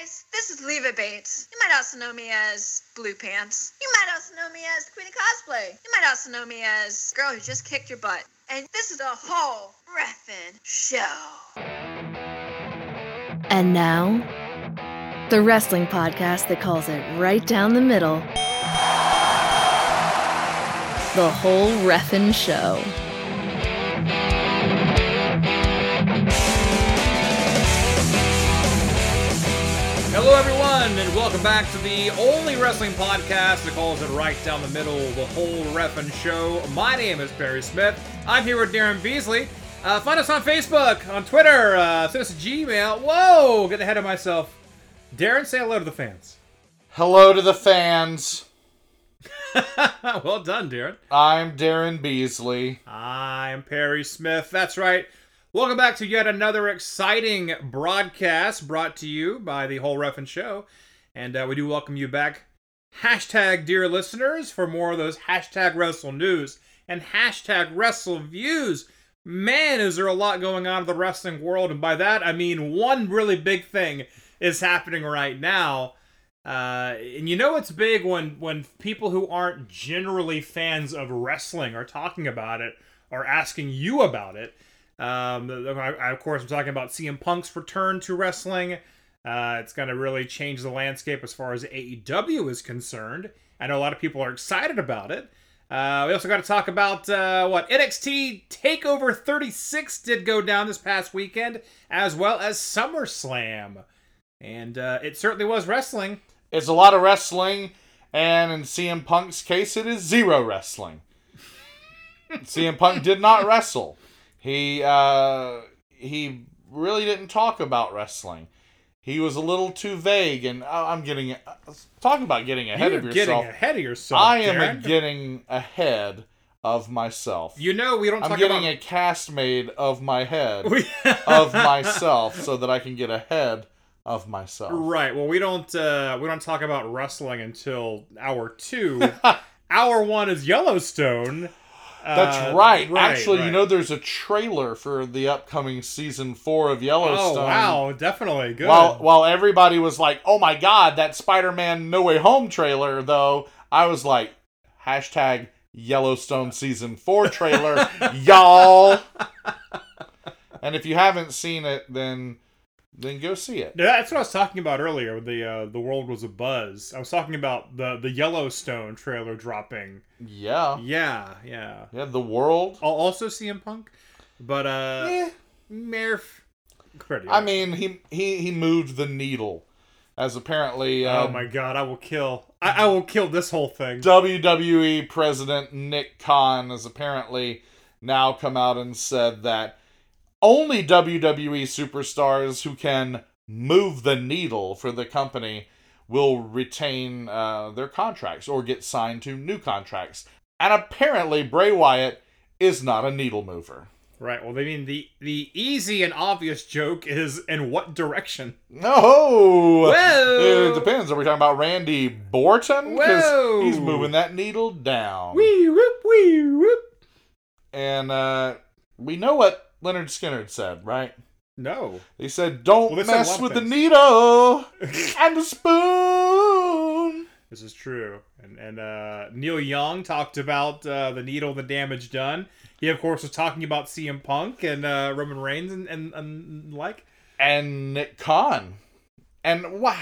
guys, this is Leva Bates. You might also know me as Blue Pants. You might also know me as Queen of Cosplay. You might also know me as Girl Who Just Kicked Your Butt. And this is the whole Ref'n show. And now, the wrestling podcast that calls it right down the middle. The whole Ref'n show. Welcome back to the only wrestling podcast that calls it right down the middle, the whole Ref'n show. My name is Perry Smith. I'm here with Daryn Beasley. Uh, find us on Facebook, on Twitter, uh, send us a Gmail. Whoa, get ahead of myself. Daryn, say hello to the fans. Hello to the fans. well done, Daryn. I'm Daryn Beasley. I'm Perry Smith. That's right. Welcome back to yet another exciting broadcast brought to you by the whole Ref'n Show. And uh, we do welcome you back, hashtag dear listeners, for more of those hashtag wrestle news and hashtag wrestle views. Man, is there a lot going on in the wrestling world. And by that, I mean one really big thing is happening right now. Uh, and you know it's big when when people who aren't generally fans of wrestling are talking about it or asking you about it. Um, I, I, of course, I'm talking about CM Punk's return to wrestling. Uh, it's going to really change the landscape as far as AEW is concerned. I know a lot of people are excited about it. Uh, we also got to talk about uh, what NXT Takeover 36 did go down this past weekend, as well as SummerSlam, and uh, it certainly was wrestling. It's a lot of wrestling, and in CM Punk's case, it is zero wrestling. CM Punk did not wrestle. He uh, he really didn't talk about wrestling. He was a little too vague, and uh, I'm getting talking about getting ahead You're of yourself. getting ahead of yourself. I am getting ahead of myself. You know we don't I'm getting about. a cast made of my head of myself so that I can get ahead of myself. Right. Well, we don't uh, we don't talk about wrestling until hour two. hour one is Yellowstone. That's Uh, right. Actually, you know, there's a trailer for the upcoming season four of Yellowstone. Oh wow, definitely good. While while everybody was like, "Oh my God, that Spider-Man No Way Home trailer," though, I was like, hashtag Yellowstone season four trailer, y'all. And if you haven't seen it, then then go see it. Yeah, That's what I was talking about earlier. The uh, the world was a buzz. I was talking about the the Yellowstone trailer dropping. Yeah, Yeah, yeah. yeah. The world. I'll Also CM Punk, but uh, Eh. Merf. Pretty. I mean, he he he moved the needle, as apparently. Uh, oh my god, I will kill. I, I will kill this whole thing. WWE President Nick Khan has apparently now come out and said that only WWE superstars who can move the needle for the company will retain uh, their contracts or get signed to new contracts. And apparently, Bray Wyatt is not a needle mover. Right. Well, I mean the the easy and obvious joke is in what direction? No! Whoa! It depends. Are we talking about Randy Borton? Whoa! he's moving that needle down. Wee whoop wee whoop. And uh, we know what Lynyrd Skynyrd said, right? No. They said, "Don't Well, they said a lot mess with the needle and the spoon." This is true. And and uh, Neil Young talked about uh, the needle, the damage done. He of course was talking about CM Punk and uh, Roman Reigns and, and, and like. And Nick Khan, and why?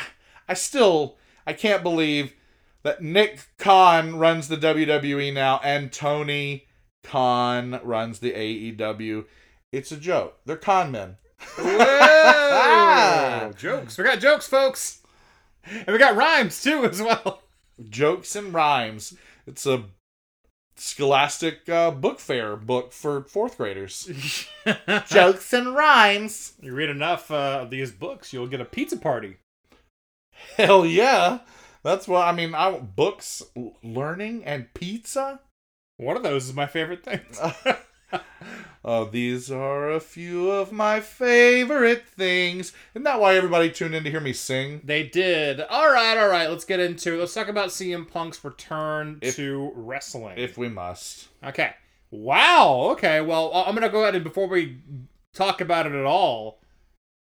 I still, I can't believe that Nick Khan runs the WWE now, and Tony Khan runs the AEW. It's a joke. They're con men. Jokes. We got jokes, folks. And we got rhymes too as well. Jokes and rhymes. It's a scholastic uh, book fair book for fourth graders. Jokes and rhymes. You read enough uh, of these books, you'll get a pizza party. Hell yeah. That's what I mean. I books, learning, and pizza. One of those is my favorite things. Uh, these are a few of my favorite things. Isn't that why everybody tuned in to hear me sing? They did. All right, all right. Let's get into. it. Let's talk about CM Punk's return If- to wrestling. If we must. okay. Wow. Okay. Well, I'm gonna go ahead and before we talk about it at all,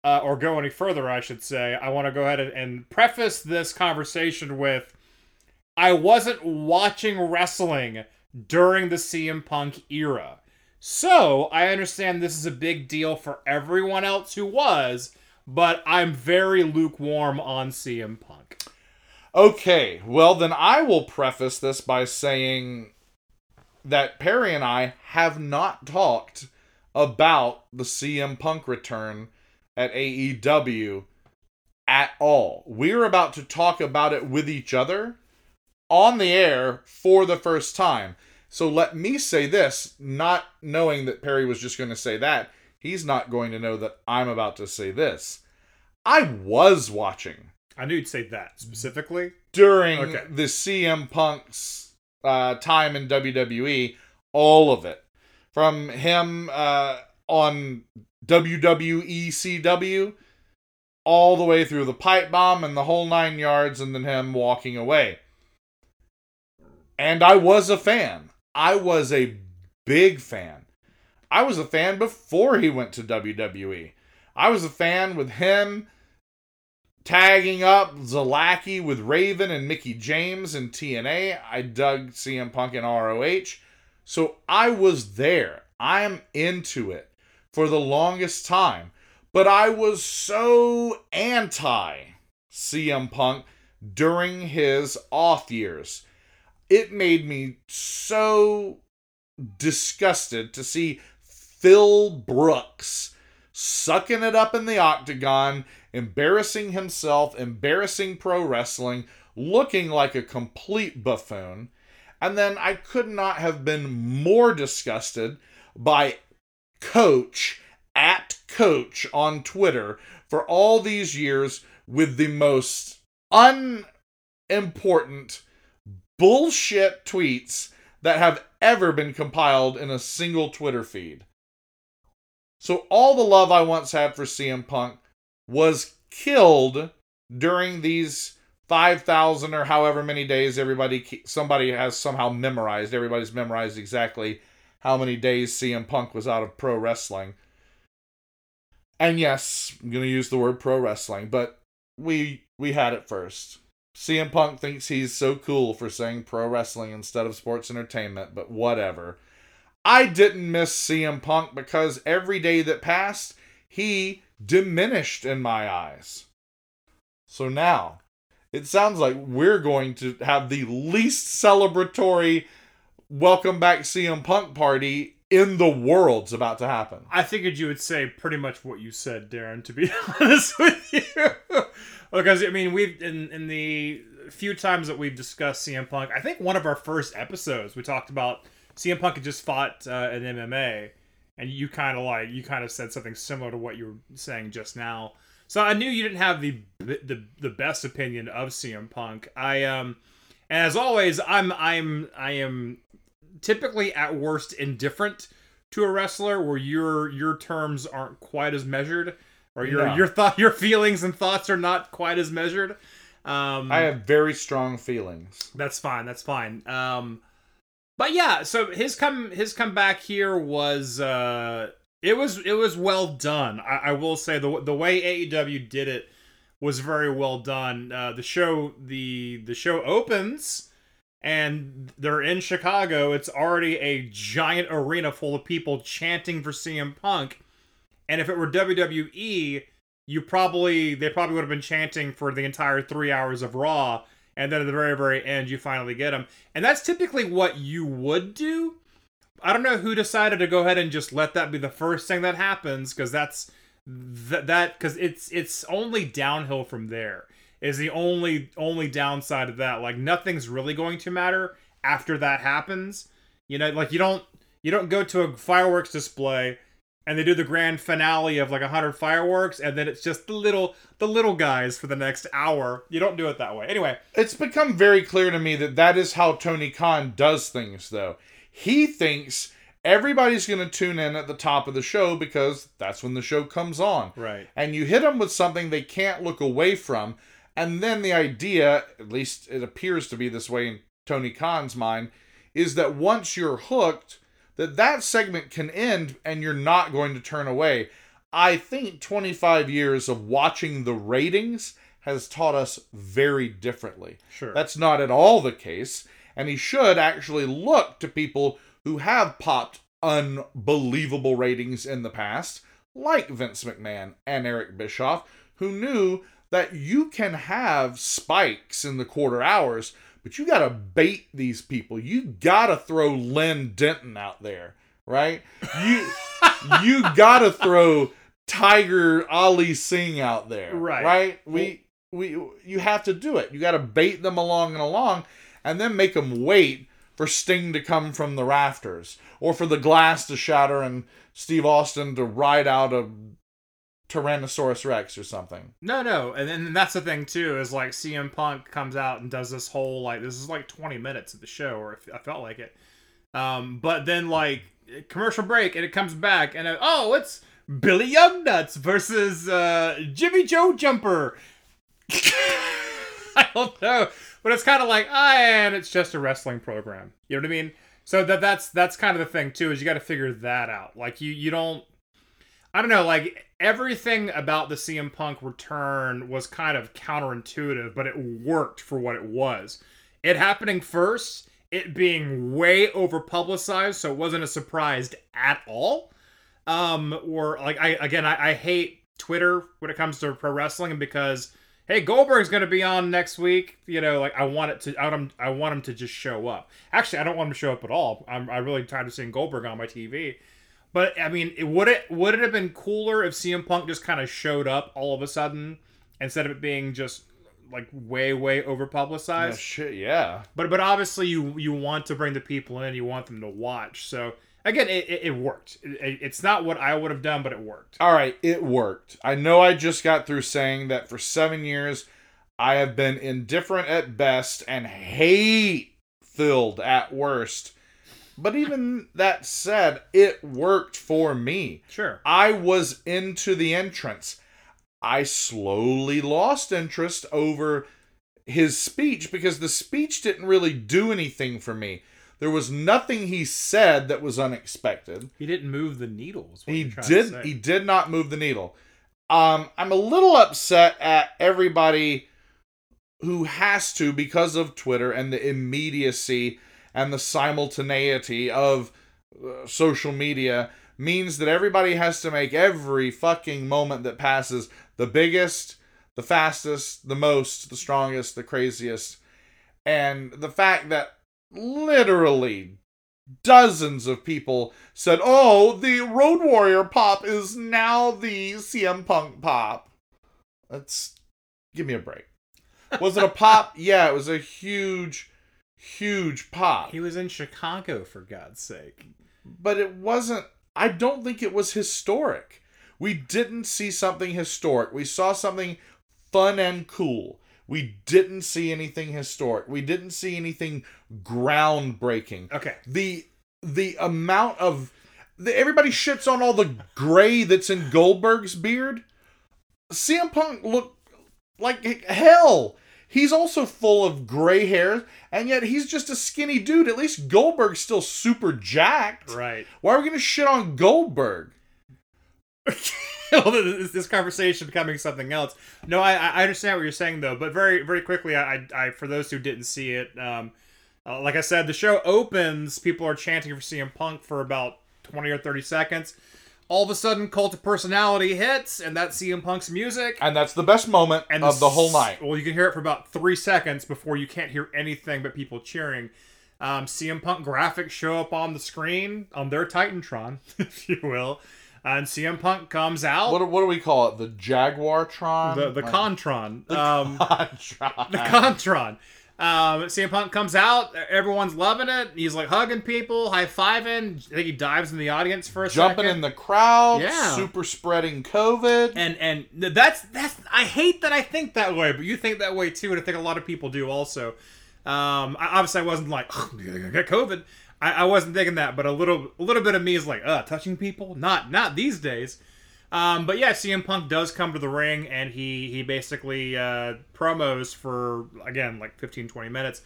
uh, or go any further, I should say, I want to go ahead and, and preface this conversation with I wasn't watching wrestling during the CM Punk era. So I understand this is a big deal for everyone else who was, but I'm very lukewarm on CM Punk. Okay, well, then I will preface this by saying that Perry and I have not talked about the CM Punk return at AEW at all. We're about to talk about it with each other on the air for the first time. So let me say this, not knowing that Perry was just going to say that. He's not going to know that I'm about to say this. I was watching I knew you'd say that specifically. during Okay. the CM Punk's uh, time in WWE, all of it. From him uh, on WWE CW, all the way through the pipe bomb and the whole nine yards, and then him walking away. And I was a fan. I was a big fan. I was a fan before he went to WWE. I was a fan with him tagging up Zalaki with Raven and Mickie James and TNA. I dug CM Punk in ROH. So I was there. I am into it for the longest time. But I was so anti CM Punk during his off years. It made me so disgusted to see Phil Brooks sucking it up in the octagon, embarrassing himself, embarrassing pro wrestling, looking like a complete buffoon. And then I could not have been more disgusted by Coach at Coach on Twitter for all these years with the most unimportant bullshit tweets that have ever been compiled in a single Twitter feed. So all the love I once had for CM Punk was killed during these 5000 or however many days everybody somebody has somehow memorized everybody's memorized exactly how many days CM Punk was out of pro wrestling. And yes, I'm going to use the word pro wrestling, but we we had it first. CM Punk thinks he's so cool for saying pro wrestling instead of sports entertainment, but whatever. I didn't miss CM Punk because every day that passed, he diminished in my eyes. So now, it sounds like we're going to have the least celebratory welcome back CM Punk party in the world's about to happen. I figured you would say pretty much what you said, Daryn. To be honest with you, because I mean, we've in in the few times that we've discussed CM Punk, I think one of our first episodes we talked about CM Punk had just fought uh, an MMA, and you kind of like you kind of said something similar to what you were saying just now. So I knew you didn't have the the the best opinion of CM Punk. I um, as always, I'm I'm I am typically at worst indifferent to a wrestler where your your terms aren't quite as measured or your No. your thought your feelings and thoughts are not quite as measured um I have very strong feelings. that's fine that's fine um but yeah so his come his comeback here was uh it was it was well done i, I will say the the way aew did it was very well done uh the show the the show opens and they're in Chicago. It's already a giant arena full of people chanting for CM Punk. And if it were WWE, you probably they probably would have been chanting for the entire three hours of Raw, and then at the very very end you finally get them. And that's typically what you would do. I don't know who decided to go ahead and just let that be the first thing that happens because that's th- that because it's it's only downhill from there is the only only downside of that. Like nothing's really going to matter after that happens. You know, like you don't you don't go to a fireworks display and they do the grand finale of like a hundred fireworks and then it's just the little the little guys for the next hour. You don't do it that way. Anyway, It's become very clear to me that that is how Tony Khan does things, though. He thinks everybody's going to tune in at the top of the show because that's when the show comes on. right. And you hit them with something they can't look away from. And then the idea, at least it appears to be this way in Tony Khan's mind, is that once you're hooked, that that segment can end and you're not going to turn away. I think 25 years of watching the ratings has taught us very differently. Sure. That's not at all the case, and he should actually look to people who have popped unbelievable ratings in the past, like Vince McMahon and Eric Bischoff, who knew that you can have spikes in the quarter hours, but you got to bait these people. You got to throw Lynn Denton out there, right? You you got to throw Tiger Ali Singh out there, Right. Right? We we you have to do it. You got to bait them along and along, and then make them wait for Sting to come from the rafters, or for the glass to shatter and Steve Austin to ride out a Tyrannosaurus Rex or something. No, no, and then that's the thing too is like CM Punk comes out and does this whole like this is like twenty minutes of the show, or if I felt like it. Um, but then like commercial break and it comes back and uh, oh, it's Billy Youngnuts versus uh, Jimmy Joe Jumper. I don't know, but it's kind of like ah, and it's just a wrestling program. You know what I mean? So that that's that's kind of the thing too is you got to figure that out. Like you you don't I don't know, like everything about the CM Punk return was kind of counterintuitive, but it worked for what it was. It happening first, it being way over publicized, so it wasn't a surprise at all. Um, or like I again, I, I hate Twitter when it comes to pro wrestling because hey, Goldberg's gonna be on next week. You know, like I want it to, I want him, I want him to just show up. Actually, I don't want him to show up at all. I'm, I'm really tired of seeing Goldberg on my TV. But I mean, it, would it would it have been cooler if CM Punk just kind of showed up all of a sudden instead of it being just like way way over Yeah, publicized? shit, yeah. But but obviously you you want to bring the people in, you want them to watch. So again, it, it, it worked. It, it's not what I would have done, but it worked. All right, it worked. I know I just got through saying that for seven years, I have been indifferent at best and hate filled at worst. But even that said, it worked for me. Sure. I was into the entrance. I slowly lost interest over his speech because the speech didn't really do anything for me. There was nothing he said that was unexpected. He didn't move the needles. He did he did not move the needle. Um I'm a little upset at everybody who has to because of Twitter and the immediacy and the simultaneity of uh, social media means that everybody has to make every fucking moment that passes the biggest, the fastest, the most, the strongest, the craziest. And the fact that literally dozens of people said, "Oh, the Road Warrior pop is now the CM Punk pop." Let's give me a break. Was it a pop? yeah, it was a huge, huge pop. He was in Chicago for God's sake. But it wasn't. I don't think it was historic. We didn't see something historic. We saw something fun and cool. We didn't see anything historic. We didn't see anything groundbreaking Okay. the the amount of the, everybody shits on all the gray that's in Goldberg's beard. CM Punk looked like hell. He's also full of gray hair, and yet he's just a skinny dude. At least Goldberg's still super jacked. Right. Why are we gonna shit on Goldberg? this, this conversation becoming something else. No, I, I understand what you're saying though, but very very quickly, I, I, I for those who didn't see it, um, uh, like I said, the show opens. People are chanting for CM Punk for about twenty or thirty seconds. All of a sudden, Cult of Personality hits, and that's CM Punk's music. And that's the best moment and of the whole night. Well, you can hear it for about three seconds before you can't hear anything but people cheering. Um, CM Punk graphics show up on the screen on their Titantron, if you will, and CM Punk comes out. What, do- what do we call it? The Jaguar Tron? the the Like- Contron. Um, Contron. the Contron. Um, CM Punk comes out. Everyone's loving it. He's like hugging people, high fiving. I think he dives in the audience for a Jumping second. in the crowd, Yeah. super spreading COVID. and and that's that's I hate that I think that way, but you think that way too, and I think a lot of people do also. Um, I, obviously, I wasn't like oh, I got COVID. I, I wasn't thinking that, but a little a little bit of me is like, uh, touching people, not not these days. Um, but yeah, CM Punk does come to the ring, and he he basically uh, promos for again like 15, 20 minutes.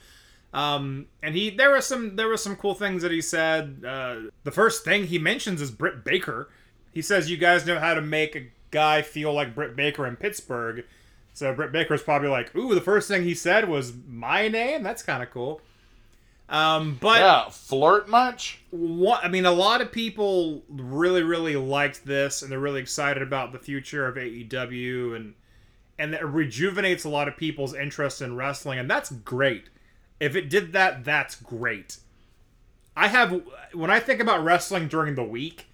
Um, and he there was some there was some cool things that he said. Uh, the first thing he mentions is Britt Baker. he says you guys know how to make a guy feel like Britt Baker in Pittsburgh. So Britt Baker's probably like, ooh, the first thing he said was my name. That's kind of cool. Um, but yeah, flirt much? what I mean, a lot of people really, really liked this, and they're really excited about the future of AEW, and and it rejuvenates a lot of people's interest in wrestling, and that's great. If it did that, that's great. I have when I think about wrestling during the week,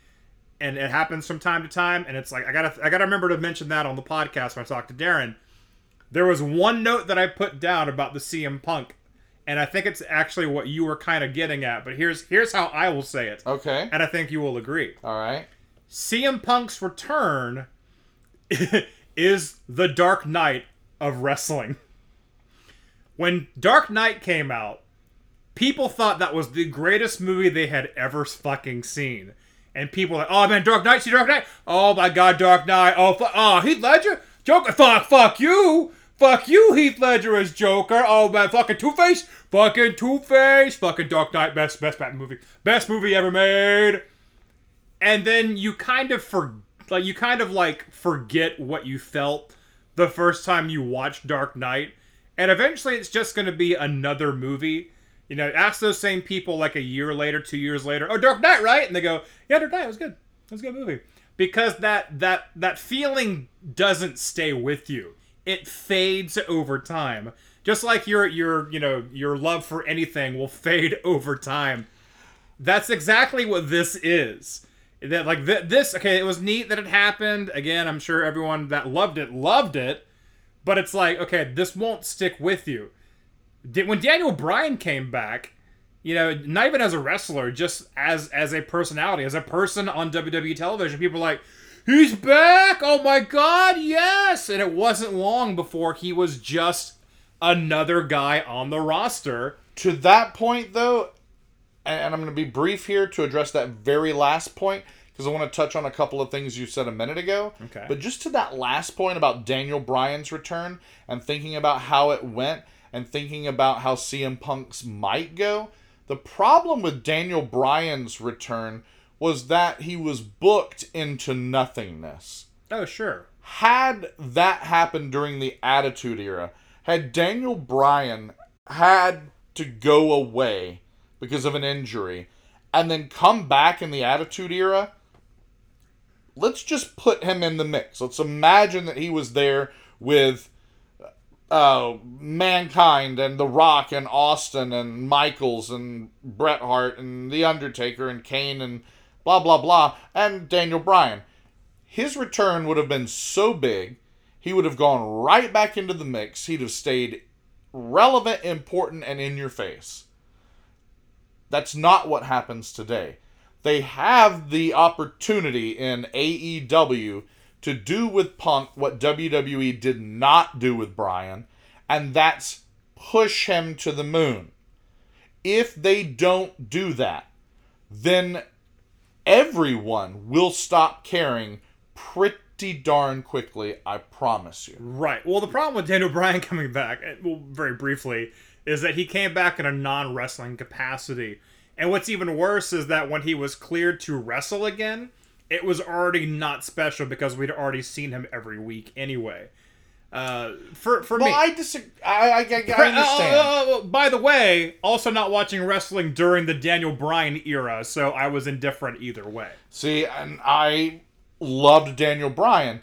and it happens from time to time, and it's like I gotta I gotta remember to mention that on the podcast when I talk to Daryn. There was one note that I put down about the CM Punk, and I think it's actually what you were kind of getting at. But here's here's how I will say it, Okay. and I think you will agree. All right. CM Punk's return is the Dark Knight of wrestling. When Dark Knight came out, people thought that was the greatest movie they had ever fucking seen. And people were like, oh man, Dark Knight, see Dark Knight? Oh my god, Dark Knight. Oh, fu- oh Heath Ledger? Joker? Fuck, fuck you. Fuck you, Heath Ledger as Joker. Oh man, fucking Two Face. Fucking Two Face. Fucking Dark Knight, best, best Batman movie. Best movie ever made and then you kind of for like you kind of like forget what you felt the first time you watched Dark Knight, and eventually it's just going to be another movie. You know, ask those same people like a year later, two years later, oh Dark Knight, right? And they go, yeah, Dark Knight was good. It was a good movie because that that that feeling doesn't stay with you. It fades over time. Just like your your you know your love for anything will fade over time. That's exactly what this is. That like th- this okay, it was neat that it happened. Again, I'm sure everyone that loved it loved it, but it's like okay, this won't stick with you. When Daniel Bryan came back, you know, not even as a wrestler, just as as a personality, as a person on WWE television, people like, "He's back! Oh my God, yes!" And it wasn't long before he was just another guy on the roster. To that point, though, and I'm going to be brief here to address that very last point because I want to touch on a couple of things you said a minute ago. Okay. But just to that last point about Daniel Bryan's return and thinking about how it went and thinking about how CM Punk's might go, the problem with Daniel Bryan's return was that he was booked into nothingness Oh sure, had that happened during the Attitude Era, had Daniel Bryan had to go away because of an injury and then come back in the Attitude Era, let's just put him in the mix. Let's imagine that he was there with uh, Mankind and The Rock and Austin and Michaels and Bret Hart and The Undertaker and Kane and blah, blah, blah, and Daniel Bryan his return would have been so big, he would have gone right back into the mix. He'd have stayed relevant, important, and in your face. That's not what happens today. They have the opportunity in AEW to do with Punk what WWE did not do with Bryan, and that's push him to the moon. If they don't do that, then everyone will stop caring pretty darn quickly, I promise you. right. Well, the problem with Daniel Bryan coming back, eh, well, very briefly, is that he came back in a non wrestling capacity. And what's even worse is that when he was cleared to wrestle again, it was already not special because we'd already seen him every week anyway. Uh, for for Well, me, I disagree. I, I, I, I Pre- understand. uh, uh, by the way, also not watching wrestling during the Daniel Bryan era, so I was indifferent either way. See, and I loved Daniel Bryan.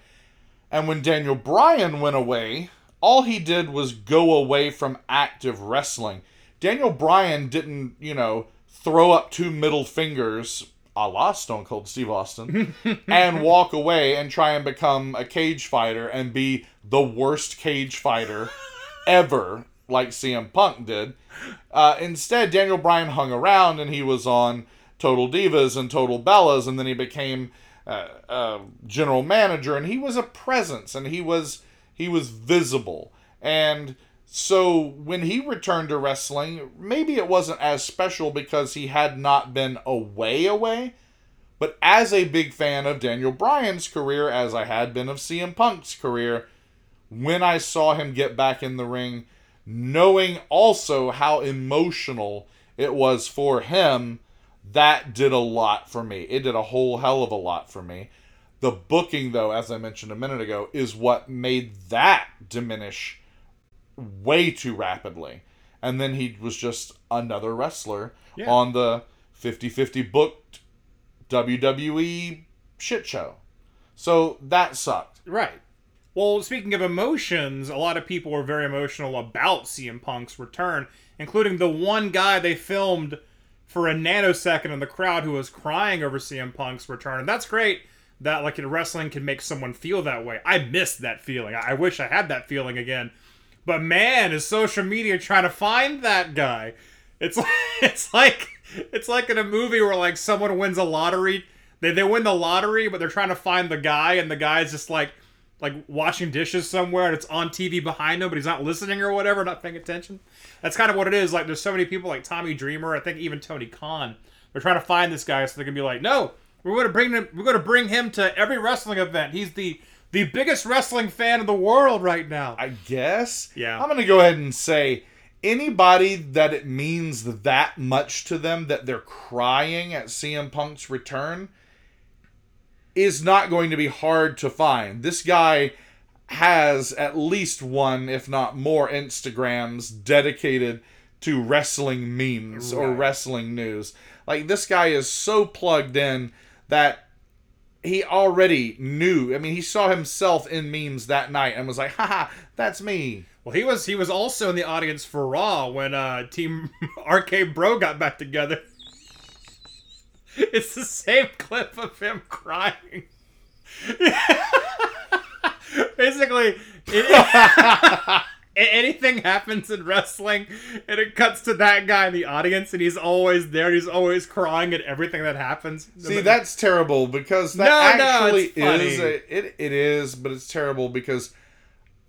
And when Daniel Bryan went away, all he did was go away from active wrestling. Daniel Bryan didn't, you know, throw up two middle fingers a la Stone Cold Steve Austin and walk away and try and become a cage fighter and be the worst cage fighter ever, like CM Punk did. Uh, instead, Daniel Bryan hung around and he was on Total Divas and Total Bellas, and then he became uh, uh, general manager, and he was a presence, and he was he was visible, and so when he returned to wrestling, maybe it wasn't as special because he had not been away away. But as a big fan of Daniel Bryan's career, as I had been of CM Punk's career, when I saw him get back in the ring, knowing also how emotional it was for him, that did a lot for me. It did a whole hell of a lot for me. The booking, though, as I mentioned a minute ago, is what made that diminish way too rapidly. And then he was just another wrestler Yeah. on the 50 50 booked WWE shit show. So that sucked. Right. Well, speaking of emotions, a lot of people were very emotional about CM Punk's return, including the one guy they filmed for a nanosecond in the crowd who was crying over CM Punk's return. And that's great that like in wrestling can make someone feel that way. I missed that feeling. I wish I had that feeling again. But man, is social media trying to find that guy? It's like it's like it's like in a movie where like someone wins a lottery. They they win the lottery, but they're trying to find the guy, and the guy's just like like washing dishes somewhere, and it's on TV behind him, but he's not listening or whatever, not paying attention. That's kind of what it is. Like there's so many people like Tommy Dreamer, I think even Tony Khan. They're trying to find this guy so they can be like, no, we're going to bring him. We're going to bring him to every wrestling event. He's the the biggest wrestling fan in the world right now. I guess. Yeah. I'm going to go ahead and say anybody that it means that much to them that they're crying at CM Punk's return is not going to be hard to find. This guy has at least one, if not more, Instagrams dedicated to wrestling memes or wrestling news. Like, this guy is so plugged in that he already knew. I mean, he saw himself in memes that night and was like, haha, that's me. Well, he was he was also in the audience for Raw when uh, Team Arcade Bro got back together. It's the same clip of him crying. Basically, it- anything happens in wrestling, and it cuts to that guy in the audience, and he's always there. He's always crying at everything that happens. See, that's terrible because that No, no, actually funny. is a, it. It is, but it's terrible because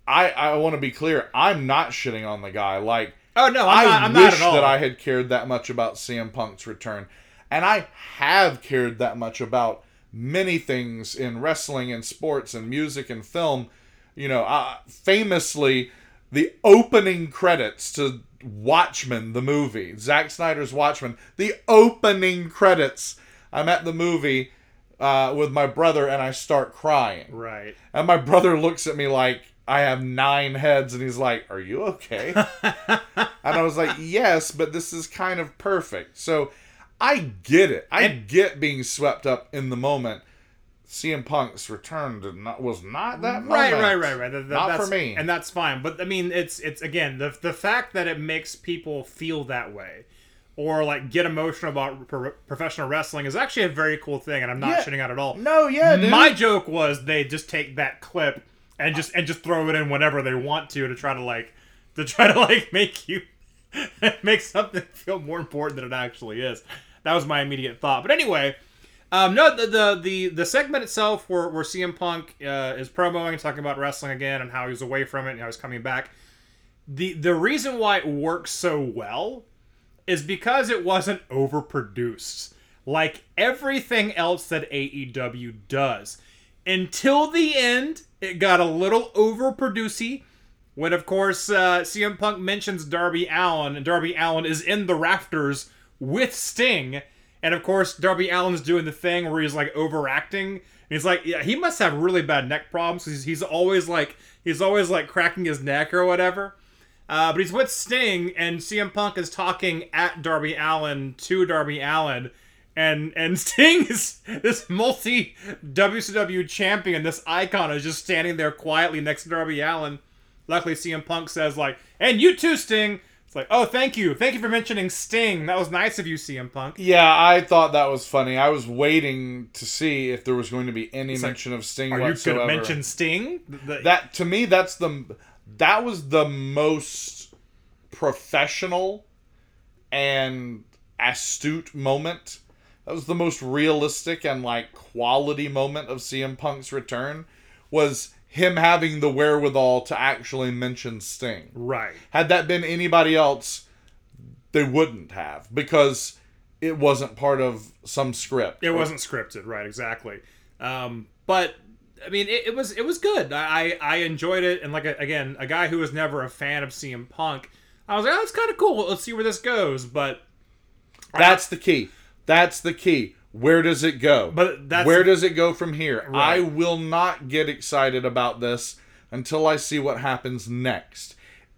I I want to be clear. I'm not shitting on the guy. Like oh no, I I'm not, I'm wish not at all. that I had cared that much about CM Punk's return, and I have cared that much about many things in wrestling and sports and music and film. You know, uh, famously, the opening credits to Watchmen, the movie, Zack Snyder's Watchmen, the opening credits. I'm at the movie uh, with my brother and I start crying. right. And my brother looks at me like I have nine heads and he's like, Are you okay? and I was like, Yes, but this is kind of perfect. So I get it. I And- get being swept up in the moment. CM Punk's return did not was not that right, moment. right, right, right. That- that- Not for me. and that's fine. But I mean, it's it's again the the fact that it makes people feel that way, or like get emotional about pro- professional wrestling is actually a very cool thing, and I'm not Yeah. shitting out at all. No, yeah, dude. My joke was they just take that clip and just and just throw it in whenever they want to to try to like to try to like make you make something feel more important than it actually is. That was my immediate thought. But anyway, um, no, the, the the the segment itself where where CM Punk uh, is promoing, talking about wrestling again and how he was away from it and how he's coming back. The the reason why it works so well is because it wasn't overproduced like everything else that AEW does. Until the end, it got a little overproducey. When of course uh, CM Punk mentions Darby Allin, and Darby Allin is in the rafters with Sting, and of course Darby Allin's doing the thing where he's like overacting. And he's like, yeah, he must have really bad neck problems. He's, he's always like, he's always like cracking his neck or whatever. Uh, but he's with Sting, and CM Punk is talking at Darby Allin to Darby Allin, and and Sting is this multi WCW champion, this icon is just standing there quietly next to Darby Allin. Luckily, CM Punk says like, "And you too, Sting." It's like, "Oh, thank you, thank you for mentioning Sting. That was nice of you, CM Punk." Yeah, I thought that was funny. I was waiting to see if there was going to be any like, mention of Sting Are you whatsoever. gonna mention Sting? The- the- that to me that's the that was the most professional and astute moment that was the most realistic and like quality moment of CM Punk's return was him having the wherewithal to actually mention Sting right. had that been anybody else they wouldn't have because it wasn't part of some script It wasn't scripted, right? Exactly. Um, but I mean, it, it was it was good. I I enjoyed it, and like a, again, a guy who was never a fan of CM Punk, I was like, oh, it's kind of cool. Let's see where this goes. But That's the key. That's the key. Where does it go? But that's Where does it go from here? Right. I will not get excited about this until I see what happens next.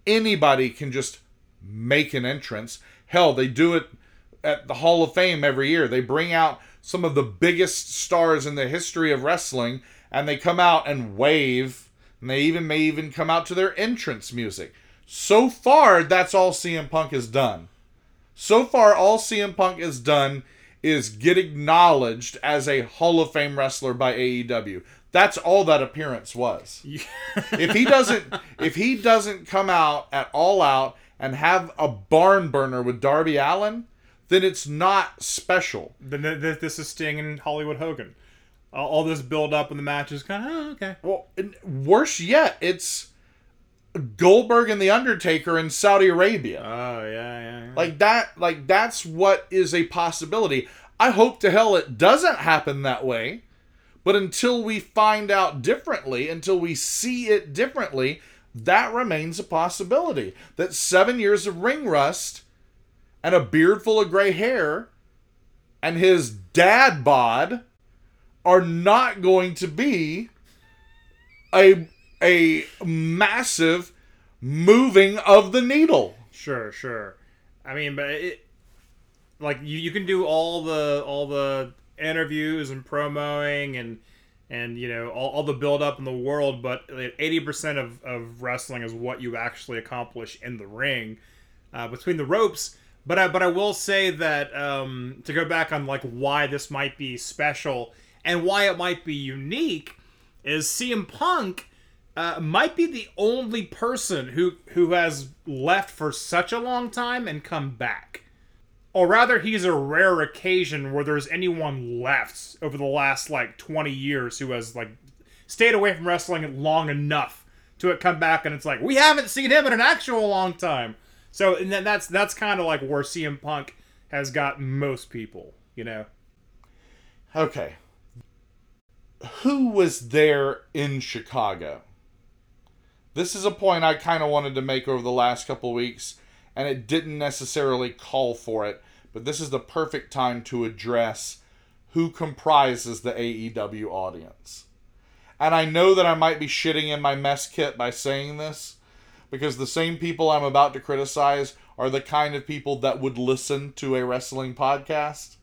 Anybody can just make an entrance. Hell, they do it at the Hall of Fame every year. They bring out some of the biggest stars in the history of wrestling and they come out and wave and they even may even come out to their entrance music. So far, that's all CM Punk has done. So far, all CM Punk has done is get acknowledged as a Hall of Fame wrestler by AEW. That's all that appearance was. if he doesn't if he doesn't come out at all out and have a barn burner with Darby Allin, then it's not special. Then th- th- this is Sting and Hollywood Hogan. All, this build up in the match is kind of oh, okay. Well, and worse yet, it's Goldberg and the Undertaker in Saudi Arabia. Oh yeah, yeah. yeah. Like that like that's what is a possibility. I hope to hell it doesn't happen that way. But until we find out differently, until we see it differently, that remains a possibility. That 7 years of ring rust and a beard full of gray hair and his dad bod are not going to be a a massive moving of the needle. Sure, sure. I mean, but it like you, you can do all the all the interviews and promoing and and you know all, all the build up in the world, but eighty percent of, of wrestling is what you actually accomplish in the ring, uh, between the ropes. But I but I will say that um, to go back on like why this might be special and why it might be unique is CM Punk uh, might be the only person who who has left for such a long time and come back. Or rather, he's a rare occasion where there's anyone left over the last like 20 years who has like stayed away from wrestling long enough to it come back and it's like we haven't seen him in an actual long time. So and then that's that's kind of like where CM Punk has got most people, you know. Okay. Who was there in Chicago? This is a point I kind of wanted to make over the last couple weeks, and it didn't necessarily call for it, but this is the perfect time to address who comprises the AEW audience. And I know that I might be shitting in my mess kit by saying this, because the same people I'm about to criticize are the kind of people that would listen to a wrestling podcast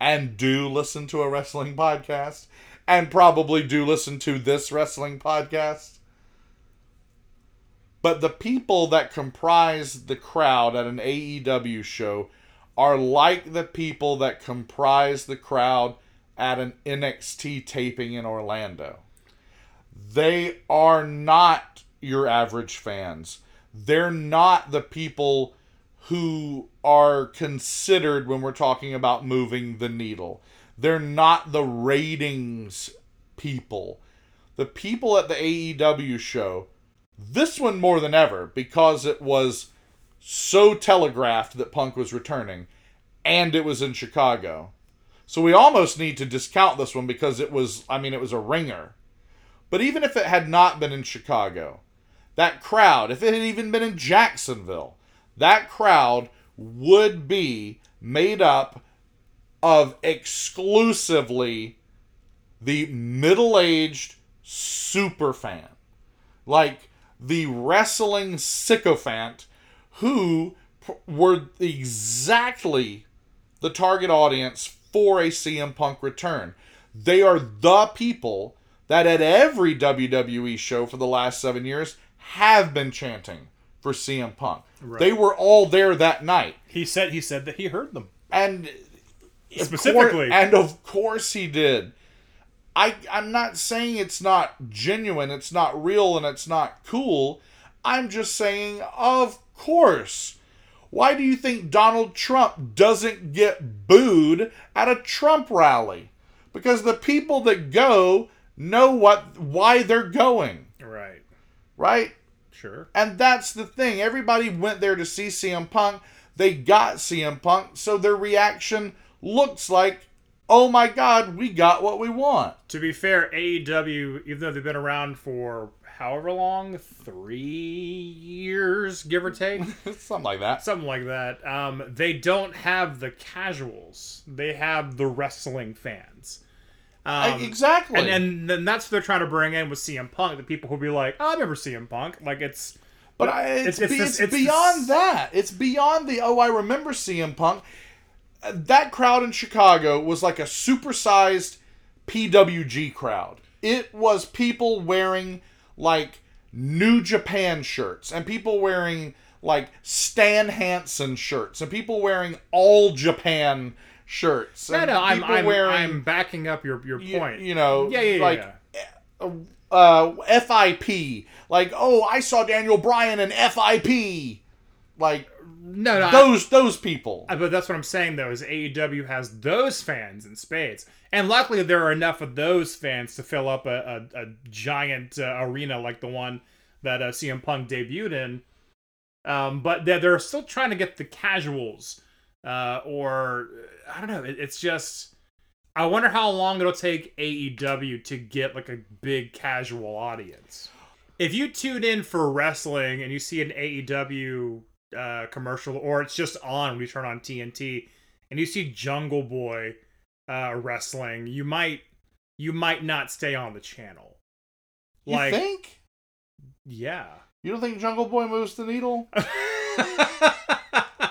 and do listen to a wrestling podcast and probably do listen to this wrestling podcast. But the people that comprise the crowd at an AEW show are like the people that comprise the crowd at an NXT taping in Orlando. They are not your average fans. They're not the people who are considered when we're talking about moving the needle. They're not the ratings people. The people at the AEW show, this one more than ever, because it was so telegraphed that Punk was returning, and it was in Chicago. So we almost need to discount this one because it was, I mean, it was a ringer. But even if it had not been in Chicago, that crowd, if it had even been in Jacksonville, that crowd would be made up of exclusively the middle aged super fan. Like the wrestling sycophant who were exactly the target audience for a CM Punk return. They are the people that at every WWE show for the last seven years have been chanting for CM Punk. Right. They were all there that night. He said he said that he heard them. And Specifically. course- and of course he did. I I'm not saying it's not genuine, it's not real, and it's not cool. I'm just saying, of course. Why do you think Donald Trump doesn't get booed at a Trump rally? Because the people that go know what why they're going, Right. right? Sure. And that's the thing. Everybody went there to see CM Punk. They got CM Punk, so their reaction looks like, "Oh my God, we got what we want." To be fair, AEW, even though they've been around for however long, three years give or take. Something like that. something like that. Um, they don't have the casuals; they have the wrestling fans. Um, exactly. and and then that's what they're trying to bring in with CM Punk. The people who'll be like, "Oh, I remember CM Punk." Like it's, But I, it's, It's- it's be- this- it's beyond this- that. It's beyond the oh I remember CM Punk. That crowd in Chicago was like a supersized PWG crowd. It was people wearing like New Japan shirts and people wearing like Stan Hansen shirts and people wearing all Japan shirts. no, and no. I'm I'm, wearing I'm backing up your your point. you know yeah, yeah, yeah, like yeah. uh, FIP. Like, oh, I saw Daniel Bryan in FIP. Like no, no. I- those those people. Uh, But that's what I'm saying though is AEW has those fans in spades, and luckily there are enough of those fans to fill up a, a, a giant uh, arena like the one that uh, CM Punk debuted in. Um, but they're, they're still trying to get the casuals, uh, or I don't know. It, it's just I wonder how long it'll take AEW to get like a big casual audience. If you tune in for wrestling and you see an AEW uh, commercial, or it's just on when you turn on TNT, and you see Jungle Boy uh, wrestling, you might you might not stay on the channel. You Like, think? yeah. You don't think Jungle Boy moves the needle?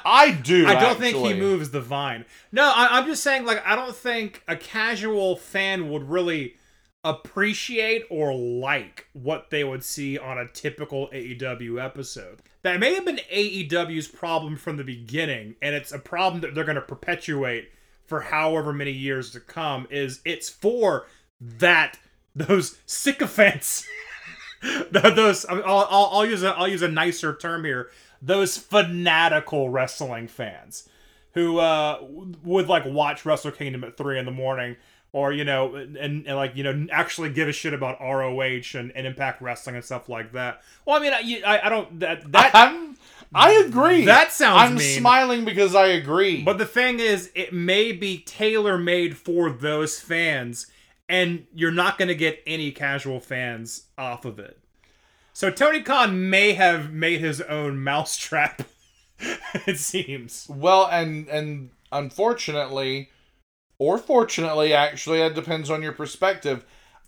I do. I don't think he moves the vine. No, I, I'm just saying, like, I don't think a casual fan would really appreciate or like what they would see on a typical AEW episode. That may have been AEW's problem from the beginning, and it's a problem that they're going to perpetuate for however many years to come. Is it's for that those sycophants, those I'll, I'll, I'll use a I'll use a nicer term here. Those fanatical wrestling fans who uh would like watch Wrestle Kingdom at three in the morning, or you know, and, and like you know, actually give a shit about ROH and, and Impact Wrestling and stuff like that. Well, I mean, I I, I don't that that. I'm. I agree. That sounds I'm mean. smiling because I agree. But the thing is, it may be tailor made for those fans, and you're not going to get any casual fans off of it. So Tony Khan may have made his own mousetrap. it seems. Well, and and unfortunately, or fortunately, actually, it depends on your perspective.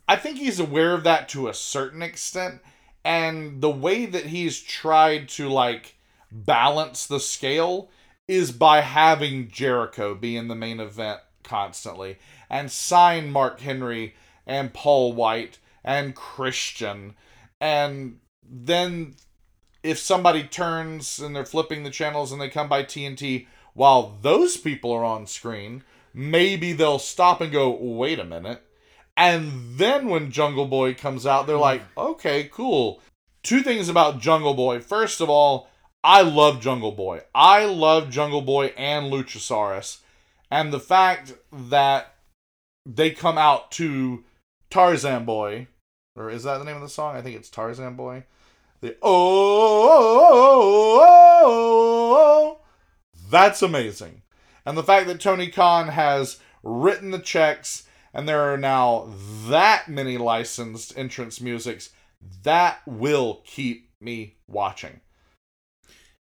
I think he's aware of that to a certain extent, and the way that he's tried to like balance the scale is by having Jericho be in the main event constantly and sign Mark Henry and Paul White and Christian and then if somebody turns and they're flipping the channels and they come by TNT while those people are on screen, maybe they'll stop and go, wait a minute. And then when Jungle Boy comes out, they're like, hmm. okay, cool. Two things about Jungle Boy. First of all, I love Jungle Boy. I love Jungle Boy and Luchasaurus. And the fact that they come out to Tarzan Boy, or is that the name of the song? I think it's Tarzan Boy. The oh, oh, oh, oh, that's amazing. And the fact that Tony Khan has written the checks and there are now that many licensed entrance musics, that will keep me watching.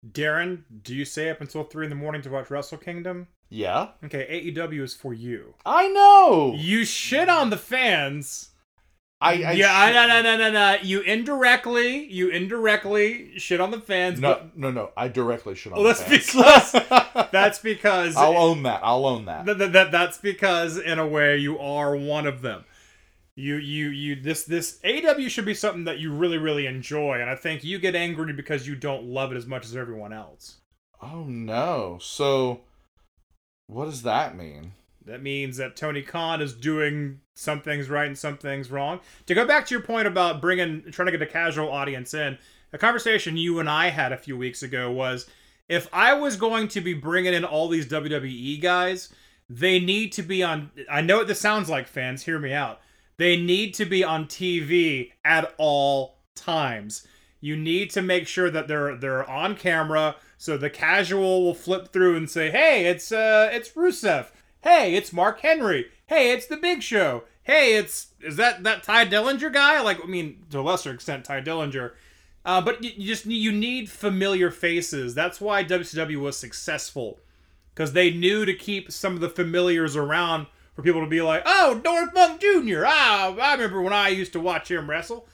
Daryn, do you stay up until three in the morning to watch Wrestle Kingdom? Yeah, Okay, AEW is for you. I know. You shit on the fans. I, I yeah, I, sh- no, no, no, no, no. You indirectly, you indirectly shit on the fans. no, but no, no. I directly should. Well, that's because- that's because I'll own that. I'll own that. Th- th- that that's because in a way you are one of them. You you you this this AW should be something that you really really enjoy, and I think you get angry because you don't love it as much as everyone else. Oh no. So, what does that mean? That means that Tony Khan is doing some things right and some things wrong. To go back to your point about bringing trying to get a casual audience in, a conversation you and I had a few weeks ago was if I was going to be bringing in all these WWE guys, they need to be on. I know what this sounds like, fans. Hear me out. They need to be on TV at all times. You need to make sure that they're they're on camera, so the casual will flip through and say, "Hey, it's uh, it's Rusev. Hey, it's Mark Henry. Hey, it's the Big Show. Hey, it's is that that Tye Dillinger guy? Like, I mean, to a lesser extent, Tye Dillinger. Uh, but you, you just need, you need familiar faces. That's why WCW was successful because they knew to keep some of the familiars around for people to be like, "Oh, North Monk Jr. Ah, I remember when I used to watch him wrestle."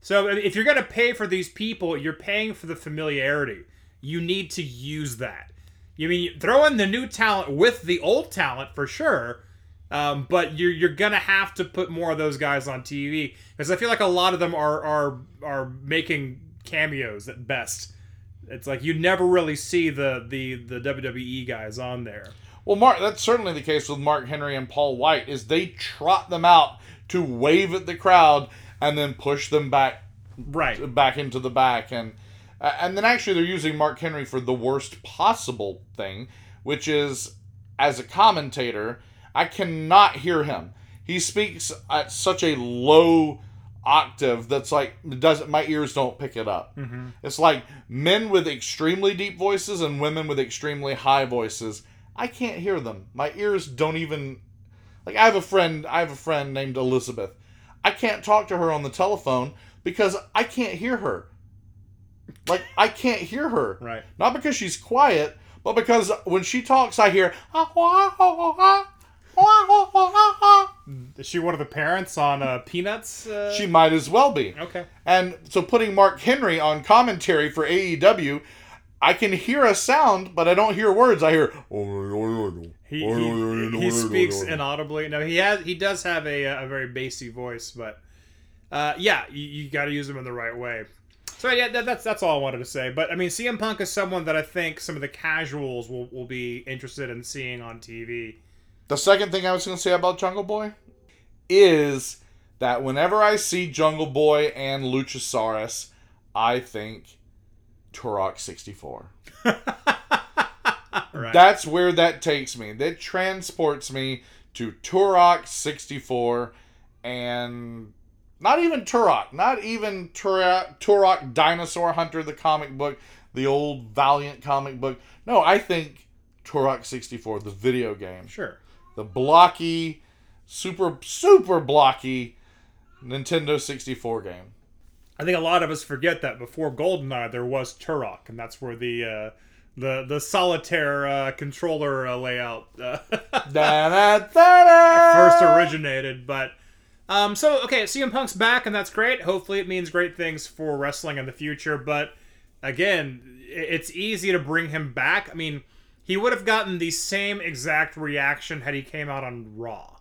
So if you're gonna pay for these people, you're paying for the familiarity. You need to use that. You mean throw in the new talent with the old talent for sure, um, but you're you're gonna have to put more of those guys on TV because I feel like a lot of them are are are making cameos at best. It's like you never really see the the the WWE guys on there. Well, Mark, that's certainly the case with Mark Henry and Paul White. Is they trot them out to wave at the crowd and then push them back Right. back into the back and uh, and then actually they're using Mark Henry for the worst possible thing, which is as a commentator, I cannot hear him. He speaks at such a low octave that's like doesn't my ears don't pick it up. Mm-hmm. It's like men with extremely deep voices and women with extremely high voices. I can't hear them. My ears don't even like I have a friend I have a friend named Elizabeth. I can't talk to her on the telephone because I can't hear her. Like I can't hear her. Right. Not because she's quiet, but because when she talks, I hear. Ah, Is she one of the parents on uh, Peanuts? Uh... She might as well be. Okay. And so putting Mark Henry on commentary for AEW, I can hear a sound, but I don't hear words. I hear. He, he, he speaks inaudibly. No, he has. He does have a, a very bassy voice, but uh, yeah, you, you got to use him in the right way. So yeah, that, that's that's all I wanted to say. But I mean, CM Punk is someone that I think some of the casuals will, will be interested in seeing on TV. The second thing I was going to say about Jungle Boy is that whenever I see Jungle Boy and Luchasaurus, I think Turok 64. Right. That's where that takes me. That transports me to Turok 64 and not even Turok, not even Turok, Turok Dinosaur Hunter, the comic book, the old Valiant comic book. No, I think Turok 64, the video game. sure. The blocky, super, super blocky Nintendo 64 game. I think a lot of us forget that before GoldenEye there was Turok, and that's where the uh, the the solitaire uh, controller uh, layout uh, first originated. But um, so okay, CM Punk's back, and that's great. Hopefully, it means great things for wrestling in the future. But again, it's easy to bring him back. I mean, he would have gotten the same exact reaction had he came out on Raw.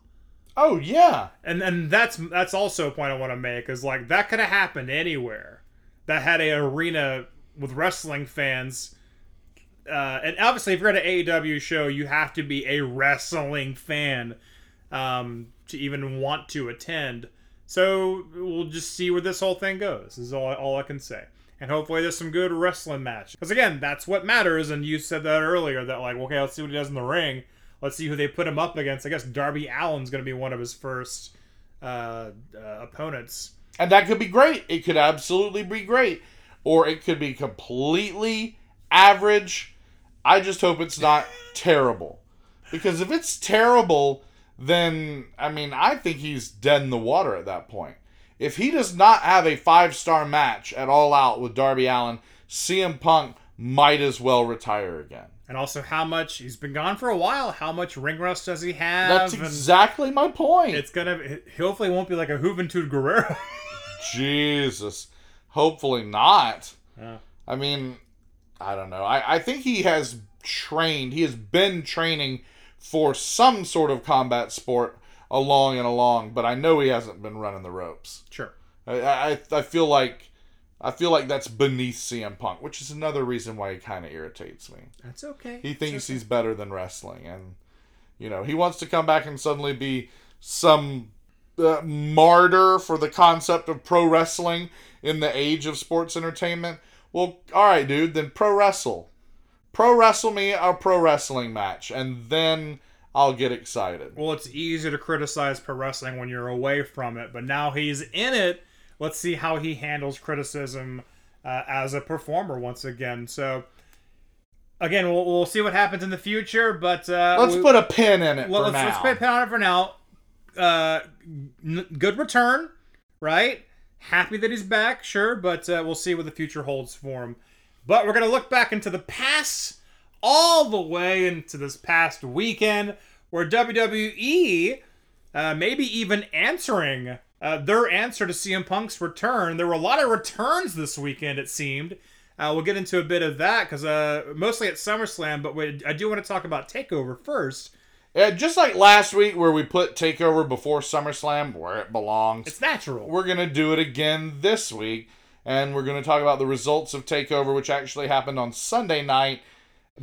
Oh, yeah. And and that's that's also a point I want to make is like that could have happened anywhere that had a arena with wrestling fans. Uh, and obviously, if you're at an AEW show, you have to be a wrestling fan um, to even want to attend. So we'll just see where this whole thing goes. Is all, all I can say. And hopefully, there's some good wrestling match. Because again, that's what matters. And you said that earlier. That like, okay, let's see what he does in the ring. Let's see who they put him up against. I guess Darby Allin's going to be one of his first uh, uh, opponents. And that could be great. It could absolutely be great. Or it could be completely average. I just hope it's not terrible. Because if it's terrible, then, I mean, I think he's dead in the water at that point. If he does not have a five star match at All Out with Darby Allin, CM Punk might as well retire again. And also, how much he's been gone for a while. How much ring rust does he have? That's And exactly my point. It's gonna. It hopefully, won't be like a Juventud Guerrera. Jesus. Hopefully not. Yeah. I mean, I don't know. I, I think he has trained, he has been training for some sort of combat sport along and along, but I know he hasn't been running the ropes. sure. I, I, I feel like I feel like that's beneath CM Punk, which is another reason why he kind of irritates me. That's okay. He thinks he's better than wrestling, and you know he wants to come back and suddenly be some uh, martyr for the concept of pro wrestling in the age of sports entertainment. Well, all right, dude, then pro wrestle, pro wrestle me a pro wrestling match, and then I'll get excited. Well, it's easy to criticize pro wrestling when you're away from it, but now he's in it. Let's see how he handles criticism uh, as a performer once again. So, again, we'll, we'll see what happens in the future, but uh, Let's we- put a pin in it well, for let's, now. let's put a pin on it for now. Uh, n- good return, right? Happy that he's back, sure, but uh, we'll see what the future holds for him. But we're going to look back into the past, all the way into this past weekend, where WWE, uh, maybe even answering uh, their answer to CM Punk's return. There were a lot of returns this weekend, it seemed. Uh, we'll get into a bit of that because uh, mostly at SummerSlam, but we, I do want to talk about Takeover first. Yeah, just like last week where we put Takeover before SummerSlam where it belongs. It's natural. We're going to do it again this week and we're going to talk about the results of Takeover which actually happened on Sunday night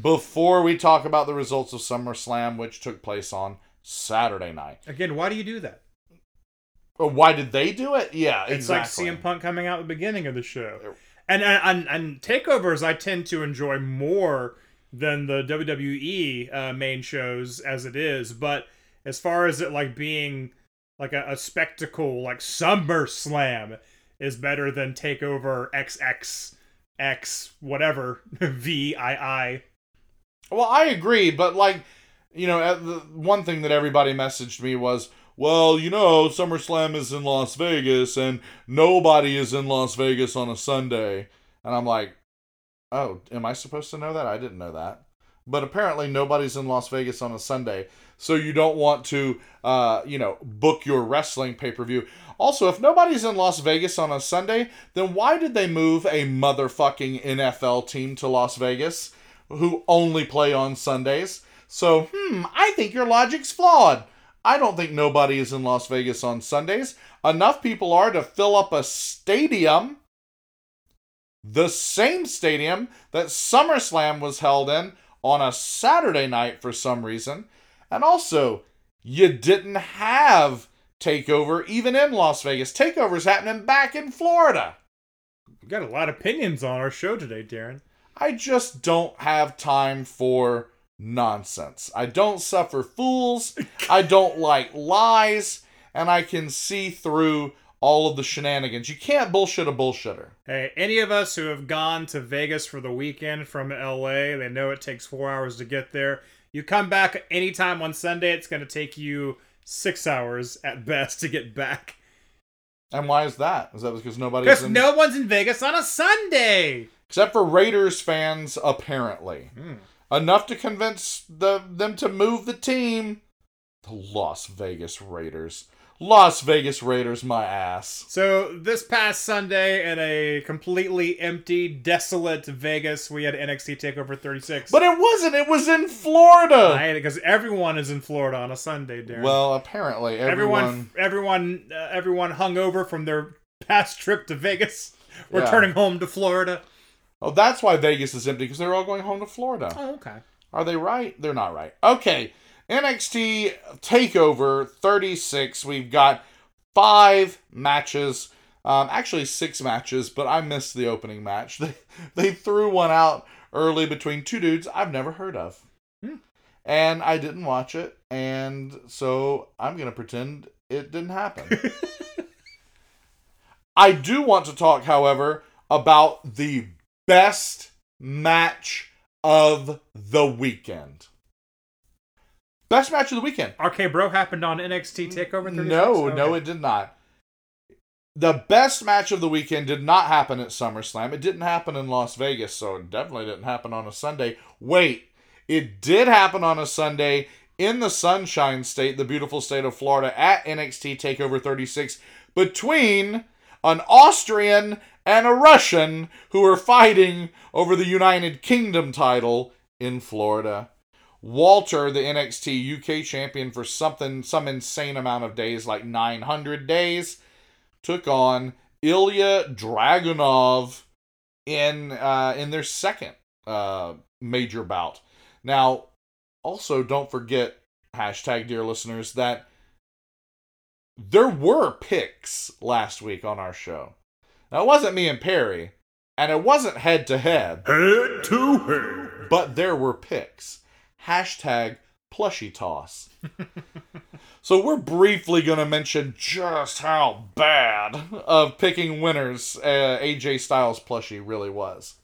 before we talk about the results of SummerSlam which took place on Saturday night. Again, why do you do that? Oh, why did they do it? Yeah, It's exactly. like CM Punk coming out at the beginning of the show. And and, and, and takeovers I tend to enjoy more than the WWE uh, main shows as it is, but as far as it like being like a, a spectacle like SummerSlam is better than Takeover XXX whatever VII. Well, I agree, but like, you know, the one thing that everybody messaged me was, well, you know, SummerSlam is in Las Vegas and nobody is in Las Vegas on a Sunday. And I'm like, oh, am I supposed to know that? I didn't know that. But apparently nobody's in Las Vegas on a Sunday. So you don't want to, uh, you know, book your wrestling pay per view. Also, if nobody's in Las Vegas on a Sunday, then why did they move a motherfucking NFL team to Las Vegas who only play on Sundays? So, hmm, I think your logic's flawed. I don't think nobody is in Las Vegas on Sundays. Enough people are to fill up a stadium, the same stadium that SummerSlam was held in on a Saturday night for some reason. And also, you didn't have Takeover even in Las Vegas. Takeover's happening back in Florida. We got a lot of opinions on our show today, Daryn. I just don't have time for nonsense. I don't suffer fools. I don't like lies. And I can see through all of the shenanigans. You can't bullshit a bullshitter. Hey, any of us who have gone to Vegas for the weekend from LA, they know it takes four hours to get there. You come back anytime on Sunday, it's going to take you six hours at best to get back. And why is that? Is that because nobody's Because in... no one's in Vegas on a Sunday. except for Raiders fans, apparently. Hmm. Enough to convince the them to move the team. The Las Vegas Raiders. Las Vegas Raiders, my ass. So this past Sunday, in a completely empty, desolate Vegas, we had NXT Takeover 36. But it wasn't. It was in Florida. I hate it because everyone is in Florida on a Sunday, Daryn. Well, apparently everyone. everyone, everyone, uh, everyone hung over from their past trip to Vegas, Yeah. returning home to Florida. Oh, that's why Vegas is empty because they're all going home to Florida. Oh, okay. Are they right? They're not right. Okay. NXT Takeover 36. We've got five matches. Um, actually, six matches, but I missed the opening match. They, they threw one out early between two dudes I've never heard of. Hmm. And I didn't watch it. And so I'm going to pretend it didn't happen. I do want to talk, however, about the best match of the weekend. Best match of the weekend. RK Bro happened on NXT Takeover 36. No, no, it did not. The best match of the weekend did not happen at SummerSlam. It didn't happen in Las Vegas, so it definitely didn't happen on a Sunday. Wait, it did happen on a Sunday in the Sunshine State, the beautiful state of Florida, at NXT TakeOver 36 between an Austrian and a Russian who were fighting over the United Kingdom title in Florida. Walter, the NXT UK champion for something some insane amount of days, like 900 days, took on Ilya Dragunov in uh, in their second uh, major bout. Now, also don't forget hashtag dear listeners that there were picks last week on our show. Now it wasn't me and Perry, and it wasn't head to head, Head to head. but there were picks. Hashtag plushie toss. so we're briefly going to mention just how bad of picking winners uh, AJ Styles plushie really was.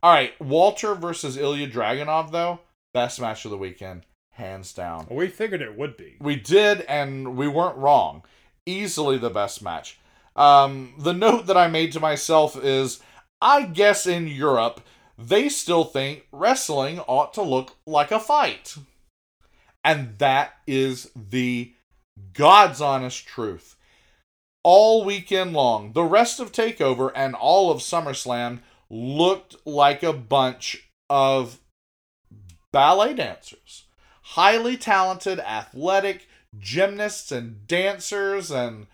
All right, Walter versus Ilya Dragunov though, best match of the weekend, hands down. We figured it would be. We did, and we weren't wrong. Easily the best match. Um, the note that I made to myself is I guess in Europe, they still think wrestling ought to look like a fight. And that is the God's honest truth. All weekend long, the rest of TakeOver and all of SummerSlam looked like a bunch of ballet dancers. Highly talented, athletic gymnasts and dancers and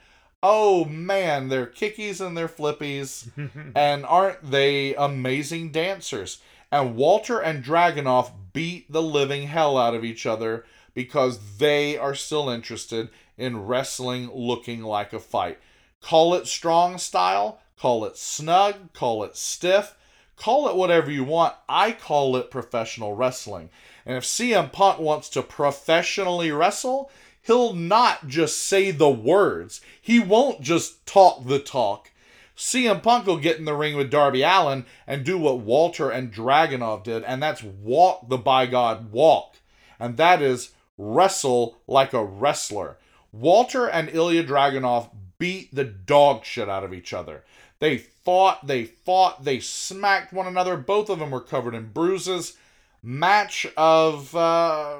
oh man, they're kickies and they're flippies. and aren't they amazing dancers? And Walter and Dragunov beat the living hell out of each other because they are still interested in wrestling looking like a fight. Call it strong style, call it snug, call it stiff, call it whatever you want. I call it professional wrestling. And if CM Punk wants to professionally wrestle, he'll not just say the words. He won't just talk the talk. CM Punk will get in the ring with Darby Allin and do what Walter and Dragunov did, and that's walk the by God walk. And that is wrestle like a wrestler. Walter and Ilya Dragunov beat the dog shit out of each other. They fought, they fought, they smacked one another. Both of them were covered in bruises. Match of, uh,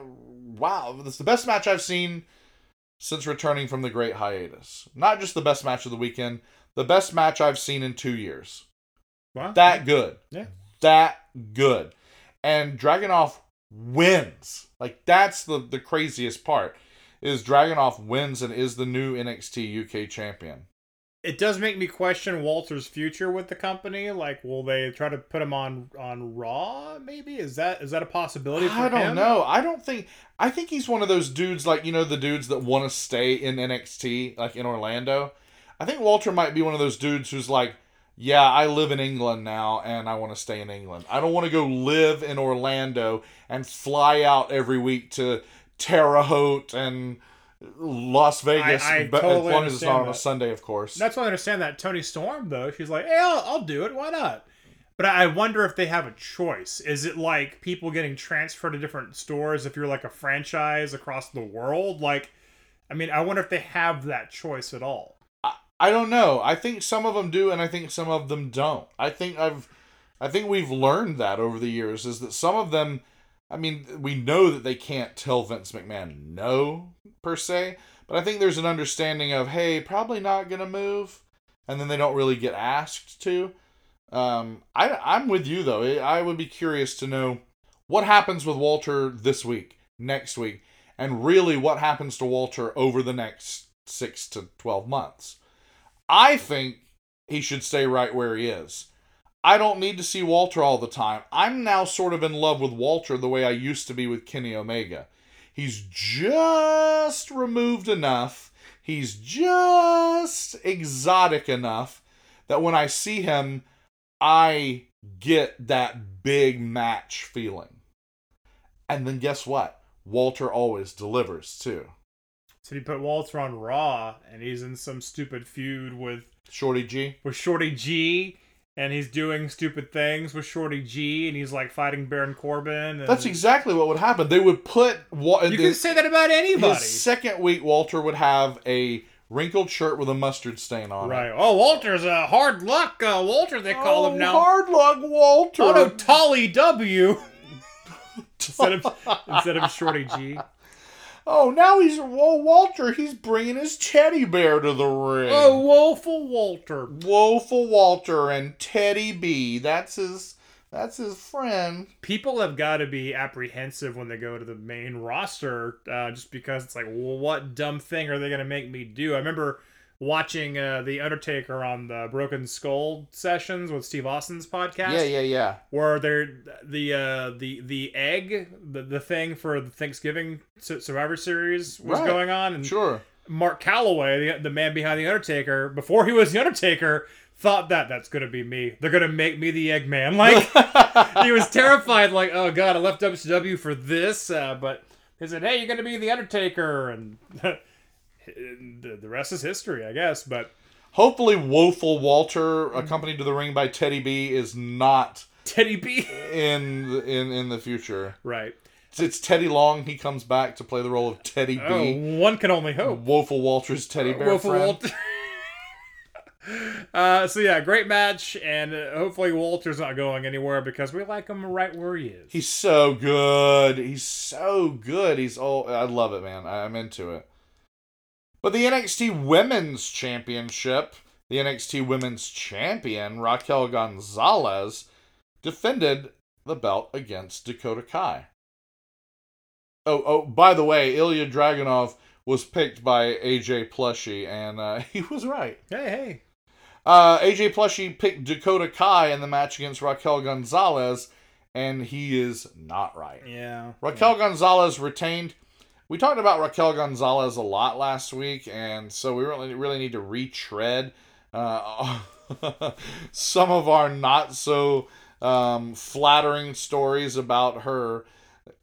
wow, that's the best match I've seen since returning from the great hiatus. Not just the best match of the weekend, the best match I've seen in two years. Wow. That good. Yeah. That good. And Dragunov wins. Like that's the the craziest part. Is Dragunov wins and is the new NXT UK champion. It does make me question Walter's future with the company. Like, will they try to put him on on Raw? Maybe is that is that a possibility? For I don't him? know. I don't think I think he's one of those dudes like you know the dudes that want to stay in NXT like in Orlando. I think Walter might be one of those dudes who's like, yeah, I live in England now and I want to stay in England. I don't want to go live in Orlando and fly out every week to Terre Haute and Las Vegas, I but totally as long as it's not on a. Sunday, of course. That's why I understand that Toni Storm though. She's like, "Hey, I'll, I'll do it. Why not?" But I wonder if they have a choice. Is it like people getting transferred to different stores if you're like a franchise across the world? Like, I mean, I wonder if they have that choice at all. I don't know. I think some of them do, and I think some of them don't. I think I've, I think we've learned that over the years is that some of them, I mean, we know that they can't tell Vince McMahon no per se, but I think there's an understanding of hey, probably not gonna move, and then they don't really get asked to. Um, I I'm with you though. I would be curious to know what happens with Walter this week, next week, and really what happens to Walter over the next six to twelve months. I think he should stay right where he is. I don't need to see Walter all the time. I'm now sort of in love with Walter the way I used to be with Kenny Omega. He's just removed enough. He's just exotic enough that when I see him, I get that big match feeling. And then guess what? Walter always delivers too. So you put Walter on Raw, and he's in some stupid feud with Shorty G. with Shorty G, and he's doing stupid things with Shorty G, and he's like fighting Baron Corbin. And That's exactly what would happen. They would put Wa- You can say that about anybody, his second week. Walter would have a wrinkled shirt with a mustard stain on right? it. Right. Oh, Walter's a hard luck uh, Walter. They call oh, him now. Hard luck, Walter. Oh no, Tolly W instead of instead of Shorty G. Oh, now he's well, Walter. He's bringing his teddy bear to the ring. Oh, woeful Walter. woeful Walter and Teddy B. That's his. That's his friend. People have got to be apprehensive when they go to the main roster, uh, just because it's like, well, what dumb thing are they going to make me do? I remember watching uh, the Undertaker on the Broken Skull sessions with Steve Austin's podcast. Yeah, yeah, yeah. where they're the uh the the egg the, the thing for the thanksgiving survivor series was Right. going on and Sure. mark calaway the, the man behind the undertaker before he was the undertaker thought that that's gonna be me they're gonna make me the eggman like he was terrified like oh god i left wcw for this uh, but they said hey you're gonna be the undertaker and the, the rest is history i guess but Hopefully, woeful Walter, accompanied to the ring by Teddy B, is not teddy b in the, in in the future. right It's, it's Teddy Long. He comes back to play the role of Teddy oh B. one can only hope Woeful Walter's teddy bear Woeful friend. Walter. Uh, so yeah, great match, and uh, hopefully Walter's not going anywhere because we like him right where he is. He's so good. He's so good. He's all. I love it, man. I'm into it. But the NXT Women's Championship, the NXT Women's Champion Raquel Gonzalez defended the belt against Dakota Kai. Oh, oh, by the way, Ilya Dragunov was picked by AJ Plushy, and uh, he was right. hey, hey. Uh, AJ Plushy picked Dakota Kai in the match against Raquel Gonzalez, and he is not right. Yeah. Raquel Gonzalez retained. We talked about Raquel Gonzalez a lot last week, and so we really really need to retread uh, some of our not so um, flattering stories about her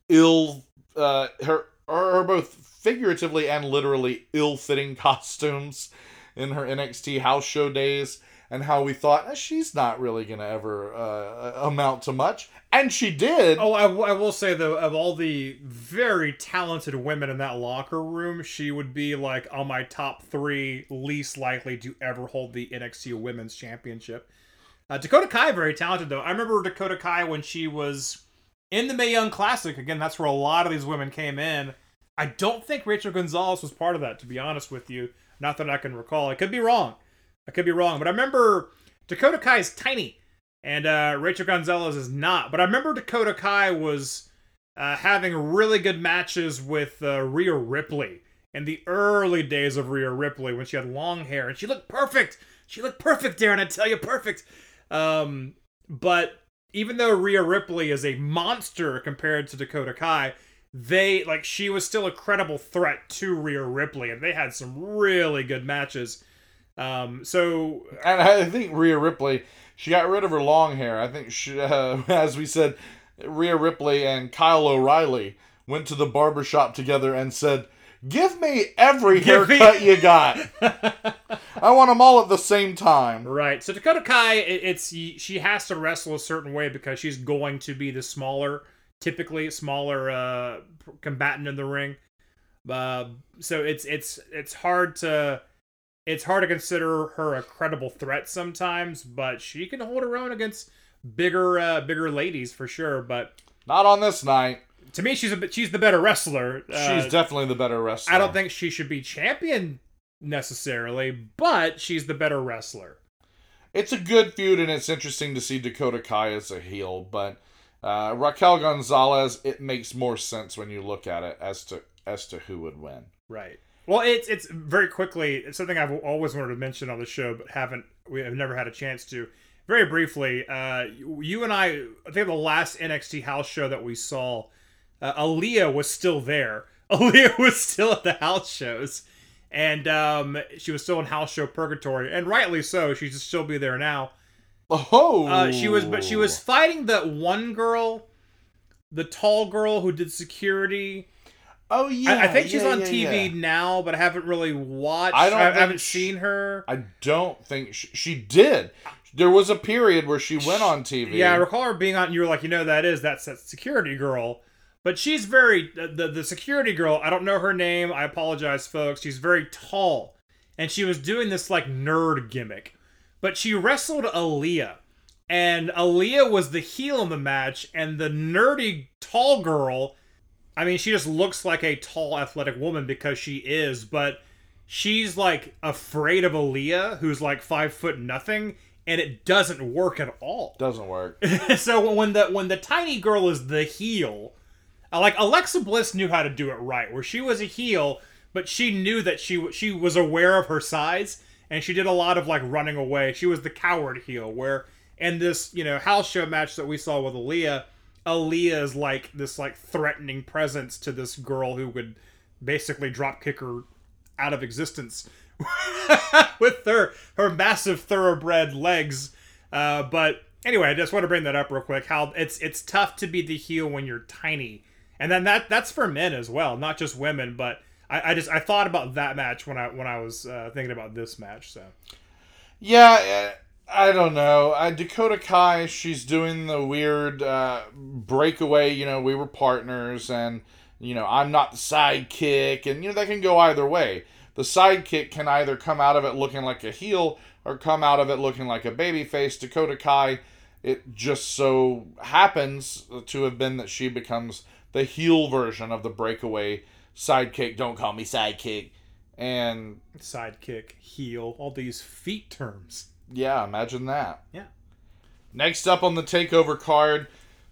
ill, uh, her her both figuratively and literally ill-fitting costumes in her NXT house show days and how we thought eh, she's not really going to ever uh, amount to much. And she did. Oh, I, w- I will say though, of all the very talented women in that locker room, she would be like on my top three least likely to ever hold the NXT Women's Championship. Uh, Dakota Kai very talented though. I remember Dakota Kai when she was in the Mae Young Classic. Again, that's where a lot of these women came in. I don't think Rachel Gonzalez was part of that, to be honest with you. Not that I can recall. I could be wrong. I could be wrong, but I remember Dakota Kai is tiny, and uh, Rachel Gonzalez is not. But I remember Dakota Kai was uh, having really good matches with uh, Rhea Ripley in the early days of Rhea Ripley when she had long hair, and she looked perfect. She looked perfect, Daryn. I tell you, perfect. Um, but even though Rhea Ripley is a monster compared to Dakota Kai, they like she was still a credible threat to Rhea Ripley, and they had some really good matches. Um, so And I think Rhea Ripley, she got rid of her long hair. I think, she, uh, as we said, Rhea Ripley and Kyle O'Reilly went to the barber shop together and said, Give me every Give me- haircut you got. I want them all at the same time. Right. So Dakota Kai, it's she has to wrestle a certain way because she's going to be the smaller, typically smaller uh, combatant in the ring. Uh, so it's it's it's hard to it's hard to consider her a credible threat sometimes, but she can hold her own against bigger uh, bigger ladies for sure. But Not on this night. to me, she's a she's the better wrestler. Uh, She's definitely the better wrestler. I don't think she should be champion necessarily, but she's the better wrestler. it's a good feud, and it's interesting to see Dakota Kai as a heel. But uh, Raquel Gonzalez, it makes more sense when you look at it as to as to who would win. Right. Well, it's it's very quickly it's something I've always wanted to mention on the show, but haven't we have never had a chance to. Very briefly, uh, you and I, I think the last NXT house show that we saw, uh, Aliyah was still there. Aliyah was still at the house shows, and um, she was still in house show purgatory, and rightly so. She should still be there now. Oh, Uh, she was, but she was fighting that one girl, the tall girl who did security. Oh yeah, I, I think she's on yeah, TV yeah. now, but I haven't really watched. I don't I haven't she- seen her. I don't think she, she did. There was a period where she went on TV. Yeah, I recall her being on. You were like, you know, that is that's that security girl. But she's very the, the the security girl. I don't know her name. I apologize, folks. She's very tall, and she was doing this like nerd gimmick. But she wrestled Aliyah, and Aliyah was the heel in the match, and the nerdy tall girl. I mean, she just looks like a tall, athletic woman because she is, but she's like afraid of Aliyah, who's like five foot nothing, and it doesn't work at all. doesn't work. so when the when the tiny girl is the heel, like Alexa Bliss knew how to do it right, where she was a heel, but she knew that she she was aware of her size, and she did a lot of like running away. She was the coward heel, where in this you know house show match that we saw with Aliyah, Aliyah is like this like threatening presence to this girl who would basically drop kick her out of existence with her her massive thoroughbred legs. Uh, but anyway, I just want to bring that up real quick. How it's it's tough to be the heel when you're tiny, and then that that's for men as well, not just women. But I, I just I thought about that match when I when I was uh, thinking about this match. So Yeah, uh, I don't know. Uh, Dakota Kai, she's doing the weird uh, breakaway. You know, we were partners, and you know, I'm not the sidekick, and you know that can go either way. The sidekick can either come out of it looking like a heel, or come out of it looking like a babyface. Dakota Kai, it just so happens to have been that she becomes the heel version of the breakaway sidekick. Don't call me sidekick. And Sidekick, heel, all these feet terms. Yeah, imagine that. Yeah. Next up on the takeover card,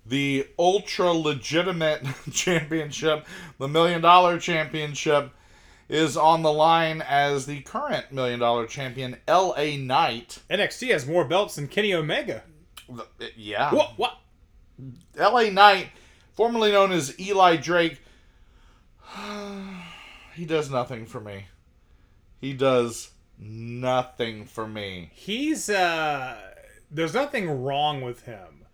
the ultra legitimate championship, the million dollar championship, is on the line as the current million dollar champion, LA Knight. NXT has more belts than Kenny Omega. Yeah. What? What? LA Knight, formerly known as Eli Drake, he does nothing for me. He does nothing for me. He's uh there's nothing wrong with him,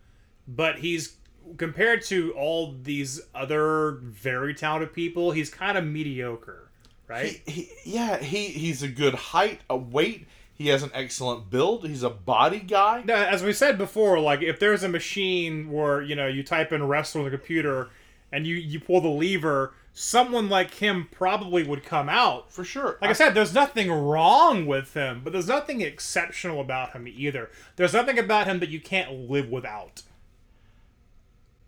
but he's compared to all these other very talented people, he's kind of mediocre, right? He, he, yeah, he, he's a good height, a weight. He has an excellent build. He's a body guy. No, as we said before, like if there's a machine where you know you type in wrestle on the computer and you you pull the lever, someone like him probably would come out. For sure. Like I said, there's nothing wrong with him, but there's nothing exceptional about him either. There's nothing about him that you can't live without.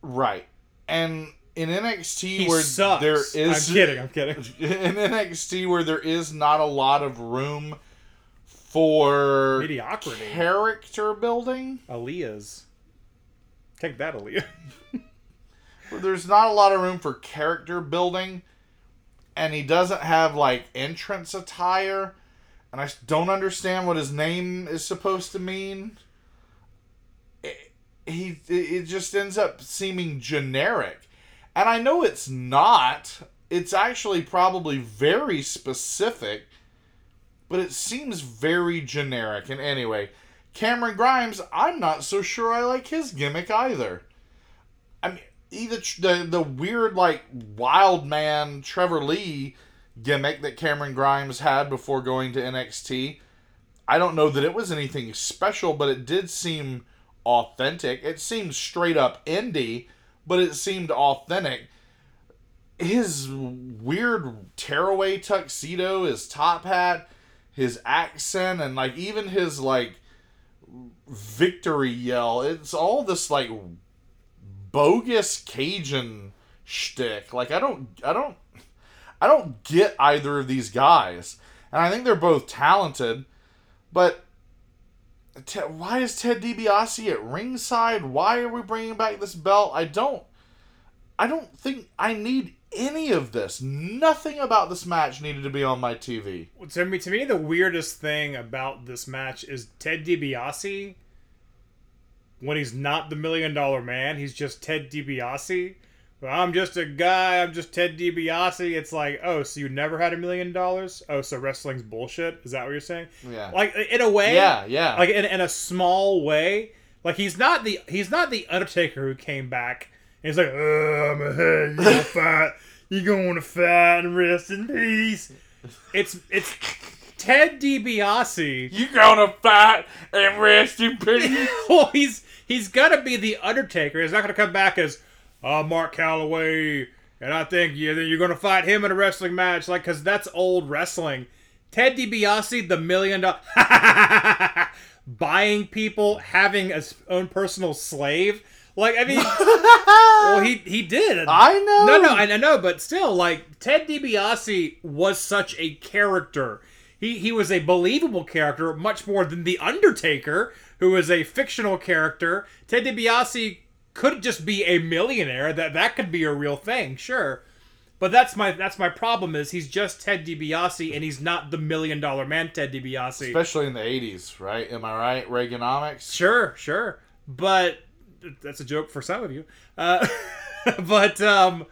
right. And in NXT He where sucks. there is I'm kidding. I'm kidding. in NXT where there is not a lot of room for Mediocrity. character building. Aliyah's. Take that, Aliyah. there's not a lot of room for character building and he doesn't have like entrance attire and I don't understand what his name is supposed to mean. It, he it just ends up seeming generic and i know it's not. It's actually probably very specific but it seems very generic. And anyway cameron grimes i'm not so sure i like his gimmick either. I mean, either the the weird like wild man Trevor Lee gimmick that Cameron Grimes had before going to NXT. I don't know that it was anything special, but it did seem authentic. It seemed straight up indie, but it seemed authentic. His weird tearaway tuxedo, his top hat, his accent, and like even his like victory yell. It's all this like bogus Cajun shtick. Like I don't, I don't, I don't get either of these guys, and I think they're both talented, but. Te- why is Ted DiBiase at ringside? Why are we bringing back this belt? I don't. I don't think I need any of this. Nothing about this match needed to be on my TV. to me, to me, the weirdest thing about this match is Ted DiBiase. When he's not the million dollar man, he's just Ted DiBiase. I'm just a guy. I'm just Ted DiBiase. It's like, oh, so you never had a million dollars? Oh, so wrestling's bullshit? Is that what you're saying? Yeah. Like in a way, Yeah, yeah. like in, in a small way. Like he's not the he's not the Undertaker who came back and he's like, oh, I'm ahead. You gonna fight? You going to fight and rest in peace? It's it's Ted DiBiase. you gonna fight and rest in peace? well, he's he's gonna be the Undertaker. He's not gonna come back as uh, Mark Calaway, and I think you you're gonna fight him in a wrestling match, like because that's old wrestling. Ted DiBiase, the million dollar buying people, having a s- own personal slave. Like I mean, well he he did. I know. No, no, I I know, but still, like Ted DiBiase was such a character. He he was a believable character, much more than the Undertaker, who is a fictional character. Ted DiBiase could just be a millionaire. That that could be a real thing, sure. But that's my that's my problem is he's just Ted DiBiase and he's not the million dollar man Ted DiBiase. Especially in the 80s, right? Am I right? Reaganomics? Sure, sure. But that's a joke for some of you. Uh, but um,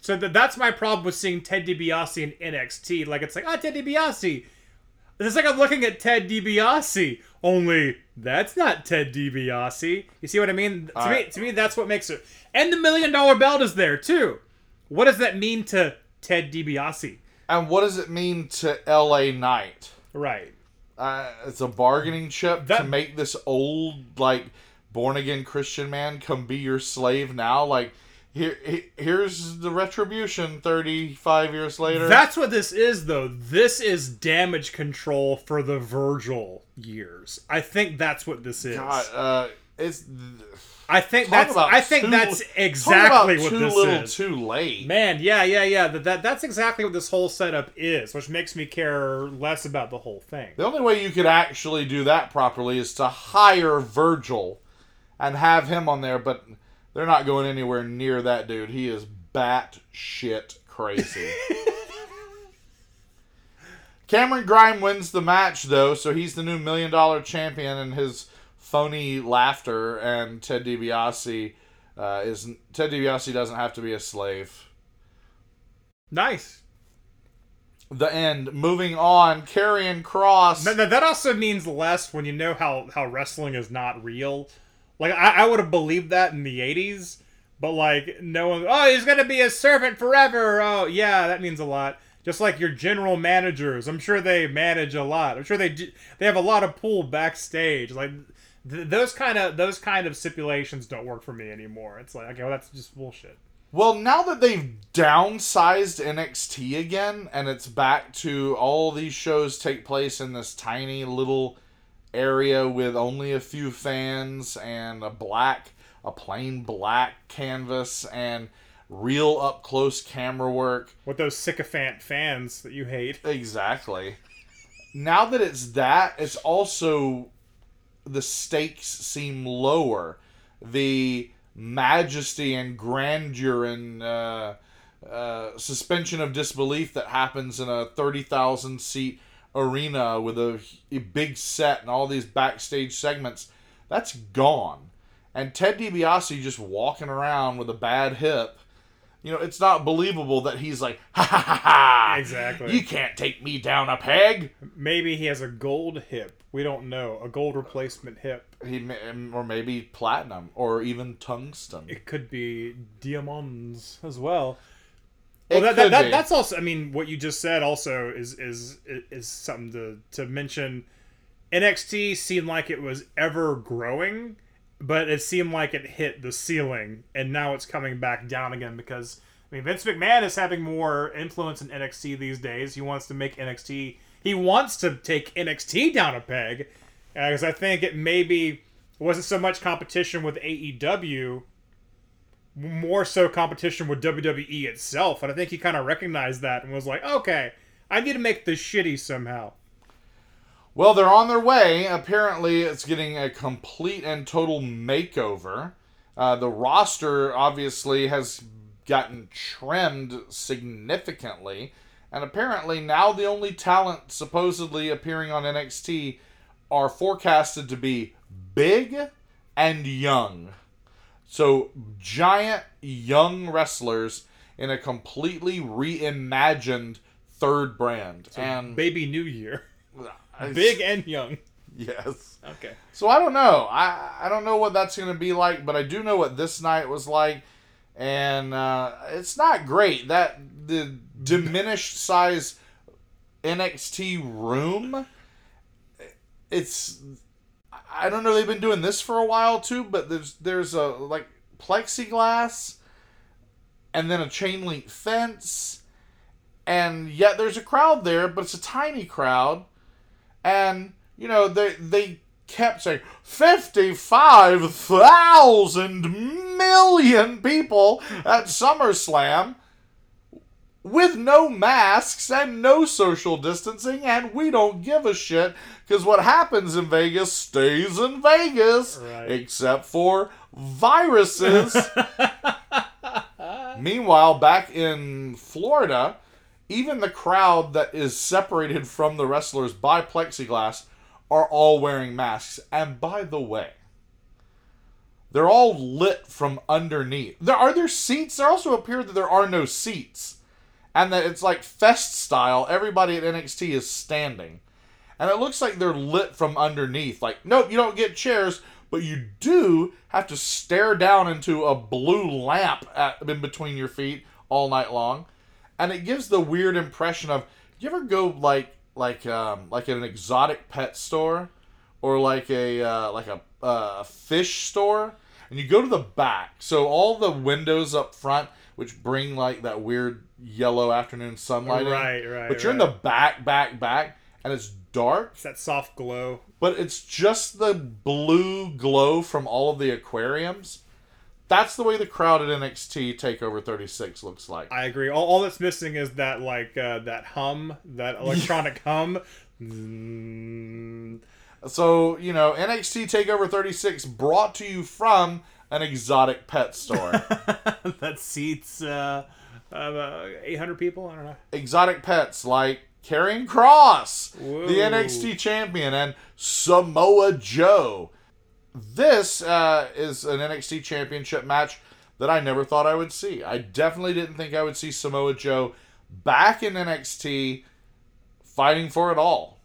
so th- that's my problem with seeing Ted DiBiase in NXT. Like it's like, oh, Ted DiBiase. It's like I'm looking at Ted DiBiase. Only that's not Ted DiBiase. You see what I mean? To me, to me, that's what makes it. And the million dollar belt is there too. What does that mean to Ted DiBiase? And what does it mean to LA Knight? Right. Uh, it's a bargaining chip to make this old, like, born again Christian man come be your slave now. Like, Here, he- here's the retribution 35 years later. That's what this is, though. This is damage control for the Virgil years. I think that's what this is. God, uh, it's I think that's. I think too- that's exactly what too this little, is. too late. Man, yeah, yeah, yeah. That, that that's exactly what this whole setup is, which makes me care less about the whole thing. The only way you could actually do that properly is to hire Virgil and have him on there, but they're not going anywhere near that dude. He is bat shit crazy. Cameron Grimes wins the match though, so he's the new million dollar champion, and his phony laughter and Ted DiBiase uh, is Ted DiBiase doesn't have to be a slave. Nice. The end. Moving on, Karrion Kross. That, that- that also means less when you know how, how wrestling is not real. Like, I, I would have believed that in the 80s, but, like, no one, oh, he's to be a servant forever. Oh, yeah, that means a lot. Just like your general managers. I'm sure they manage a lot. I'm sure they do, they have a lot of pull backstage. Like, th- those kind of those kind of stipulations don't work for me anymore. It's like, okay, well, that's just bullshit. Well, now that they've downsized NXT again and it's back to all these shows take place in this tiny little area with only a few fans and a black, a plain black canvas and real up close camera work. With those sycophant fans that you hate. Exactly. Now that it's that, it's also the stakes seem lower. The majesty and grandeur and uh, uh, suspension of disbelief that happens in a 30,000 seat arena with a, a big set and all these backstage segments, that's gone. And Ted DiBiase just walking around with a bad hip. You know, it's not believable that he's like, ha ha ha ha. Exactly. You can't take me down a peg. Maybe he has a gold hip. We don't know. A gold replacement hip. He may, mm, or maybe platinum or even tungsten. It could be diamonds as well. Well, that, that, that, that's also. I mean, what you just said also is is is something to to mention. NXT seemed like it was ever growing, but it seemed like it hit the ceiling, and now it's coming back down again because I mean Vince McMahon is having more influence in NXT these days. He wants to make NXT. He wants to take NXT down a peg, because I think it maybe wasn't so much competition with AEW more so competition with WWE itself. And I think he kind of recognized that and was like, okay, I need to make this shitty somehow. Well, they're on their way. Apparently, it's getting a complete and total makeover. Uh, the roster obviously has gotten trimmed significantly. And apparently, now the only talent supposedly appearing on NXT are forecasted to be big and young. So, giant young wrestlers in a completely reimagined third brand. and Baby New Year. Big and young. Yes. Okay. So I don't know. I I don't know what that's going to be like, but I do know what this night was like, and uh, it's not great. That the diminished size NXT room. It's I don't know. They've been doing this for a while too, but there's there's a like plexiglass, and then a chain link fence, and yet there's a crowd there, but it's a tiny crowd and you know they they kept saying 55,000 million people at SummerSlam with no masks and no social distancing and we don't give a shit cuz what happens in Vegas stays in Vegas Right. except for viruses Meanwhile, back in Florida, even the crowd that is separated from the wrestlers by plexiglass are all wearing masks. And by the way, they're all lit from underneath. There are there seats. There also appeared that there are no seats, and that it's like fest style. Everybody at NXT is standing, and it looks like they're lit from underneath. Like, nope, you don't get chairs, but you do have to stare down into a blue lamp at, in between your feet all night long, and it gives the weird impression of. You ever go like like um, like an exotic pet store, or like a uh, like a uh, fish store? and you go to the back. So all the windows up front, which bring like that weird yellow afternoon sunlight, in, Right, right, But you're in the back, back, back, and it's dark. It's that soft glow. But it's just the blue glow from all of the aquariums. That's the way the crowd at NXT Takeover 36 looks like. I agree. All, all that's missing is that like uh, that hum, that electronic hum. Mm. So, you know, NXT TakeOver 36 brought to you from an exotic pet store. that seats uh, uh, 800 people. I don't know. exotic pets like Karrion Kross, Whoa. the NXT champion, and Samoa Joe. This uh, is an NXT championship match that I never thought I would see. I definitely didn't think I would see Samoa Joe back in NXT fighting for it all.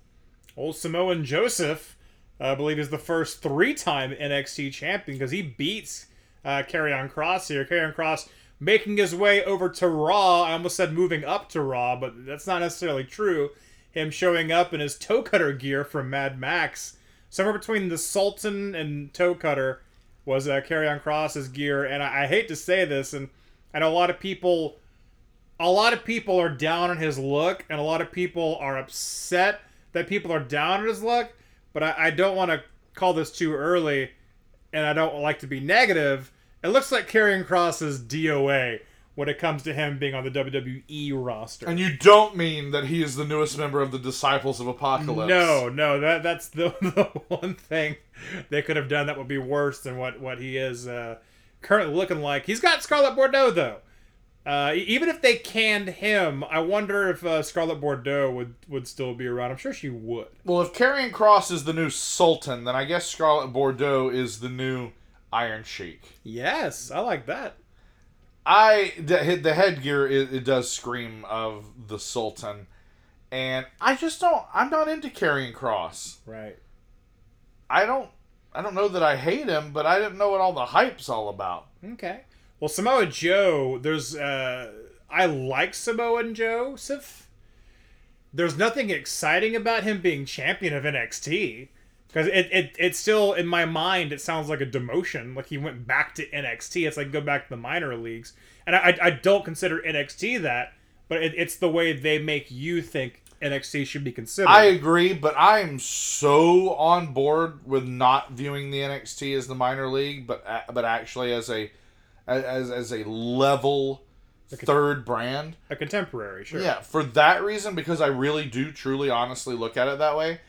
Old Samoan Joseph, I believe, is the first three-time NXT champion because he beats uh, Karrion Kross here. Karrion Kross making his way over to Raw. I almost said moving up to Raw, but that's not necessarily true. Him showing up in his toe cutter gear from Mad Max, somewhere between the Sultan and toe cutter, was uh, Karrion Kross's gear. And I, I hate to say this, and know a lot of people a lot of people are down on his look, and a lot of people are upset that people are down on his look. But I, I don't want to call this too early, and I don't like to be negative. It looks like Karrion Kross is DOA when it comes to him being on the WWE roster. And you don't mean that he is the newest member of the Disciples of Apocalypse. No, no, that that's the, the one thing they could have done that would be worse than what what he is uh, currently looking like. He's got Scarlett Bordeaux though. Uh, even if they canned him, I wonder if uh, Scarlett Bordeaux would would still be around. I'm sure she would. Well, if Karrion Kross is the new Sultan, then I guess Scarlett Bordeaux is the new Iron Sheik. Yes, I like that. I the, the headgear it, it does scream of the Sultan, and I just don't. I'm not into Karrion Kross. Right. I don't. I don't know that I hate him, but I didn't know what all the hype's all about. Okay. Well, Samoa Joe, there's uh I like Samoan Joseph. There's nothing exciting about him being champion of NXT because it, it it still in my mind it sounds like a demotion, like he went back to NXT. It's like go back to the minor leagues, and I I, I don't consider NXT that, but it, it's the way they make you think NXT should be considered. I agree, but I am so on board with not viewing the NXT as the minor league, but but actually as a as as a level third brand. a contemporary, sure. Yeah, for that reason, because I really do truly honestly look at it that way,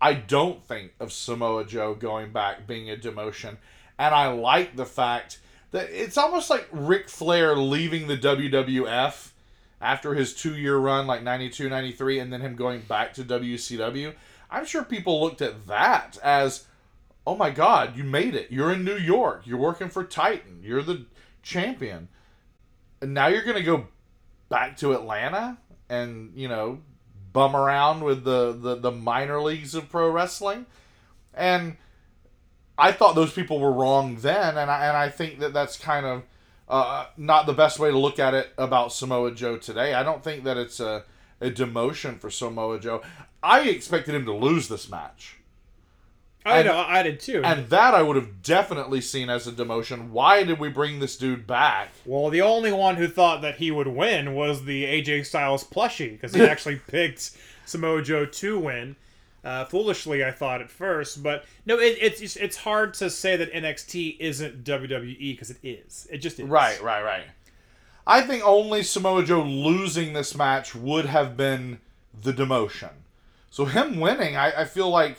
I don't think of Samoa Joe going back being a demotion. And I like the fact that it's almost like Ric Flair leaving the WWF after his two year run, like 92, 93, and then him going back to WCW. I'm sure people looked at that as, oh my God, you made it. You're in New York. You're working for Titan. You're the champion and now you're gonna go back to Atlanta and you know bum around with the the, the minor leagues of pro wrestling, and I thought those people were wrong then, and I and I think that that's kind of uh, not the best way to look at it about Samoa Joe today. I don't think that it's a a demotion for Samoa Joe. I expected him to lose this match. I and- know, I did too. And that I would have definitely seen as a demotion. Why did we bring this dude back? Well, the only one who thought that he would win was the AJ Styles plushie because he actually picked Samoa Joe to win. Uh, foolishly, I thought at first, but no, it, it's it's- it's hard to say that NXT isn't WWE because it is. It just is. Right, right, right. I think only Samoa Joe losing this match would have been the demotion. So him winning, I, I feel like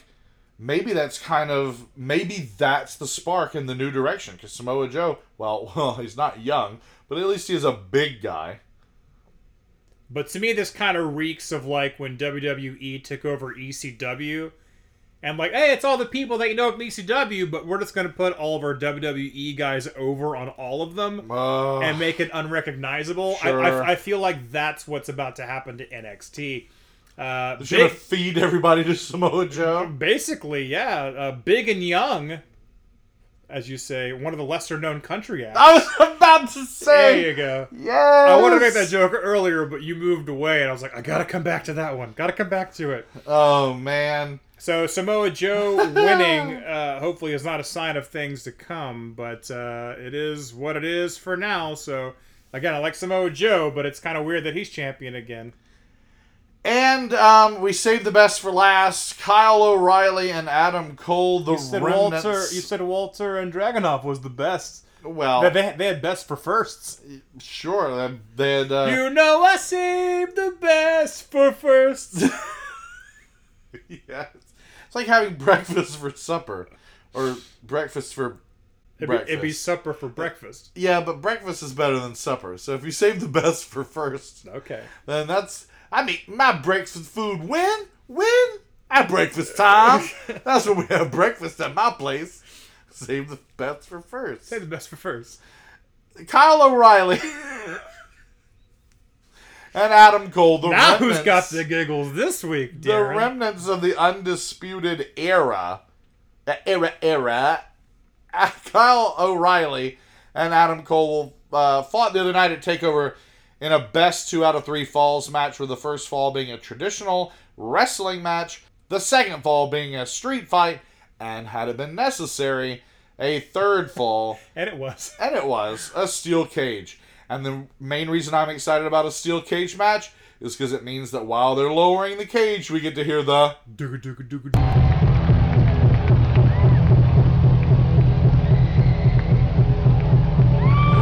maybe that's kind of maybe that's the spark in the new direction. Because Samoa Joe, well, well, he's not young, but at least he's a big guy. But to me, this kind of reeks of like when WWE took over ECW, and like, hey, it's all the people that you know from ECW, but we're just gonna put all of our WWE guys over on all of them. Uh, and make it unrecognizable. Sure. I, I, I feel like that's what's about to happen to NXT. Uh, They're gonna feed everybody to Samoa Joe. basically, yeah, uh, big and young as you say, one of the lesser known country acts. I was about to say. there you go. Yeah. I wanted to make that joke earlier, but you moved away, and I was like, I gotta come back to that one. Gotta come back to it. Oh man. So Samoa Joe winning, uh, hopefully, is not a sign of things to come, but uh, it is what it is for now. So again, I like Samoa Joe, but it's kind of weird that he's champion again. And um, we saved the best for last. Kyle O'Reilly and Adam Cole, the You said remnants. Walter. You said Walter and Dragunov was the best. well, They, they, they had best for firsts. sure. They, they had. Uh, You know I saved the best for firsts. yes. It's like having breakfast for supper, or breakfast for It'd be, breakfast. it'd be supper for breakfast. yeah, but breakfast is better than supper. So if you save the best for first, Okay. then that's. I mean, my breakfast food when when at breakfast time. that's when we have breakfast at my place. Save the best for first. Say the best for first. Kyle O'Reilly and Adam Cole. The Now who's remnants- got the giggles this week, the remnants of the undisputed era, the era era. Kyle O'Reilly and Adam Cole uh, fought the other night at Takeover in a best two out of three falls match, with the first fall being a traditional wrestling match, the second fall being a street fight, and had it been necessary, a third fall and it was. and it was a steel cage. And the main reason I'm excited about a steel cage match is because it means that while they're lowering the cage, we get to hear the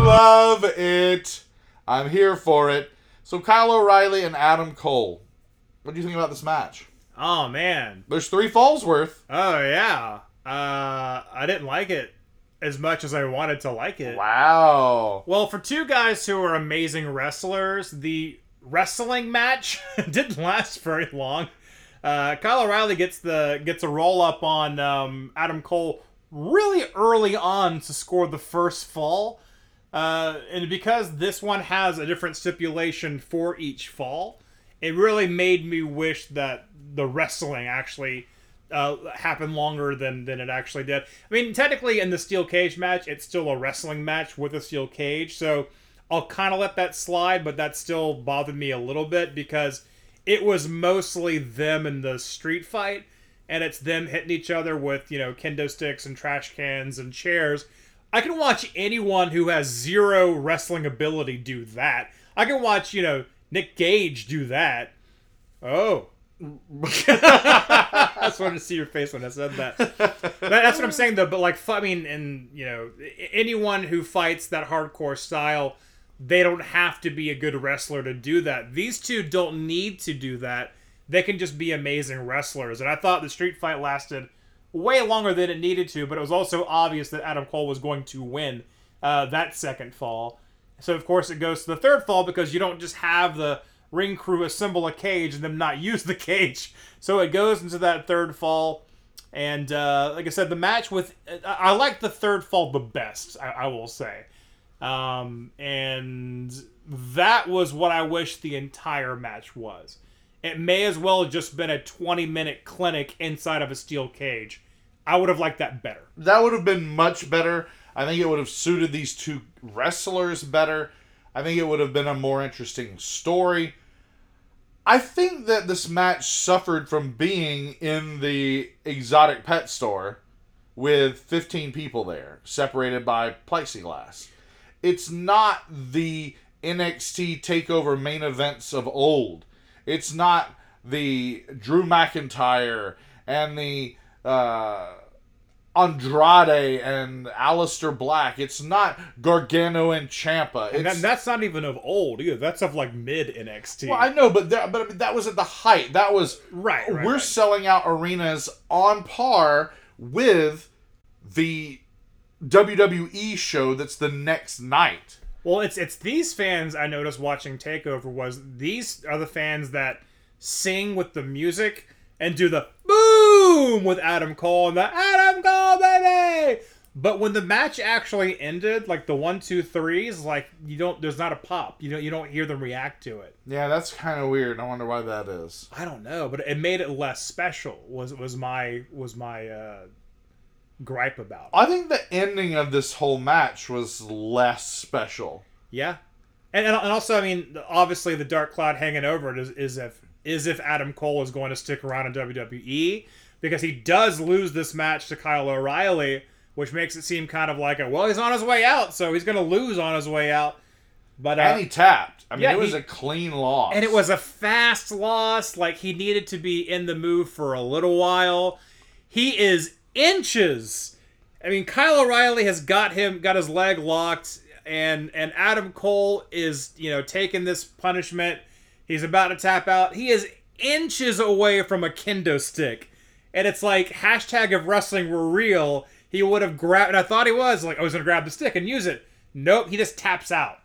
love it. I'm here for it. So Kyle O'Reilly and Adam Cole. What do you think about this match? Oh man. There's three falls worth. Oh yeah. Uh, I didn't like it as much as I wanted to like it. Wow. Well, for two guys who are amazing wrestlers, the wrestling match didn't last very long. Uh, Kyle O'Reilly gets the gets a roll up on um, Adam Cole really early on to score the first fall, uh, and because this one has a different stipulation for each fall, it really made me wish that the wrestling actually uh, happened longer than than it actually did. I mean, technically, in the steel cage match, it's still a wrestling match with a steel cage, so I'll kind of let that slide. But that still bothered me a little bit because it was mostly them in the street fight, and it's them hitting each other with you know kendo sticks and trash cans and chairs. I can watch anyone who has zero wrestling ability do that. I can watch you know Nick Gage do that. Oh. I just wanted to see your face when I said that. That- That's what I'm saying, though. But like, I mean, and you know, anyone who fights that hardcore style, they don't have to be a good wrestler to do that. These two don't need to do that. They can just be amazing wrestlers. And I thought the street fight lasted way longer than it needed to, but it was also obvious that Adam Cole was going to win uh, that second fall. So of course it goes to the third fall because you don't just have the ring crew assemble a cage and then not use the cage. So it goes into that third fall, and uh, like I said, the match with I, I like the third fall the best. I, I will say, um, and that was what I wish the entire match was. It may as well have just been a 20 minute clinic inside of a steel cage. I would have liked that better. That would have been much better. I think it would have suited these two wrestlers better. I think it would have been a more interesting story. I think that this match suffered from being in the exotic pet store with 15 people there, separated by plexiglass. It's not the NXT takeover main events of old. It's not the Drew McIntyre and the uh, Andrade and Aleister Black. It's not Gargano and Ciampa. And that, that's not even of old either. That's of like mid NXT. well, I know, but that, but I mean, that was at the height. That was right, right, we're right. selling out arenas on par with the WWE show that's the next night. Well, it's it's these fans I noticed watching Takeover was these are the fans that sing with the music and do the boom with Adam Cole and the Adam Cole baby. But when the match actually ended, like the one, two, threes, like you don't, there's not a pop. You don't, you don't hear them react to it. Yeah, that's kind of weird. I wonder why that is. I don't know, but it made it less special. Was was my was my uh, gripe about. I think the ending of this whole match was less special. Yeah, and and and also, I mean, obviously, the dark cloud hanging over it is, is if is if Adam Cole is going to stick around in WWE because he does lose this match to Kyle O'Reilly, which makes it seem kind of like a well, he's on his way out, so he's going to lose on his way out. But uh, and he tapped. I mean, yeah, it was he- a clean loss. and it was a fast loss. Like he needed to be in the move for a little while. He is inches. I mean, Kyle O'Reilly has got him, got his leg locked, and and Adam Cole is you know taking this punishment. He's about to tap out. He is inches away from a kendo stick, and it's like hashtag if wrestling were real, he would have grabbed. And I thought he was like, I was gonna grab the stick and use it. Nope, he just taps out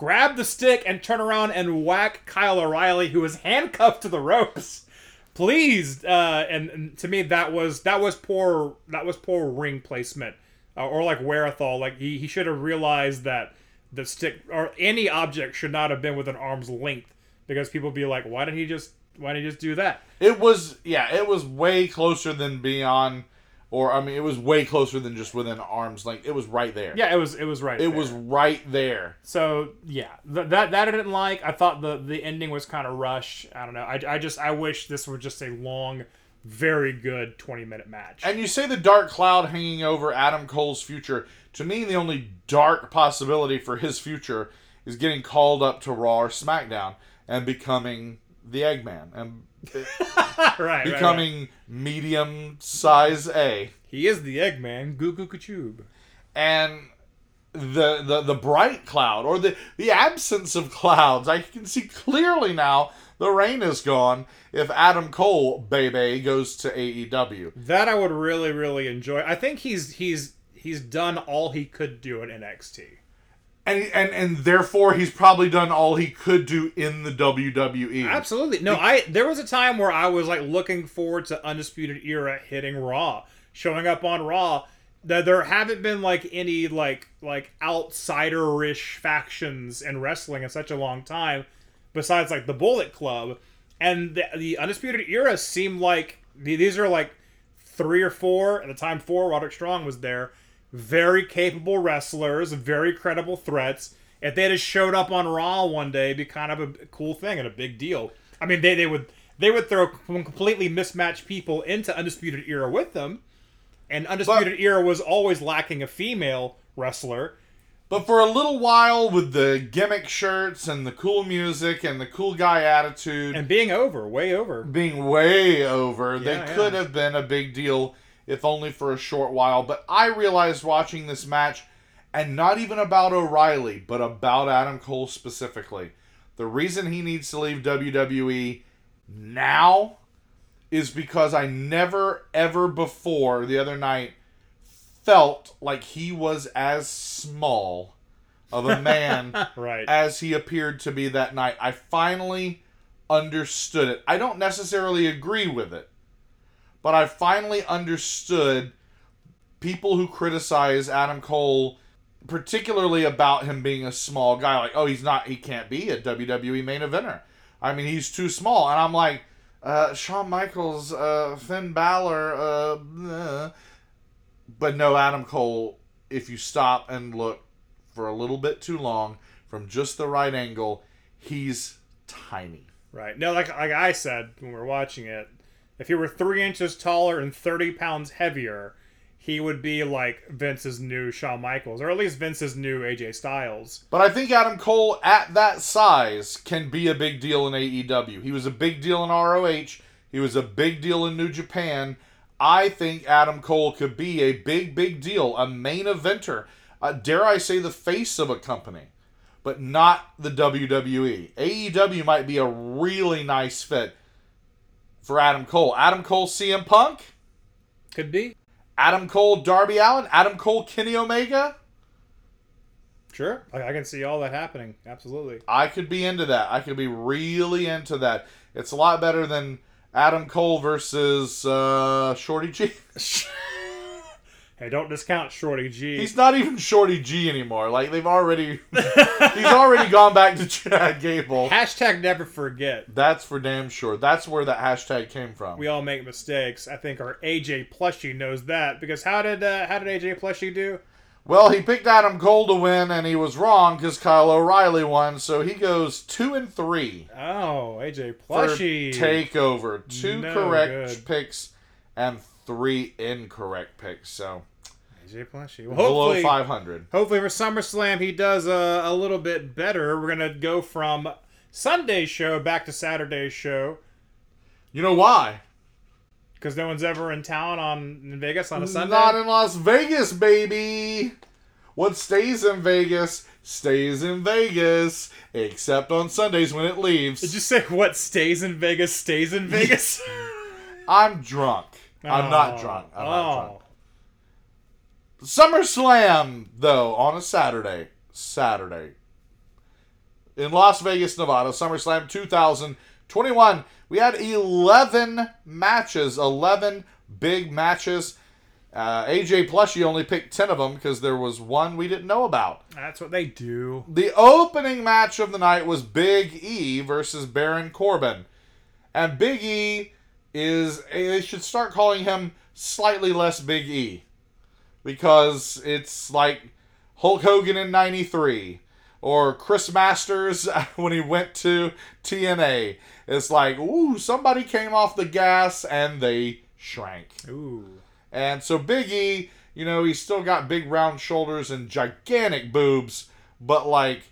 grab the stick and turn around and whack Kyle O'Reilly, who is handcuffed to the ropes. Please, uh, and, and to me that was that was poor that was poor ring placement, uh, or like Wherethal. Like he, he should have realized that the stick or any object should not have been within arm's length because people be like, why didn't he just why did he just do that? It was yeah, it was way closer than beyond, or I mean, it was way closer than just within arm's length. It was right there. Yeah, it was it was right. it there. was right there. So yeah, th- that that I didn't like. I thought the the ending was kind of rushed. I don't know. I, I just I wish this were just a long, very good twenty minute match. And you say the dark cloud hanging over Adam Cole's future. To me, the only dark possibility for his future is getting called up to Raw or SmackDown and becoming the Eggman and right, right, right. becoming medium size A. He is the Eggman. Goo goo kachoob. and the the the bright cloud or the the absence of clouds i can see clearly now the rain is gone if adam cole baby goes to aew That I would really really enjoy. I think he's he's he's done all he could do in NXT. And and and therefore he's probably done all he could do in the wwe Absolutely. No, I there was a time where I was like looking forward to Undisputed Era hitting Raw, showing up on Raw. That there haven't been like any like like outsider-ish factions in wrestling in such a long time, besides like the Bullet Club, and the, the Undisputed Era seemed like these are like three or four at the time. Four Roderick Strong was there, very capable wrestlers, very credible threats. If they had just showed up on Raw one day, it'd be kind of a cool thing and a big deal. I mean, they, they would they would throw completely mismatched people into Undisputed Era with them, and Undisputed Era was always lacking a female wrestler. but for a little while with the gimmick shirts and the cool music and the cool guy attitude And being over, way over. being way over. they Yeah, could have been a big deal if only for a short while. But I realized watching this match, and not even about O'Reilly, but about Adam Cole specifically, the reason he needs to leave WWE now is because I never, ever before the other night felt like he was as small of a man Right. as he appeared to be that night. I finally understood it. I don't necessarily agree with it, but I finally understood people who criticize Adam Cole, particularly about him being a small guy, like, oh, he's not, he can't be a WWE main eventer. I mean, he's too small. And I'm like, uh, Shawn Michaels, uh, Finn Balor, uh, uh. but no, Adam Cole, if you stop and look for a little bit too long from just the right angle, he's tiny. Right. No, like like I said when we were watching it, if he were three inches taller and thirty pounds heavier, he would be like Vince's new Shawn Michaels, or at least Vince's new AJ Styles. But I think Adam Cole at that size can be a big deal in AEW. He was a big deal in ROH. He was a big deal in New Japan. I think Adam Cole could be a big, big deal, a main eventer. Uh, dare I say the face of a company, but not the WWE. AEW might be a really nice fit for Adam Cole. Adam Cole, CM Punk. Could be. Adam Cole, Darby Allin. Adam Cole, Kenny Omega. Sure. I, I can see all that happening. Absolutely. I could be into that. I could be really into that. It's a lot better than Adam Cole versus uh, Shorty G. Hey, don't discount Shorty G. He's not even Shorty G anymore. Like they've already, he's already gone back to Chad Gable. Hashtag never forget. That's for damn sure. That's where that hashtag came from. We all make mistakes. I think our AJ Plushie knows that because how did uh, how did AJ Plushie do? Well, he picked Adam Cole to win, and he was wrong because Kyle O'Reilly won. So he goes two and three Oh, AJ for Plushie. takeover. Two No correct good. picks and three incorrect picks. So AJ Plushie. Well, below hopefully, five hundred. hopefully for SummerSlam he does a, a little bit better. We're gonna go from Sunday's show back to Saturday's show You know why? because no one's ever in town on in Vegas on a Sunday. Not in Las Vegas, baby. What stays in Vegas stays in Vegas, except on Sundays when it leaves. Did you say what stays in Vegas stays in Vegas? I'm drunk. I'm not Oh. drunk. I'm not oh. drunk. SummerSlam, though, on a Saturday. Saturday. In Las Vegas, Nevada, SummerSlam 2021. We had 11 matches, 11 big matches. Uh, AJ Plushie only picked 10 of them because there was one we didn't know about. That's what they do. The opening match of the night was Big E versus Baron Corbin. And Big E is, they should start calling him slightly less Big E. Because it's like Hulk Hogan in 93. Or Chris Masters when he went to TNA. It's like, ooh, somebody came off the gas and they shrank. Ooh. And so Big E, you know, he's still got big round shoulders and gigantic boobs, but like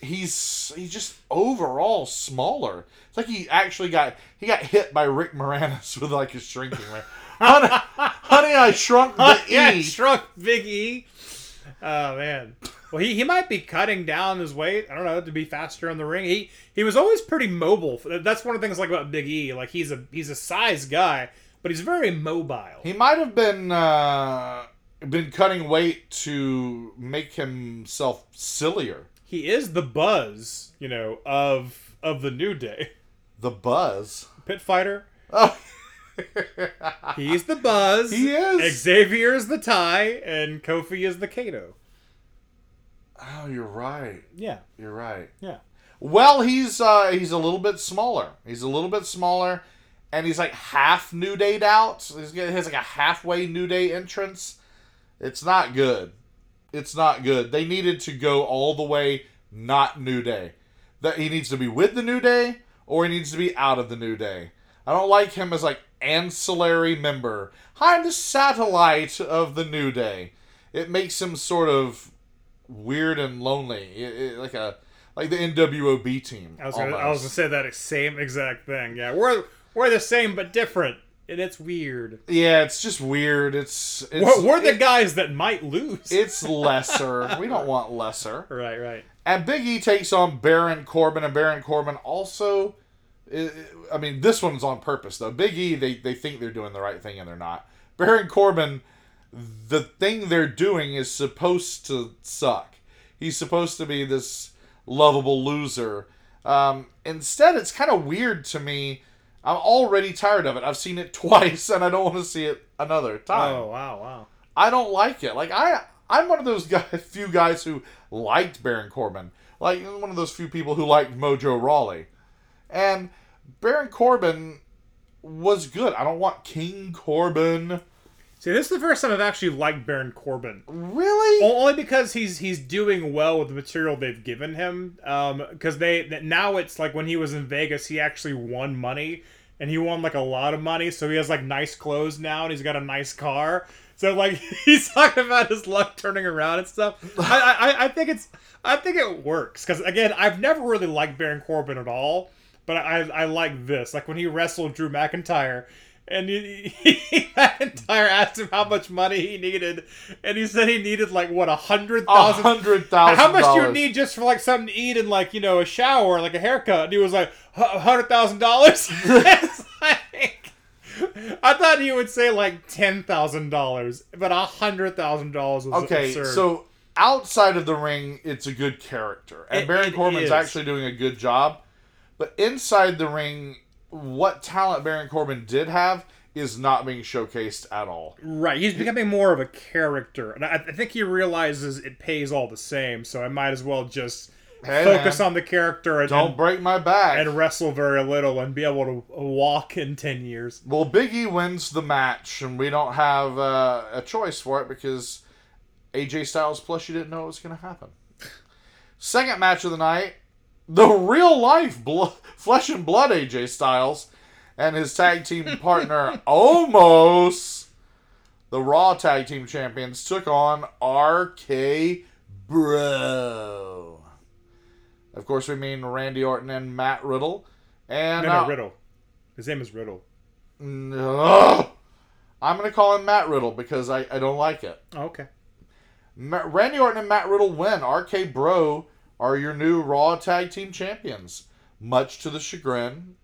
he's he's just overall smaller. It's like he actually got he got hit by Rick Moranis with like his shrinking ray. Honey, honey, I shrunk the yeah, E. shrunk Big E. Oh man. Well, he, he might be cutting down his weight. I don't know to be faster in the ring. He he was always pretty mobile. That's one of the things I like about Big E. Like he's a he's a size guy, but he's very mobile. He might have been uh, been cutting weight to make himself sillier. He is the buzz, you know, of of the New Day. The buzz. Pit fighter. Oh. He's the buzz. He is. Xavier is the tie, and Kofi is the Kato. oh, you're right. Yeah, You're right. yeah. Well, he's uh, he's a little bit smaller. He's a little bit smaller, and he's like half New Day out. He's got, he has like a halfway New Day entrance. It's not good. It's not good. They needed to go all the way not New Day. That he needs to be with the New Day or he needs to be out of the New Day. I don't like him as like ancillary member. I'm the satellite of the New Day. It makes him sort of weird and lonely, It- it- like a like the NWOB team. I was gonna, I was gonna say that same exact thing. Yeah, we're we're the same but different, and it's weird. yeah, it's just weird. It's, it's We're, we're the it- guys that might lose. It's lesser. we don't want lesser. right, right. And Big E takes on Baron Corbin, and Baron Corbin also. I I mean, this one's on purpose though. Big E, they they think they're doing the right thing, and they're not. Baron Corbin, the thing they're doing is supposed to suck. He's supposed to be this lovable loser. Um, instead, it's kind of weird to me. I'm already tired of it. I've seen it twice, and I don't want to see it another time. Oh wow, wow. I don't like it. Like I, I'm one of those guys, few guys who liked Baron Corbin. Like one of those few people who liked Mojo Rawley, and Baron Corbin was good. I don't want King Corbin. See, this is the first time I've actually liked Baron Corbin. Really? Only because he's he's doing well with the material they've given him. Um, because they now it's like when he was in Vegas, he actually won money, and he won like a lot of money. So he has like nice clothes now, and he's got a nice car. So like he's talking about his luck turning around and stuff. I I, I think it's I think it works because again I've never really liked Baron Corbin at all, but I I like this like when he wrestled Drew McIntyre. And he, he, McIntyre asked him how much money he needed, and he said he needed like what a hundred thousand. A hundred thousand. How much do you need just for like something to eat and like you know a shower, like a haircut? And he was like a hundred thousand dollars. I thought he would say like ten thousand dollars, but a hundred thousand dollars was Okay, absurd. so outside of the ring, it's a good character, and It- Baron it Corbin's is. actually doing a good job. But inside the ring, what talent Baron Corbin did have is not being showcased at all. Right, he's becoming more of a character, and I, think he realizes it pays all the same. So I might as well just Hey, focus man, on the character and, Don't and, break my back. and wrestle very little and be able to walk in ten years. Well, Big E wins the match, and we don't have uh, a choice for it because AJ Styles plus you didn't know it was going to happen. Second match of the night, the real life flesh and blood AJ Styles and his tag team partner Omos, the Raw tag team champions, took on RK Bro. Of course, we mean Randy Orton and Matt Riddle. And No, no, uh, Riddle. His name is Riddle. no. I'm going to call him Matt Riddle because I, I don't like it. Oh, okay. Ma- Randy Orton and Matt Riddle win. RK Bro are your new Raw Tag Team Champions, much to the chagrin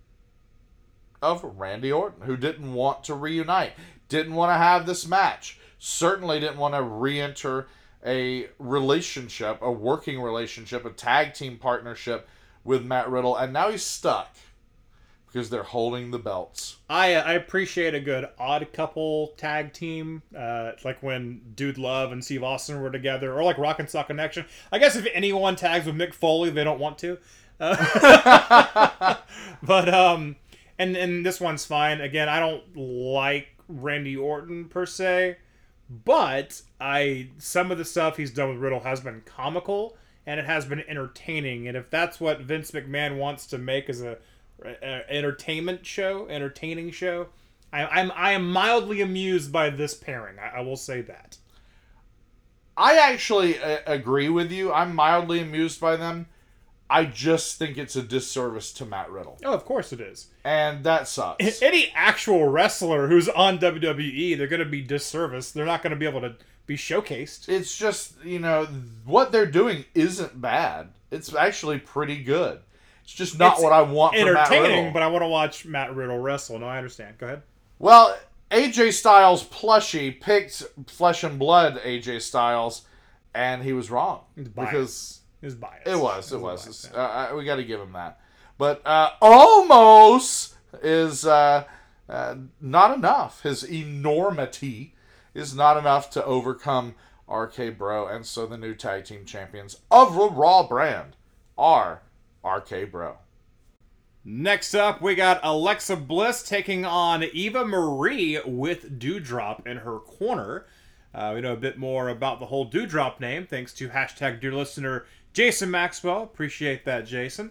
of Randy Orton, who didn't want to reunite, didn't want to have this match, certainly didn't want to re enter a relationship, a working relationship, a tag team partnership with Matt Riddle, and now he's stuck because they're holding the belts. I I appreciate a good odd couple tag team, uh, like when Dude Love and Steve Austin were together, or like Rock and Sock Connection. I guess if anyone tags with Mick Foley, they don't want to. Uh, but um, and and this one's fine. Again, I don't like Randy Orton per se, but I some of the stuff he's done with Riddle has been comical and it has been entertaining. And if that's what Vince McMahon wants to make as a entertainment show, entertaining show, I, I'm I am mildly amused by this pairing. I, I will say that. I actually uh, agree with you. I'm mildly amused by them. I just think it's a disservice to Matt Riddle. Oh, of course it is. And that sucks. Any actual wrestler who's on WWE, they're going to be disservice. They're not going to be able to be showcased. It's just, you know, what they're doing isn't bad. It's actually pretty good. It's just not It's what I want Entertaining, but I want to watch Matt Riddle wrestle. No, I understand. Go ahead. Well, AJ Styles plushie picked Flesh and Blood AJ Styles, and he was wrong because His bias. it was, it It's was. bias, uh, uh, we got to give him that. But uh, almost is uh, uh, not enough. His enormity is not enough to overcome RK Bro, and so the new tag team champions of the Raw brand are RK Bro. Next up, we got Alexa Bliss taking on Eva Marie with Doudrop in her corner. Uh, we know a bit more about the whole Doudrop name thanks to hashtag dear listener Jason Maxwell. Appreciate that, Jason.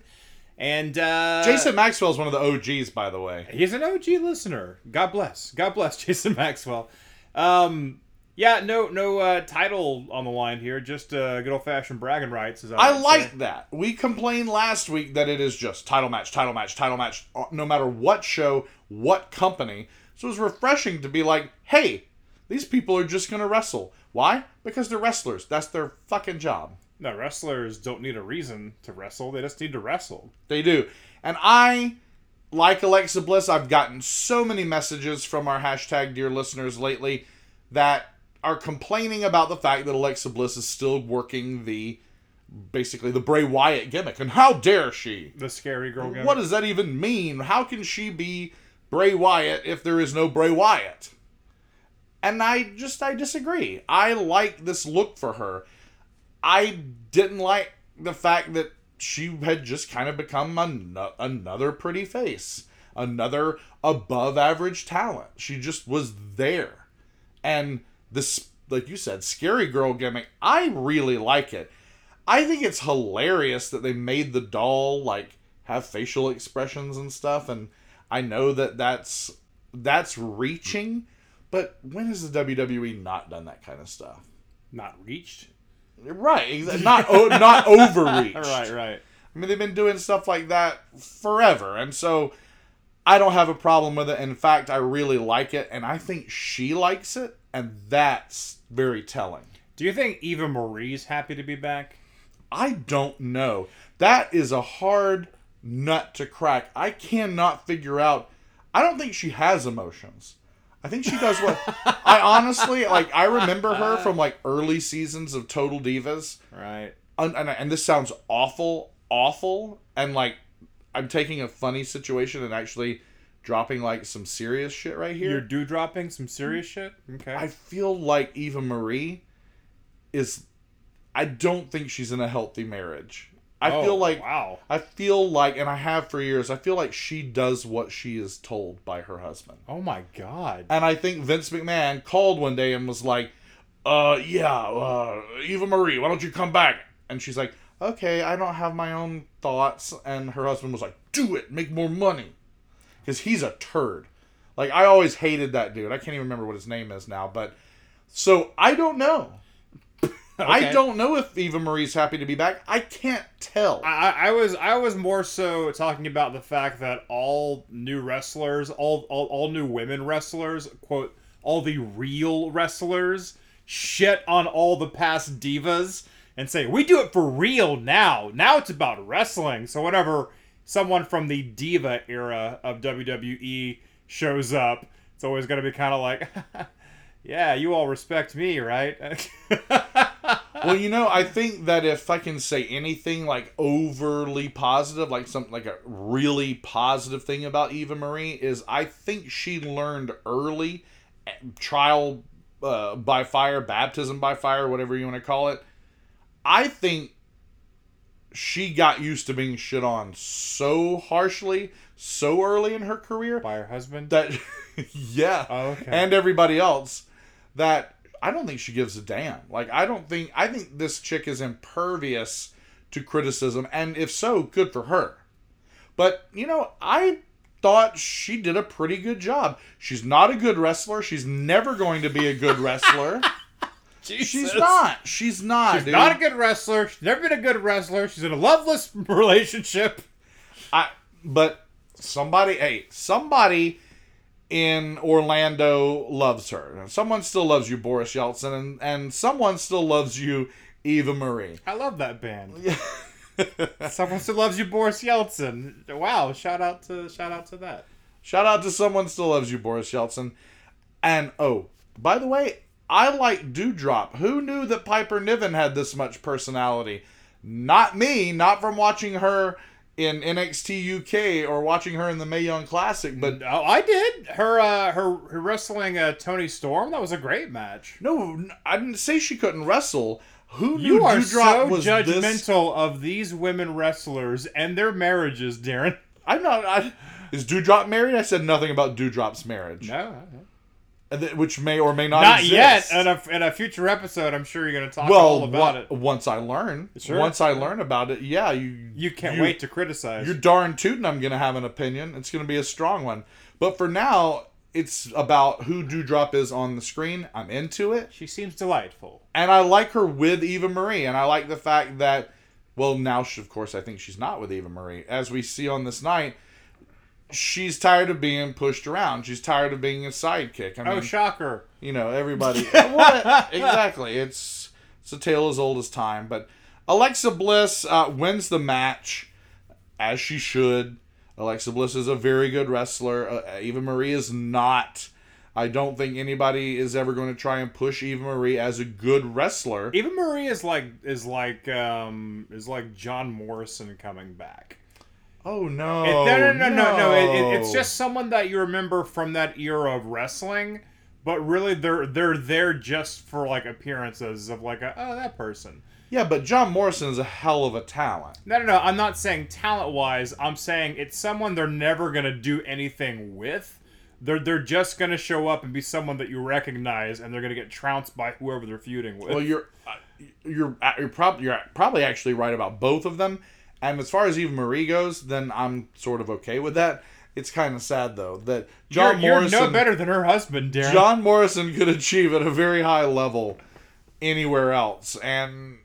And uh, Jason Maxwell is one of the OGs, by the way. He's an OG listener. God bless. God bless Jason Maxwell. Um, yeah, no, no uh, title on the line here. Just uh, good old fashioned bragging rights. As I, I like say. that. We complained last week that it is just title match, title match, title match, uh, no matter what show, what company. So it was refreshing to be like, hey, these people are just going to wrestle. Why? Because they're wrestlers. That's their fucking job. No, wrestlers don't need a reason to wrestle. They just need to wrestle. They do. And I, like Alexa Bliss, I've gotten so many messages from our hashtag dear listeners lately that are complaining about the fact that Alexa Bliss is still working the basically the Bray Wyatt gimmick. And how dare she? The scary girl. Gimmick. What does that even mean? How can she be Bray Wyatt if there is no Bray Wyatt? And I just I disagree. I like this look for her. I didn't like the fact that she had just kind of become an- another pretty face, another above average talent. She just was there. And this like you said, scary girl gimmick, I really like it. I think it's hilarious that they made the doll like have facial expressions and stuff and I know that that's that's reaching, but when has the WWE not done that kind of stuff? Not reached. Right, not o- not overreach. right, right. I mean, they've been doing stuff like that forever, and so I don't have a problem with it. In fact, I really like it, and I think she likes it, and that's very telling. Do you think Eva Marie's happy to be back? I don't know. That is a hard nut to crack. I cannot figure out. I don't think she has emotions. I think she does what I honestly like. I remember her from like early seasons of Total Divas, Right. and, and, and this sounds awful, awful, and like I'm taking a funny situation and actually dropping like some serious shit right here. You're do dropping some serious shit. Okay. I feel like Eva Marie is. I don't think she's in a healthy marriage. I Oh, feel like wow. I feel like, and I have for years. I feel like she does what she is told by her husband, Oh my god. and I think Vince McMahon called one day and was like, "Uh, yeah, uh, Eva Marie, why don't you come back?" And she's like, "Okay, I don't have my own thoughts." And her husband was like, "Do it, make more money," because he's a turd. Like I always hated that dude. I can't even remember what his name is now, but so I don't know. I don't know if Eva Marie's happy to be back. I can't tell. I, I was I was more so talking about the fact that all new wrestlers, all, all all new women wrestlers, quote, all the real wrestlers shit on all the past divas and say we do it for real now. Now it's about wrestling. So whenever someone from the diva era of WWE shows up, it's always gonna be kind of like, yeah, you all respect me, right? well, you know, I think that if I can say anything like overly positive, like something like a really positive thing about Eva Marie is I think she learned early eh, trial uh, by fire, baptism by fire, whatever you want to call it. I think she got used to being shit on so harshly, so early in her career By her husband. that yeah. Oh, okay. and everybody else that i don't think she gives a damn. Like i don't think i think this chick is impervious to criticism and if so good for her. But you know i thought she did a pretty good job. She's not a good wrestler. She's never going to be a good wrestler she's not she's not She's dude. not a good wrestler. She's never been a good wrestler. She's in a loveless relationship. I but somebody hey, somebody in Orlando loves her. Someone still loves you, Boris Yeltsin, and, and someone still loves you, Eva Marie. I love that band. Someone still loves you, Boris Yeltsin. Wow! Shout out to shout out to that. Shout out to someone still loves you, Boris Yeltsin. And oh, by the way, I like Doudrop. Who knew that Piper Niven had this much personality? Not me, not from watching her in NXT UK or watching her in the Mae Young Classic, but Oh, I did. Her uh, her, her wrestling uh, Toni Storm. That was a great match. no, I didn't say she couldn't wrestle. Who knew You are Doudrop so was judgmental this? of these women wrestlers and their marriages, Daryn. I'm not. I, is Doudrop married? I said nothing about Doudrop's marriage, No, which may or may not. Be. Not exist. yet. In a, in a future episode, I'm sure you're going to talk well, all about it. once I learn, Sure. once I learn about it, yeah, you You can't you- wait to criticize. You're darn tootin' I'm gonna have an opinion. It's gonna be a strong one. But for now, it's about who Doudrop is on the screen. I'm into it. She seems delightful. And I like her with Eva Marie. And I like the fact that, well, now, she, of course, I think she's not with Eva Marie. As we see on this night, she's tired of being pushed around. She's tired of being a sidekick. I mean, oh, shocker! you know, everybody. what? Exactly. It's it's a tale as old as time. But Alexa Bliss uh, wins the match, as she should. Alexa Bliss is a very good wrestler. Uh, Eva Marie is not. I don't think anybody is ever going to try and push Eva Marie as a good wrestler. Eva Marie is like is like um is like John Morrison coming back. Oh no! It- no, no, no, no, no. It, it- it's just someone that you remember from that era of wrestling, but really they're they're there just for like appearances of like a, oh that person. yeah, but John Morrison is a hell of a talent. No, no, no. I'm not saying talent wise. I'm saying it's someone they're never gonna do anything with. They're they're just gonna show up and be someone that you recognize, and they're gonna get trounced by whoever they're feuding with. Well, you're uh, you're uh, you're probably you're probably actually right about both of them. And as far as Eva Marie goes, then I'm sort of okay with that. It's kind of sad though that John you're, Morrison you're no better than her husband, Daryn. John Morrison could achieve at a very high level anywhere else, and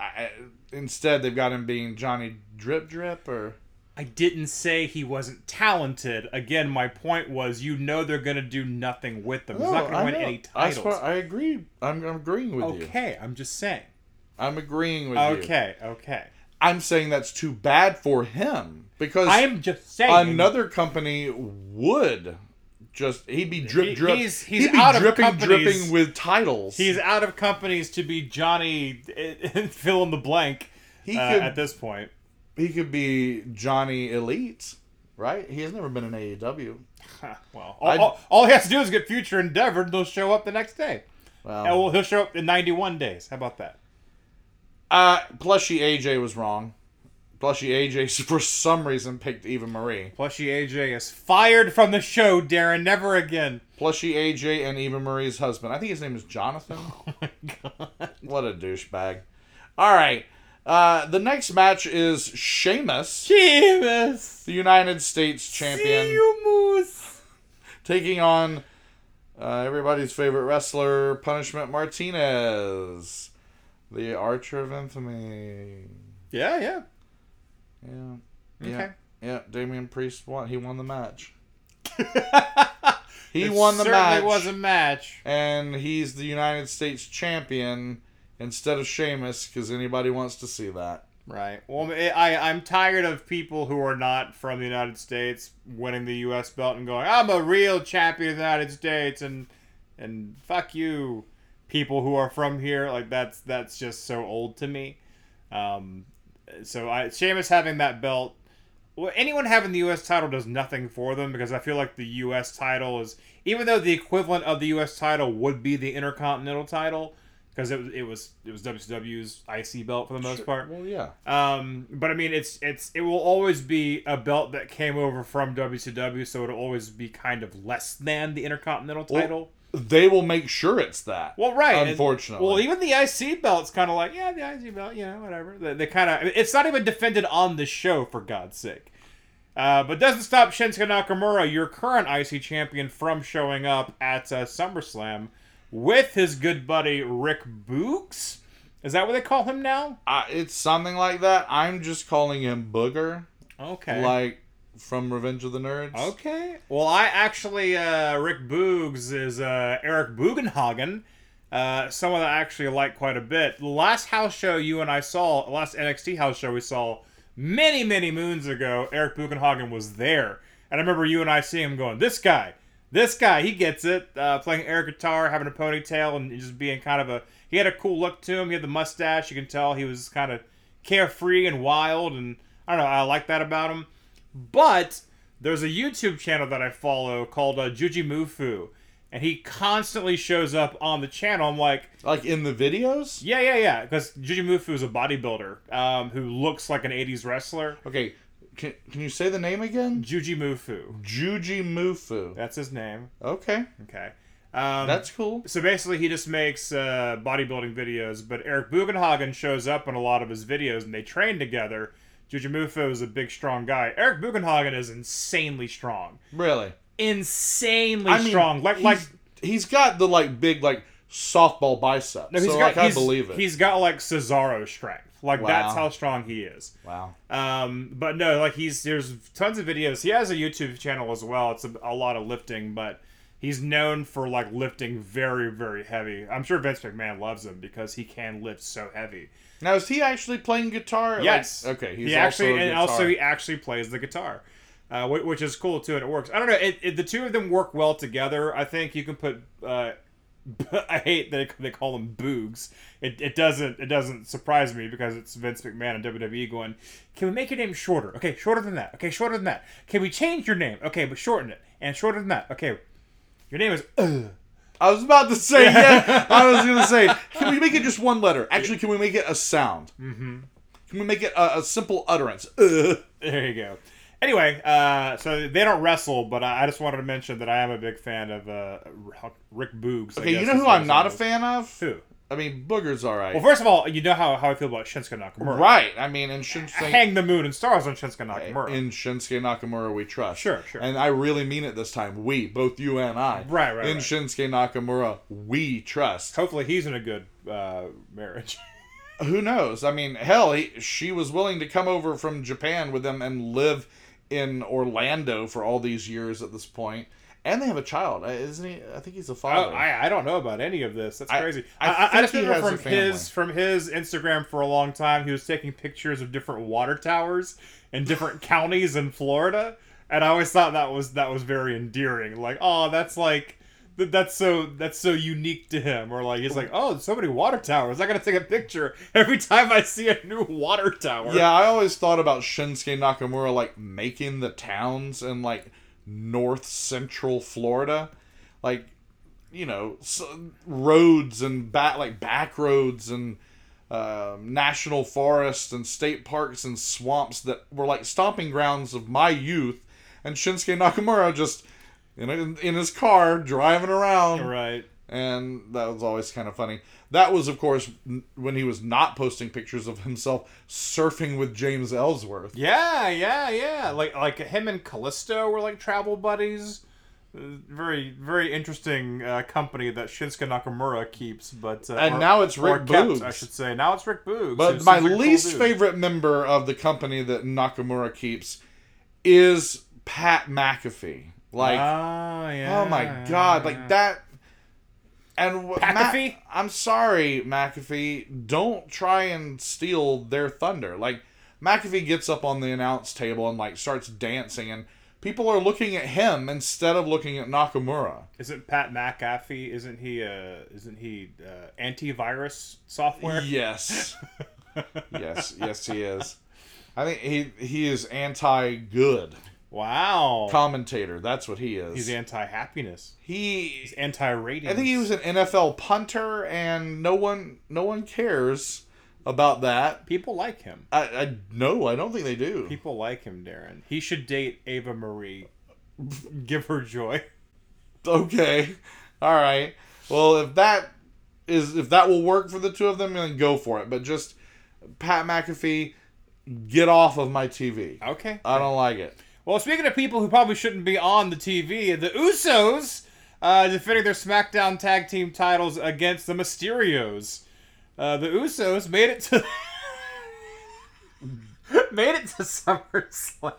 I, instead they've got him being Johnny Drip Drip or I didn't say he wasn't talented. Again, my point was you know they're gonna do nothing with them. He's not gonna I win know. any titles. far- I agree. I'm, I'm agreeing with you. okay, I'm just saying. I'm agreeing with you. Okay, okay. I'm saying that's too bad for him because I am just saying. another company would just he'd be drip He- drip he's- he's he'd be out of dripping companies. dripping with titles He's out of companies to be Johnny fill in the blank He uh, could- at this point. he could be johnny elite right? He has never been in AEW. Well, all, all, all he has to do is get Future Endeavor, and they'll show up the next day. Well, And well, he'll show up in 91 days. How about that? Uh, Plushy AJ was wrong. Plushy AJ, for some reason, picked Eva Marie. Plushy AJ is fired from the show, Daryn. Never again. Plushy AJ and Eva Marie's husband. I think his name is Jonathan. Oh my god. What a douchebag. All right. Uh, the next match is Sheamus, Sheamus. the United States champion, Moose. taking on uh, everybody's favorite wrestler, Punishment Martinez, the Archer of Infamy. Yeah, yeah. Yeah. Yeah. Okay. Yeah. Damian Priest won. He won the match. He It won the certainly match. was a match. and he's the United States champion instead of Sheamus because anybody wants to see that. Right. Well, I I'm tired of people who are not from the United States winning the U.S. belt and going, "I'm a real champion of the United States," and and fuck you, people who are from here. Like that's that's just so old to me. Um, so I Sheamus having that belt. Well, anyone having the U.S. title does nothing for them because I feel like the U.S. title is, even though the equivalent of the U.S. title would be the Intercontinental title, because it was it was it was WCW's IC belt for the most part. Well, yeah. Um, but I mean, it's it's it will always be a belt that came over from WCW, so it'll always be kind of less than the Intercontinental title. They will make sure it's that. Well, right. and- Unfortunately. well, even the IC belt's kind of like, yeah, the IC belt, you know, whatever. They, they kind of, it's not even defended on the show for God's sake. Uh, but doesn't stop Shinsuke Nakamura, your current IC champion, from showing up at uh, SummerSlam with his good buddy Rick Boogs. Is that what they call him now? Uh, it's something like that. I'm just calling him Booger, Okay. like from Revenge of the Nerds. Okay. Well, I actually uh, Rick Boogs is uh, Eric Bugenhagen, uh, someone that I actually like quite a bit. The last house show you and I saw, the last NXT house show we saw many many moons ago, Eric Bugenhagen was there, and I remember you and I seeing him going, "This guy, this guy, he gets it." Uh, playing air guitar, having a ponytail, and just being kind of a. He had a cool look to him. He had the mustache. You can tell he was kind of carefree and wild, and I don't know. I like that about him. But there's a YouTube channel that I follow called uh, Jujimufu, and he constantly shows up on the channel. I'm like, Like in the videos? yeah, yeah, yeah, because Jujimufu is a bodybuilder um, who looks like an '80s wrestler. Okay. Can, can you say the name again? Jujimufu, Juji Mufu. that's his name. Okay. Okay. Um, That's cool. so basically, he just makes uh, bodybuilding videos, but Eric Bugenhagen shows up in a lot of his videos, and they train together. Jujimufu is a big, strong guy. Eric Bugenhagen is insanely strong, Really. insanely I mean, strong. Like, he's, like he's got the like big like softball biceps. No, he's so got, like I believe it. He's got like Cesaro strength. Like that's how strong he is. wow. Um, but no, like he's there's tons of videos. He has a YouTube channel as well. It's a, a lot of lifting, but he's known for like lifting very very heavy. I'm sure Vince McMahon loves him because he can lift so heavy. Now is he actually playing guitar? Like- Yes. okay. He's he actually and also he actually plays the guitar. Uh, which is cool too, and it works. I don't know. It, it, the two of them work well together. I think you can put. Uh, I hate that they call them boogs. It, it doesn't it doesn't surprise me because it's Vince McMahon and WWE going. Can we make your name shorter? Okay, shorter than that. Okay, shorter than that. Can we change your name? Okay, but shorten it and shorter than that. Okay, your name is. Uh. I was about to say yeah. I was gonna say, can we make it just one letter? Actually, can we make it a sound? Mm-hmm. Can we make it a, a simple utterance? Uh. There you go. Anyway, uh, so they don't wrestle, but I, I just wanted to mention that I am a big fan of uh, Rick Boogs. Okay, you know who I'm not a fan of? Who? I mean, Booger's all right. Well, first of all, you know how, how I feel about Shinsuke Nakamura. right. I mean, in Shinsuke, Hang the moon and stars on Shinsuke Nakamura. in Shinsuke Nakamura, we trust. Sure, sure. And I really mean it this time. We, both you and I. Right, right, In right. Shinsuke Nakamura, we trust. Hopefully, he's in a good uh, marriage. Who knows? I mean, hell, he, she was willing to come over from Japan with them and live in Orlando for all these years at this point. And they have a child, isn't he? I think he's a oh, father. I, I don't know about any of this. That's I- crazy. I I, I, I think just he remember from his from his Instagram for a long time. He was taking pictures of different water towers in different counties in Florida, and I always thought that was that was very endearing. Like, oh, that's like that that's so that's so unique to him. Or like he's like, oh, so many water towers. I gotta take a picture every time I see a new water tower. Yeah, I always thought about Shinsuke Nakamura like making the towns and like north central Florida, like you know s- roads and back like back roads and um, national forests and state parks and swamps that were like stomping grounds of my youth, and Shinsuke Nakamura just in, in his car driving around Right. and that was always kind of funny. That was, of course, when he was not posting pictures of himself surfing with James Ellsworth. Yeah, yeah, yeah. Like like him and Kalisto were like travel buddies. Uh, Very very interesting uh, company that Shinsuke Nakamura keeps, but uh, And or- now it's Rick kept, Boogs. I should say. Now it's Rick Boogs. But my like a cool least favorite member of the company that Nakamura keeps is Pat McAfee. Like, oh, yeah. oh my god, like that. And wh- McAfee? Ma- I'm sorry, McAfee. Don't try and steal their thunder. Like McAfee gets up on the announce table and like starts dancing, and people are looking at him instead of looking at Nakamura. Isn't Pat McAfee? Isn't he? Uh, isn't he uh, antivirus software? Yes, yes, yes, he is. I think he he is anti-good Wow. commentator. That's what he is. He's anti-happiness. he He's anti-rating. I think he was an NFL punter, and no one no one cares about that. People like him. I, I no, I don't think they do. People like him, Daryn. He should date Eva Marie. Give her joy. Okay, all right. Well, if that is if that will work for the two of them, then go for it. But just Pat McAfee, get off of my TV. Okay. I don't like it. Well, speaking of people who probably shouldn't be on the TV, the Usos uh, defending their SmackDown Tag Team titles against the Mysterios. Uh, the Usos made it to made it to SummerSlam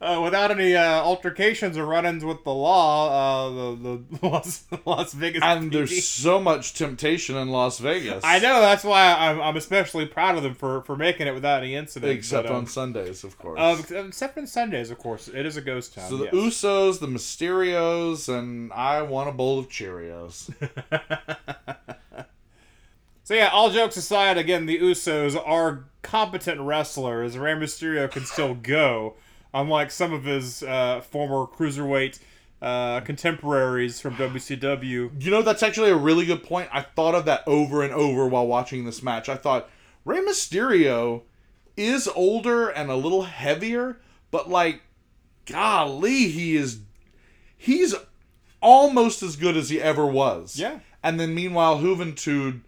uh, without any uh, altercations or run-ins with the law. Uh, the the Las, Las Vegas And PD. there's so much temptation in Las Vegas. I know that's why I'm, I'm especially proud of them for, for making it without any incident. except but, um, on Sundays, of course. uh, except on Sundays, of course. It is a ghost town. so the yes. Usos, the Mysterios, and I want a bowl of Cheerios. So yeah, all jokes aside, again, the Usos are competent wrestlers. Rey Mysterio can still go, unlike some of his uh, former cruiserweight uh, contemporaries from WCW. You know, that's actually a really good point. I thought of that over and over while watching this match. I thought Rey Mysterio is older and a little heavier, but like, golly, he is he's almost as good as he ever was. Yeah. And then meanwhile, Juventud,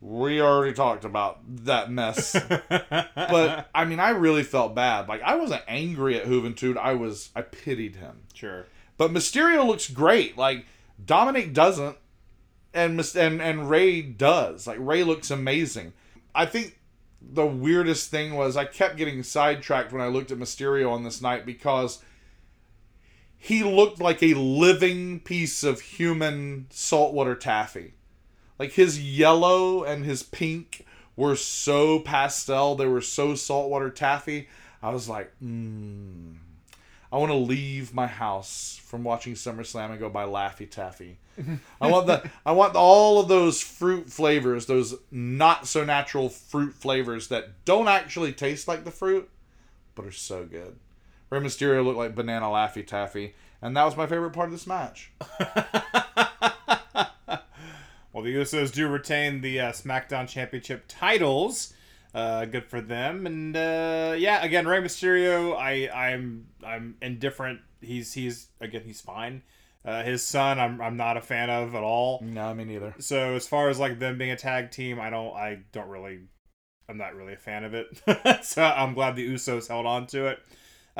we already talked about that mess. but I mean, I really felt bad. Like I wasn't angry at Juventud. I was I pitied him. Sure. But Mysterio looks great. Like Dominic doesn't, and and and Rey does. Like Rey looks amazing. I think the weirdest thing was I kept getting sidetracked when I looked at Mysterio on this night because he looked like a living piece of human saltwater taffy. Like his yellow and his pink were so pastel, they were so saltwater taffy. I was like, hmm. I want to leave my house from watching SummerSlam and go buy Laffy Taffy. I want the I want all of those fruit flavors, those not so natural fruit flavors that don't actually taste like the fruit, but are so good. Rey Mysterio looked like banana Laffy Taffy, and that was my favorite part of this match. Well, the Usos do retain the uh, SmackDown Championship titles. Uh, good for them. And uh, yeah, again, Rey Mysterio, I, I'm I'm indifferent. He's he's again he's fine. Uh, his son, I'm I'm not a fan of at all. No, me neither. So as far as like them being a tag team, I don't I don't really I'm not really a fan of it. so I'm glad the Usos held on to it.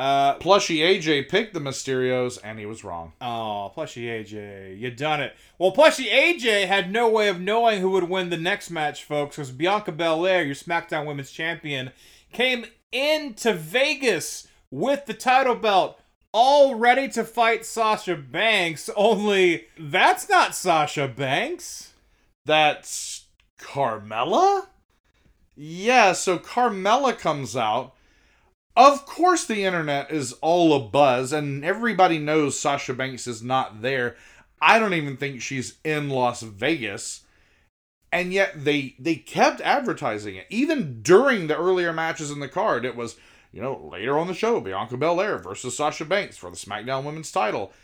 Uh, Plushy AJ picked the Mysterios, and he was wrong. Oh, Plushy AJ, you done it. Well, Plushy AJ had no way of knowing who would win the next match, folks, because Bianca Belair, your SmackDown Women's Champion, came into Vegas with the title belt, all ready to fight Sasha Banks. Only that's not Sasha Banks. That's Carmella? Yeah, so Carmella comes out. Of course, the internet is all a buzz, and everybody knows Sasha Banks is not there. I don't even think she's in Las Vegas. And yet they they kept advertising it. Even during the earlier matches in the card, it was, you know, later on the show, Bianca Belair versus Sasha Banks for the SmackDown Women's title.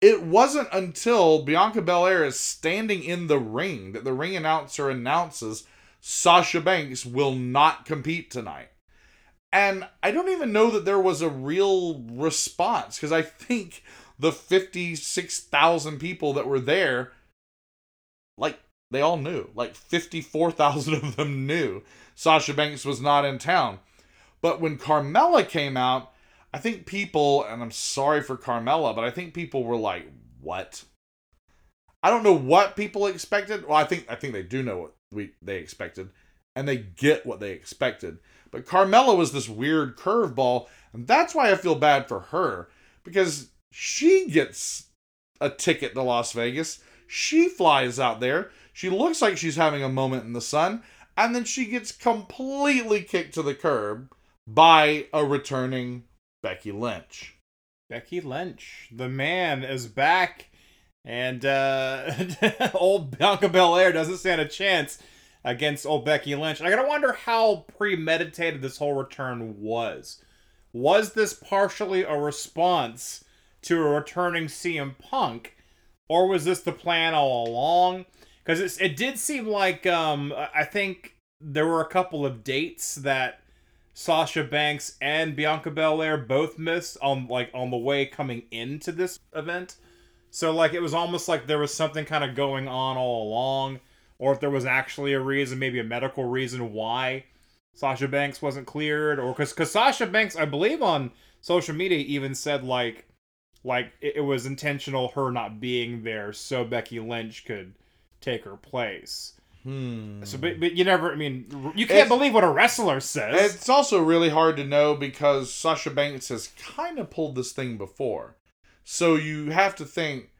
It wasn't until Bianca Belair is standing in the ring that the ring announcer announces Sasha Banks will not compete tonight. And I don't even know that there was a real response because I think the 56,000 people that were there, like, they all knew. Like, 54,000 of them knew Sasha Banks was not in town. But when Carmella came out, I think people, and I'm sorry for Carmella, but I think people were like, what? I don't know what people expected. Well, I think I think they do know what we they expected, and they get what they expected. But Carmella was this weird curveball, and that's why I feel bad for her because she gets a ticket to Las Vegas. She flies out there. She looks like she's having a moment in the sun, and then she gets completely kicked to the curb by a returning Becky Lynch. Becky Lynch, the man, is back, and uh, old Bianca Belair doesn't stand a chance against old Becky Lynch. I gotta wonder how premeditated this whole return was. Was this partially a response to a returning CM Punk, or was this the plan all along? Because it did seem like um, I think there were a couple of dates that Sasha Banks and Bianca Belair both missed on like on the way coming into this event. So like it was almost like there was something kind of going on all along, or if there was actually a reason, maybe a medical reason why Sasha Banks wasn't cleared, or because because Sasha Banks, I believe on social media even said like like it, it was intentional her not being there so Becky Lynch could take her place. Hmm. So, but, but you never. I mean, you can't believe what a wrestler says. It's also really hard to know because Sasha Banks has kind of pulled this thing before. So you have to think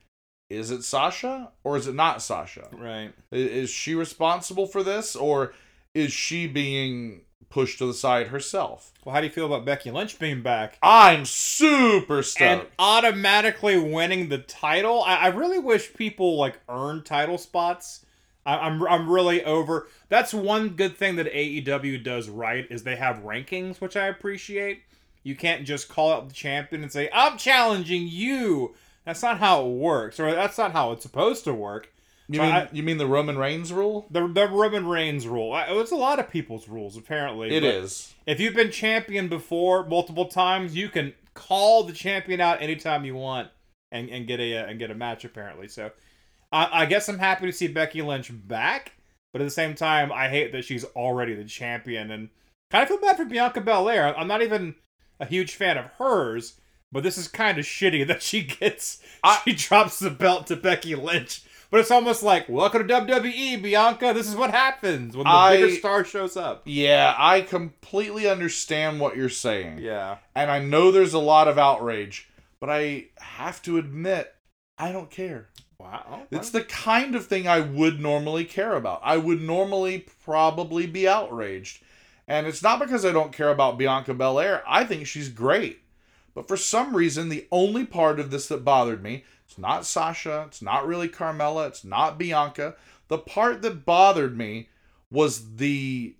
is it Sasha or is it not Sasha? right. Is she responsible for this or is she being pushed to the side herself? Well, how do you feel about Becky Lynch being back? I'm super stoked. and automatically winning the title. I, I really wish people like earn title spots. I, I'm I'm really over. That's one good thing that AEW does right is they have rankings, which I appreciate. You can't just call out the champion and say I'm challenging you. That's not how it works, or that's not how it's supposed to work. you so mean I- you mean the Roman Reigns rule? The the Roman Reigns rule. I- It's a lot of people's rules apparently. It is. if you've been champion before multiple times, you can call the champion out anytime you want and, and get a uh, and get a match apparently. So I, I guess I'm happy to see Becky Lynch back, but at the same time, I hate that she's already the champion and kind of feel bad for Bianca Belair. I'm not even a huge fan of hers, but this is kind of shitty that she gets I- she drops the belt to Becky Lynch. But it's almost like, welcome to WWE, Bianca. This is what happens when the I- bigger star shows up. Yeah, I completely understand what you're saying. Yeah. And I know there's a lot of outrage, but I have to admit, I don't care. Wow. It's the kind of thing I would normally care about. I would normally probably be outraged. And it's not because I don't care about Bianca Belair. I think she's great. But for some reason, the only part of this that bothered me, it's not Sasha, it's not really Carmella, it's not Bianca. The part that bothered me was the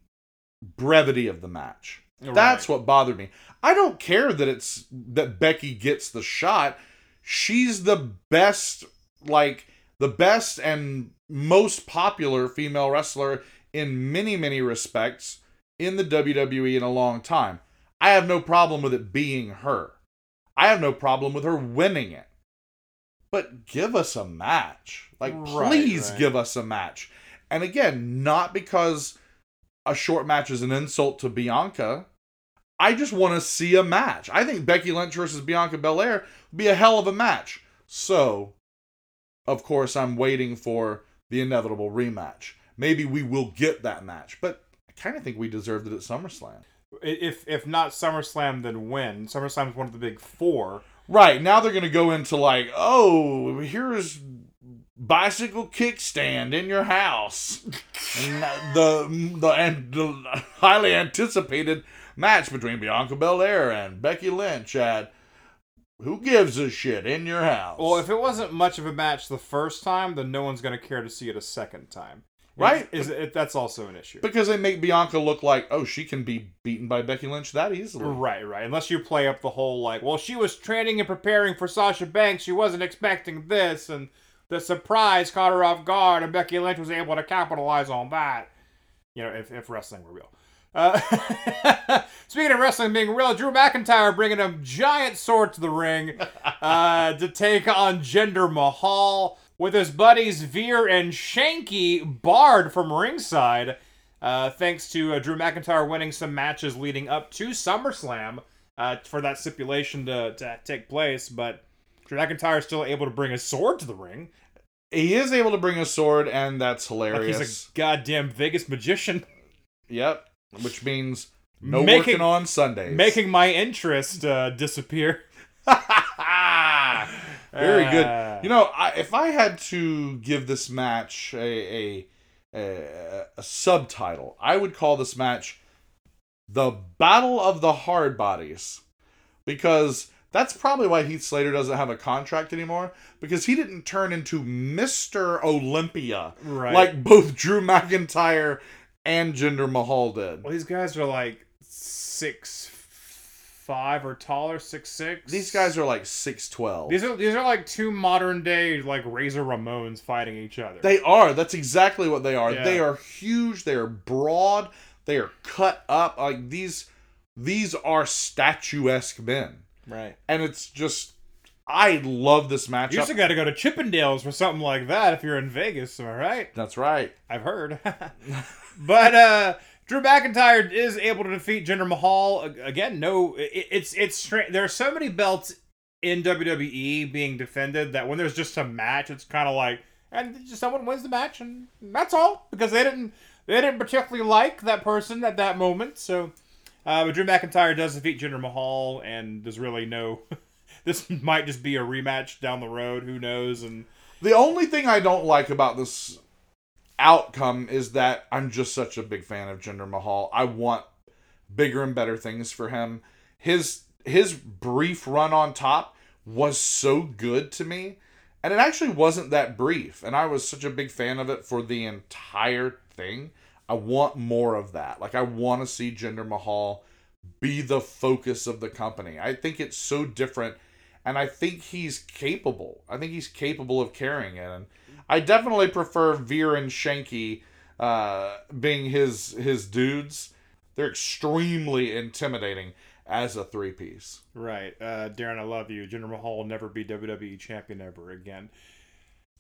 brevity of the match. That's what bothered me. I don't care that it's that Becky gets the shot. She's the best like the best and most popular female wrestler in many many respects in the WWE in a long time. I have no problem with it being her. I have no problem with her winning it. But give us a match. Like Right, please right. give us a match. And again, not because a short match is an insult to Bianca. I just want to see a match. I think Becky Lynch versus Bianca Belair would be a hell of a match. So, of course, I'm waiting for the inevitable rematch. Maybe we will get that match, but I kind of think we deserved it at SummerSlam. If if not SummerSlam, then when? SummerSlam is one of the big four. Right now, they're going to go into like, oh, here's bicycle kickstand in your house, the the and the highly anticipated match between Bianca Belair and Becky Lynch at who gives a shit in your house? Well, if it wasn't much of a match the first time, then no one's going to care to see it a second time. Right. Is, it, that's also an issue. because they make Bianca look like, oh, she can be beaten by Becky Lynch that easily. Right, right. Unless you play up the whole like, well, she was training and preparing for Sasha Banks. She wasn't expecting this, and the surprise caught her off guard, and Becky Lynch was able to capitalize on that. You know, if, if wrestling were real. Uh, speaking of wrestling being real, Drew McIntyre bringing a giant sword to the ring uh, to take on Jinder Mahal with his buddies Veer and Shanky barred from ringside. Uh, thanks to uh, Drew McIntyre winning some matches leading up to SummerSlam uh, for that stipulation to, to take place, but Drew McIntyre is still able to bring a sword to the ring. He is able to bring a sword, and that's Like hilarious. he's a goddamn Vegas magician, Yep. Which means no Making- working on Sundays. making my interest uh, disappear. Very good. Ah. You know, I, if I had to give this match a, a, a a subtitle, I would call this match the Battle of the Hard Bodies, because that's probably why Heath Slater doesn't have a contract anymore because he didn't turn into Mister Olympia Right. like both Drew McIntyre and Jinder Mahal did. Well, these guys are like six five or taller, six six. These guys are like six twelve. These are these are like two modern day like Razor Ramones fighting each other. They are. That's exactly what they are. Yeah. They are huge. They are broad. They are cut up. Like these, these are statuesque men, right. and it's just. I love this matchup. You matchup. just got to go to Chippendales for something like that if you're in Vegas. Am I right? That's right. I've heard. but uh Drew McIntyre is able to defeat Jinder Mahal again. No, it, it's it's. There are so many belts in WWE being defended that when there's just a match, it's kind of like and just someone wins the match and that's all because they didn't they didn't particularly like that person at that moment. So, uh, but Drew McIntyre does defeat Jinder Mahal, and there's really no. this might just be a rematch down the road. Who knows? And The only thing I don't like about this outcome is that I'm just such a big fan of Jinder Mahal. I want bigger and better things for him. His his brief run on top was so good to me. And it actually wasn't that brief. And I was such a big fan of it for the entire thing. I want more of that. Like I want to see Jinder Mahal be the focus of the company. I think it's so different and I think he's capable. I think he's capable of carrying it. And I definitely prefer Veer and Shanky uh, being his his dudes. They're extremely intimidating as a three piece. Right. Uh, Daryn, I love you. Jinder Mahal will never be WWE champion ever again.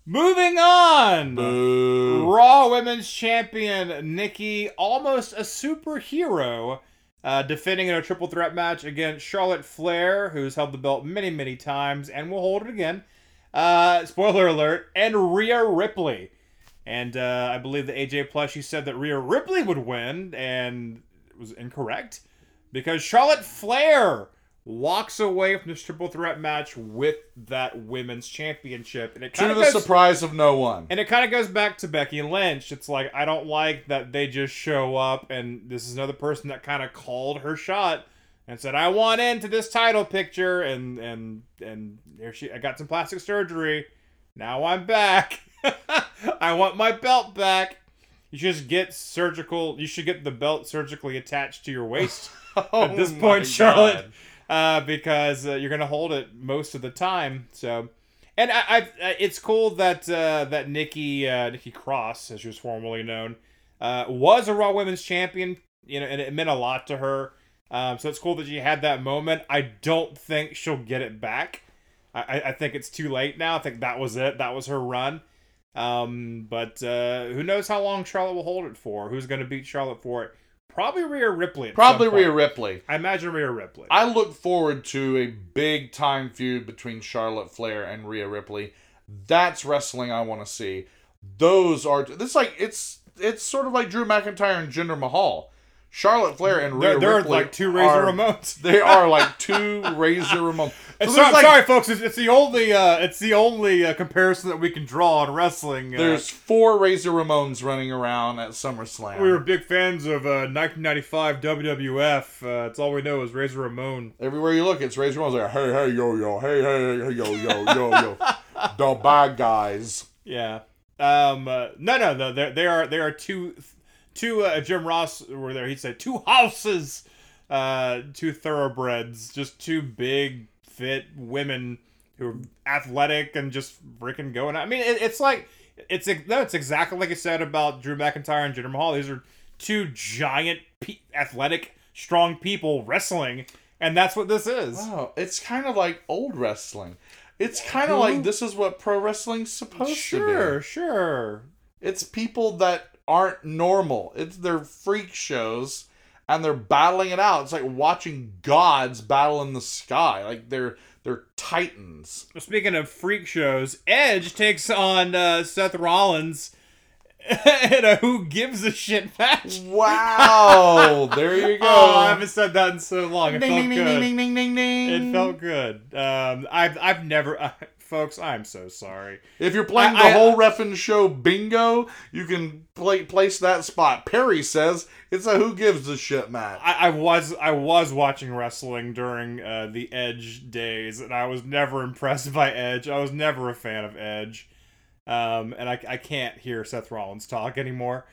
Moving on. Boo. Raw Women's Champion Nikki, almost a superhero, uh, defending in a triple threat match against Charlotte Flair, who's held the belt many, many times and will hold it again. Uh, spoiler alert, and Rhea Ripley. And uh, I believe the AJ Plus, she said that Rhea Ripley would win, and it was incorrect because Charlotte Flair walks away from this triple threat match with that women's championship, and it To kind of the goes, surprise of no one. and it kind of goes back to Becky Lynch. It's like I don't like that they just show up, and this is another person that kind of called her shot and said, "I want into this title picture," and and and there she. I got some plastic surgery. Now I'm back. I want my belt back. You should just get surgical. You should get the belt surgically attached to your waist oh at this Oh point, Charlotte, God. Uh, because uh, you're gonna hold it most of the time. So, and I, I it's cool that uh, that Nikki uh, Nikki Cross, as she was formerly known, uh, was a Raw Women's Champion. You know, and it meant a lot to her. Um, so it's cool that she had that moment. I don't think she'll get it back. I, I- think it's too late now. I think that was it. That was her run. Um, but uh, who knows how long Charlotte will hold it for? Who's going to beat Charlotte for it? Probably Rhea Ripley. Probably. Rhea Ripley. I imagine Rhea Ripley. I look forward to a big time feud between Charlotte Flair and Rhea Ripley. That's wrestling I want to see. Those are this like it's it's sort of like Drew McIntyre and Jinder Mahal. Charlotte Flair and They're, Rhea they're Ripley like two Razor are- Ramones. They are like two Razor Ramones. So so, there's I'm like- sorry, folks. It's, it's the only uh, it's the only uh, comparison that we can draw in wrestling. Uh, There's four Razor Ramones running around at SummerSlam. we were big fans of uh, 1995 WWF. Uh, it's all we know is Razor Ramon. Everywhere you look, it's Razor Ramon's like, hey, hey, yo, yo, hey, hey, hey, yo, yo, yo, yo. the bad guys. Yeah. Um. Uh, no, no, no. There are there are two, two. Uh, Jim Ross were there. He said two houses, uh, two thoroughbreds, just two big fit women who are athletic and just freaking going. I mean, it, it's like it's no, it's exactly like I said about Drew McIntyre and Jinder Mahal. These are two giant, pe- athletic, strong people wrestling, and that's what this is. Oh, it's kind of like old wrestling. It's kind of like this is what pro wrestling's supposed Sure, to be. sure. sure. It's people that aren't normal. It's their freak shows and they're battling it out. It's like watching gods battle in the sky. Like they're they're titans. Speaking of freak shows, Edge takes on uh, Seth Rollins in a Who Gives a Shit match. Wow, there you go. Oh, I haven't said that in so long. It ding, felt ding, ding, good. ding, ding, ding, ding, It felt good. Um, I've I've never, uh, folks. I'm so sorry. If you're playing I- the I- whole Ref'n show bingo, you can play, place that spot. Perry says it's a who gives a shit match. I, I was I was watching wrestling during uh, the Edge days, and I was never impressed by Edge. I was never a fan of Edge, um, and I, I can't hear Seth Rollins talk anymore.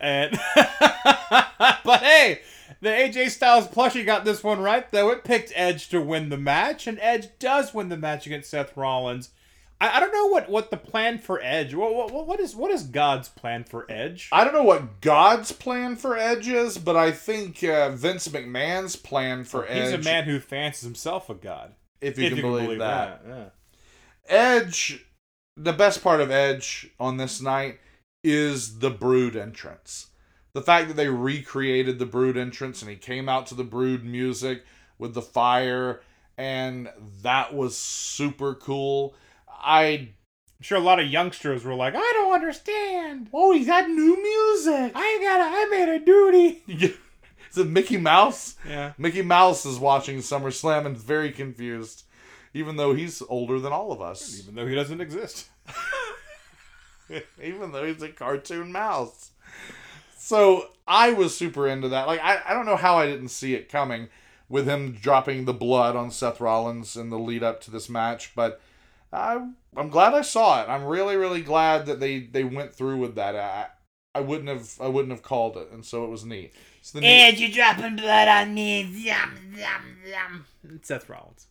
And but hey, the AJ Styles plushie got this one right though. It picked Edge to win the match, and Edge does win the match against Seth Rollins. I, I don't know what, what the plan for Edge. What, what what is what is God's plan for Edge? I don't know what God's plan for Edge is, but I think uh, Vince McMahon's plan for Edge. He's a man who fancies himself a god. if you if can believe, that. yeah. Edge, the best part of Edge on this night is the Brood entrance. The fact that they recreated the Brood entrance and he came out to the Brood music with the fire, and that was super cool. I I'm sure a lot of youngsters were like, I don't understand. oh, he got new music. I got a, I made a duty. is it Mickey Mouse? Yeah. Mickey Mouse is watching SummerSlam and is very confused, even though he's older than all of us. Even though he doesn't exist. even though he's a cartoon mouse. So I was super into that. Like I, I don't know how I didn't see it coming with him dropping the blood on Seth Rollins in the lead up to this match, but I I'm glad I saw it. I'm really really glad that they they went through with that. I, I wouldn't have I wouldn't have called it, and so it was neat. So the neat- Edge, you dropping blood on me. Yum, yum, yum. Seth Rollins.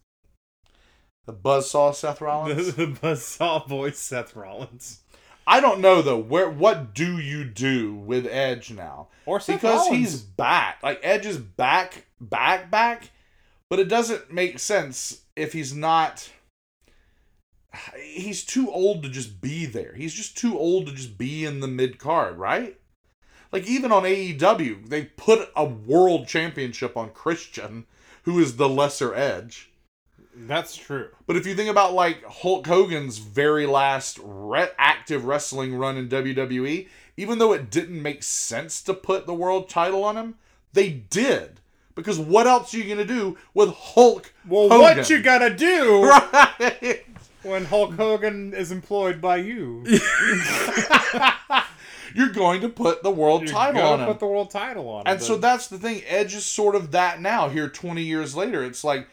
the buzzsaw Seth Rollins. The, the buzzsaw voice Seth Rollins. I don't know though. Where what do you do with Edge now? Or Seth because Rollins. he's back. Like Edge is back, back, back. But it doesn't make sense if he's not. He's too old to just be there. He's just too old to just be in the mid card, right? Like even on AEW, they put a world championship on Christian, who is the lesser Edge. That's true. But if you think about like Hulk Hogan's very last re- active wrestling run in WWE, even though it didn't make sense to put the world title on him, they did. Because what else are you gonna do with Hulk? Well, Hogan? what you gotta do Right. when Hulk Hogan is employed by you? You're going to put the world You're title on him. put the world title on him. And so that's the thing. Edge is sort of that now. Here, twenty years later, it's like,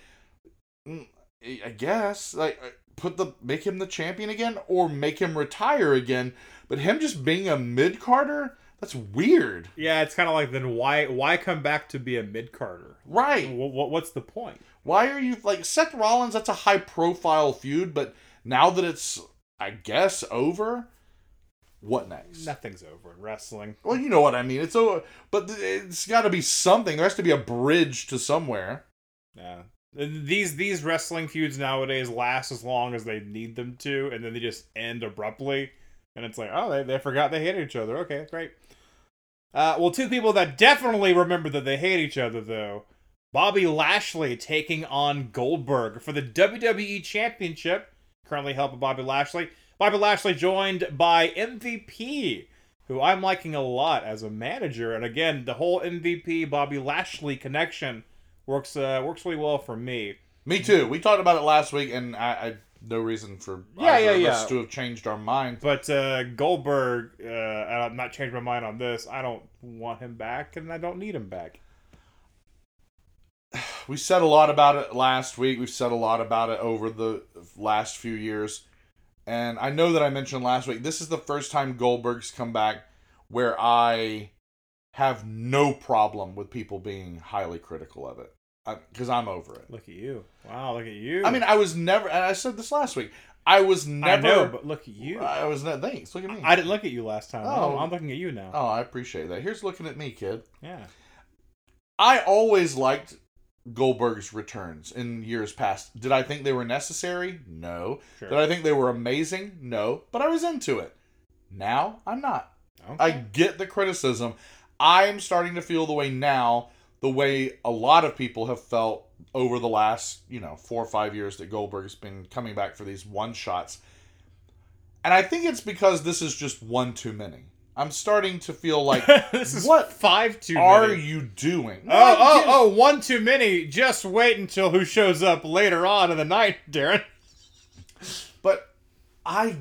I guess, like, uh, put the make him the champion again, or make him retire again. But him just being a mid Carter, that's weird, yeah, it's kind of like then why why come back to be a mid Carter? right? What, what's the point? Why are you like Seth Rollins? That's a high profile feud, but now that it's, I guess, over, what next? Nothing's over in wrestling. Well, you know what I mean. It's over, but it's got to be something. There has to be a bridge to somewhere. Yeah. These these wrestling feuds nowadays last as long as they need them to, and then they just end abruptly. And it's like, oh, they, they forgot they hated each other. Okay, great. Uh, well, two people that definitely remember that they hate each other, though. Bobby Lashley taking on Goldberg for the WWE Championship. Currently held by Bobby Lashley. Bobby Lashley joined by MVP, who I'm liking a lot as a manager. And again, the whole MVP Bobby Lashley connection works uh, works really well for me. Me too. We talked about it last week, and I, I no reason for Yeah, yeah, of yeah. us to have changed our mind. But uh, Goldberg, uh, and I've not changed my mind on this. I don't want him back, and I don't need him back. We said a lot about it last week. We've said a lot about it over the last few years. And I know that I mentioned last week, this is the first time Goldberg's come back where I have no problem with people being highly critical of it. Because I'm over it. Look at you! Wow, look at you! I mean, I was never, and I said this last week, I was never. I know, but look at you! I was not, thanks. Look at me. I didn't look at you last time. Oh. I'm looking at you now. oh, I appreciate that. Here's looking at me, kid. Yeah. I always liked Goldberg's returns in years past. Did I think they were necessary? No. Sure. Did I think they were amazing? No. But I was into it. Now I'm not. Okay. I get the criticism. I'm starting to feel the way now, the way a lot of people have felt over the last, you know, four or five years that Goldberg's been coming back for these one shots. And I think it's because this is just one too many. I'm starting to feel like, this is what five too are many. you doing? Oh, oh, oh, one too many. Just wait until who shows up later on in the night, Daryn. But I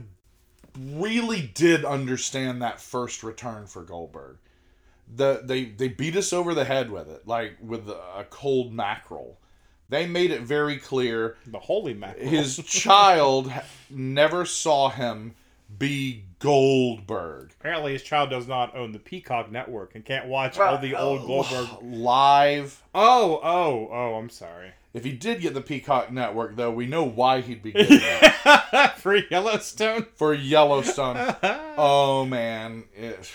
really did understand that first return for Goldberg. The they they beat us over the head with it, like with a cold mackerel. They made it very clear The holy mackerel. his child never saw him be Goldberg. Apparently, his child does not own the Peacock network and can't watch all the old uh, Goldberg. live. Oh, oh, oh! I'm sorry. If he did get the Peacock network, though, we know why he'd be getting it. For Yellowstone. for Yellowstone. Oh man, it.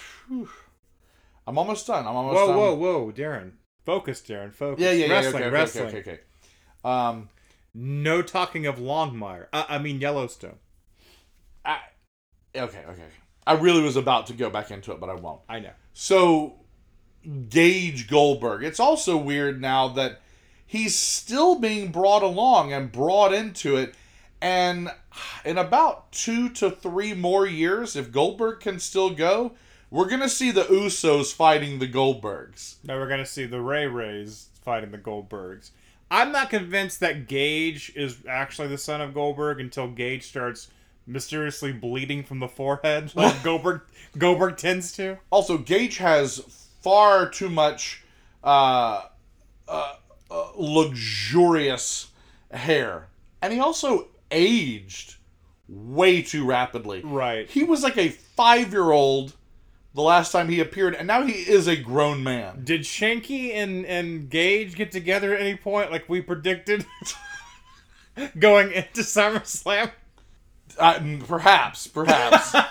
I'm almost done. I'm almost whoa, done. whoa, whoa, whoa, Daryn! Focus, Daryn. Focus. Yeah, yeah, yeah. Wrestling, okay, okay, wrestling. okay, okay, okay. Um, No talking of Longmire. Uh, I mean Yellowstone. I, okay, okay. I really was about to go back into it, but I won't. I know. So, Gage Goldberg. It's also weird now that he's still being brought along and brought into it. And in about two to three more years, if Goldberg can still go, we're going to see the Usos fighting the Goldbergs. Now we're gonna see the Ray Rays fighting the Goldbergs. I'm not convinced that Gage is actually the son of Goldberg until Gage starts mysteriously bleeding from the forehead, like Goldberg Goldberg tends to. Also, Gage has far too much uh, uh, uh, luxurious hair, and he also aged way too rapidly. Right. He was like a five-year-old the last time he appeared, and now he is a grown man. Did Shanky and and Gage get together at any point, like we predicted, going into SummerSlam? Uh, perhaps, perhaps.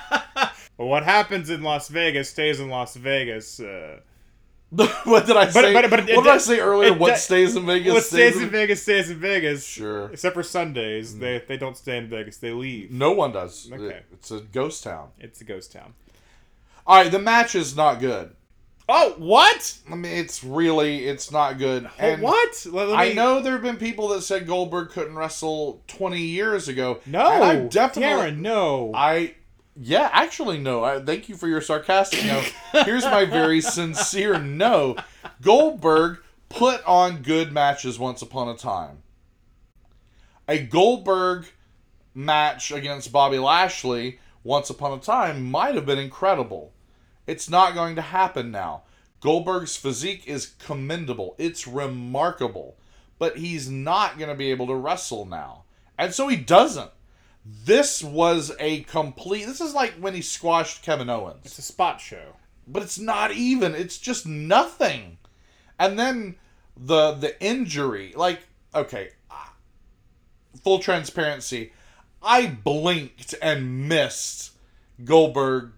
Well, what happens in Las Vegas stays in Las Vegas. Uh, what did I say? but- but it- what did I say earlier? it- what stays in Vegas what stays in Vegas stays in Vegas. Sure. Except for Sundays, they they don't stay in Vegas. They leave. No one does. Okay. It's a ghost town. It's a ghost town. All right, the match is not good. Oh, what? I mean, it's really, it's not good. And what? Let- let I know there have been people that said Goldberg couldn't wrestle 20 years ago. No, I definitely, Daryn, no. I, yeah, actually, no. I, thank you for your sarcastic no. Here's my very sincere no. Goldberg put on good matches once upon a time. A Goldberg match against Bobby Lashley once upon a time might have been incredible. It's not going to happen now. Goldberg's physique is commendable. It's remarkable. But he's not going to be able to wrestle now. And so he doesn't. This was a complete. This is like when he squashed Kevin Owens it's a spot show. but it's not even. It's just nothing. And then the the injury, like okay, full transparency, I blinked and missed Goldberg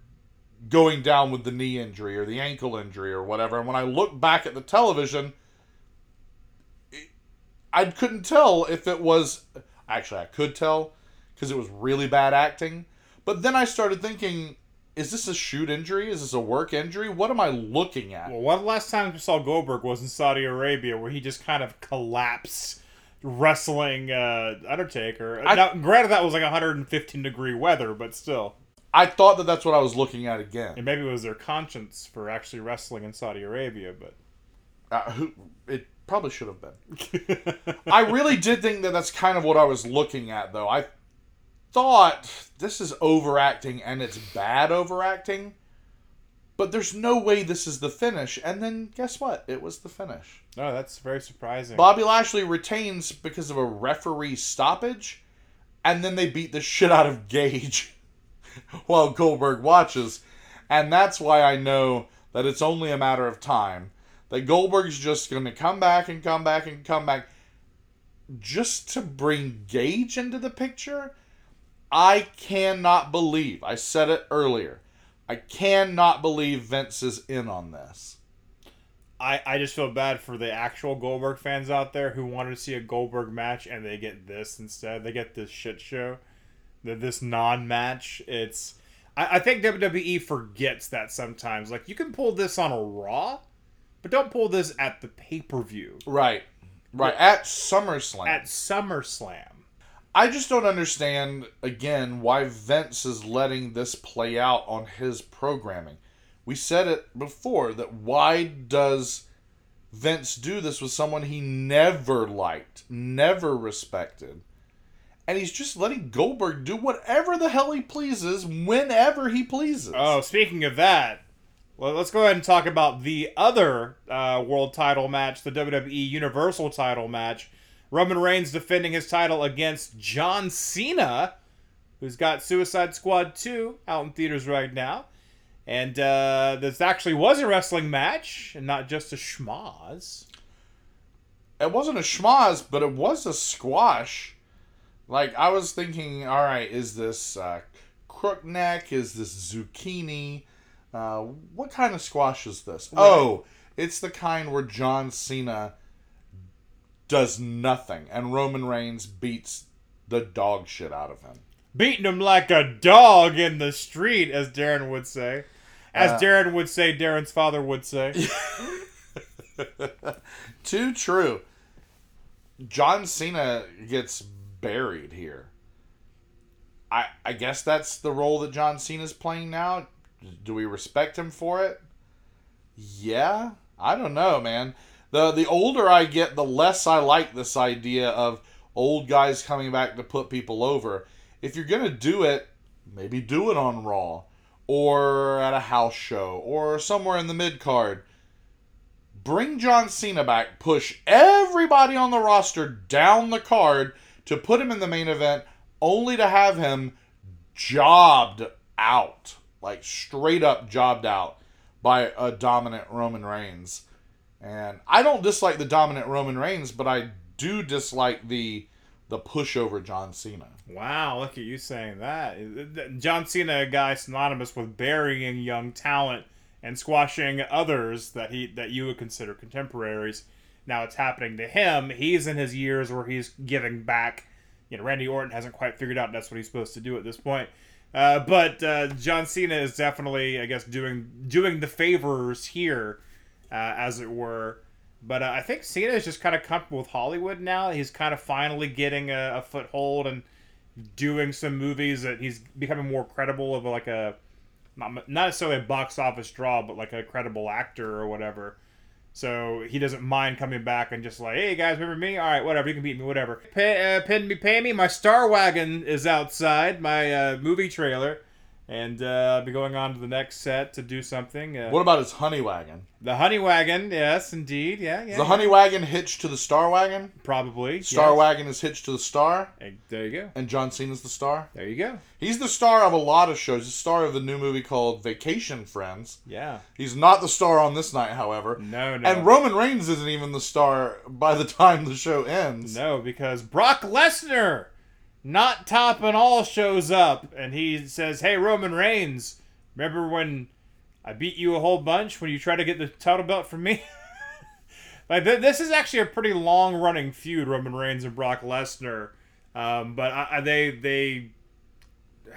going down with the knee injury or the ankle injury or whatever. And when I look back at the television, it- I couldn't tell if it was actually I could tell because it was really bad acting. But then I started thinking, is this a shoot injury? Is this a work injury? What am I looking at? Well, one of the last times we saw Goldberg was in Saudi Arabia, where he just kind of collapsed wrestling uh, Undertaker. I- now, granted, that was like 115 degree weather, but still. I thought that that's what I was looking at again. And maybe it was their conscience for actually wrestling in Saudi Arabia, but Uh, who, it probably should have been. I really did think that that's kind of what I was looking at, though. I thought this is overacting and it's bad overacting, but there's no way this is the finish. And then guess what? It was the finish. no, that's very surprising. Bobby Lashley retains because of a referee stoppage, and then they beat the shit out of Gage while Goldberg watches. And that's why I know that it's only a matter of time. That Goldberg's just going to come back and come back and come back just to bring Gage into the picture. I cannot believe, I said it earlier, I cannot believe Vince is in on this. I, I just feel bad for the actual Goldberg fans out there who wanted to see a Goldberg match and they get this instead. They get this shit show, this non match. It's I, I think WWE forgets that sometimes. Like you can pull this on a Raw, but don't pull this at the pay per view Right. Right. At SummerSlam. at SummerSlam. I just don't understand again why Vince is letting this play out on his programming. We said it before that why does Vince do this with someone he never liked, never respected? And he's just letting Goldberg do whatever the hell he pleases whenever he pleases. Oh, speaking of that, well, let's go ahead and talk about the other uh, world title match, the WWE Universal title match. Roman Reigns defending his title against John Cena, who's got Suicide Squad 2 out in theaters right now. And uh, this actually was a wrestling match and not just a schmoz. it wasn't a schmoz, but it was a squash. Like I was thinking, all right, is this uh, crook neck? Is this zucchini? Uh, what kind of squash is this? Oh, it's the kind where John Cena does nothing and Roman Reigns beats the dog shit out of him. Beating him like a dog in the street, as Daryn would say. As Uh, Daryn would say, Daryn's father would say. Too true. John Cena gets buried here. I I guess that's the role that John Cena's playing now. Do we respect him for it? Yeah, I don't know, man. The the older I get, the less I like this idea of old guys coming back to put people over. If you're gonna do it, maybe do it on Raw or at a house show or somewhere in the mid card bring John Cena back, push everybody on the roster down the card to put him in the main event, only to have him jobbed out, like straight up jobbed out by a dominant Roman Reigns. And I don't dislike the dominant Roman Reigns, but I do dislike the the pushover John Cena. Wow, look at you saying that. John Cena, a guy synonymous with burying young talent and squashing others that he that you would consider contemporaries. Now it's happening to him. He's in his years where he's giving back. You know, Randy Orton hasn't quite figured out that's what he's supposed to do at this point. Uh, but uh, John Cena is definitely, I guess, doing doing the favors here, uh, as it were. But uh, I think Cena is just kind of comfortable with Hollywood now. He's kind of finally getting a, a foothold and doing some movies that he's becoming more credible of like a not, not necessarily a box office draw, but like a credible actor or whatever. So he doesn't mind coming back and just like, hey guys, remember me? All right, whatever, you can beat me, whatever. Pay, uh, me, pay me. My Star Wagon is outside, my uh, movie trailer, and uh, I'll be going on to the next set to do something. Uh, What about his honey wagon? the Honey Wagon, yes, indeed, yeah, yeah. Is the honey wagon hitched to the star wagon? probably Star yes. wagon is hitched to the star, Hey, There you go. and John Cena's the star. There you go. He's the star of a lot of shows. He's the star of the new movie called Vacation Friends. Yeah. He's not the star on this night, however. No, no. And Roman Reigns isn't even the star by the time the show ends. No, because Brock Lesnar, not topping all, shows up and he says, "Hey, Roman Reigns, remember when I beat you a whole bunch when you tried to get the title belt from me?" like th- this is actually a pretty long-running feud, Roman Reigns and Brock Lesnar. Um, but I, I, they they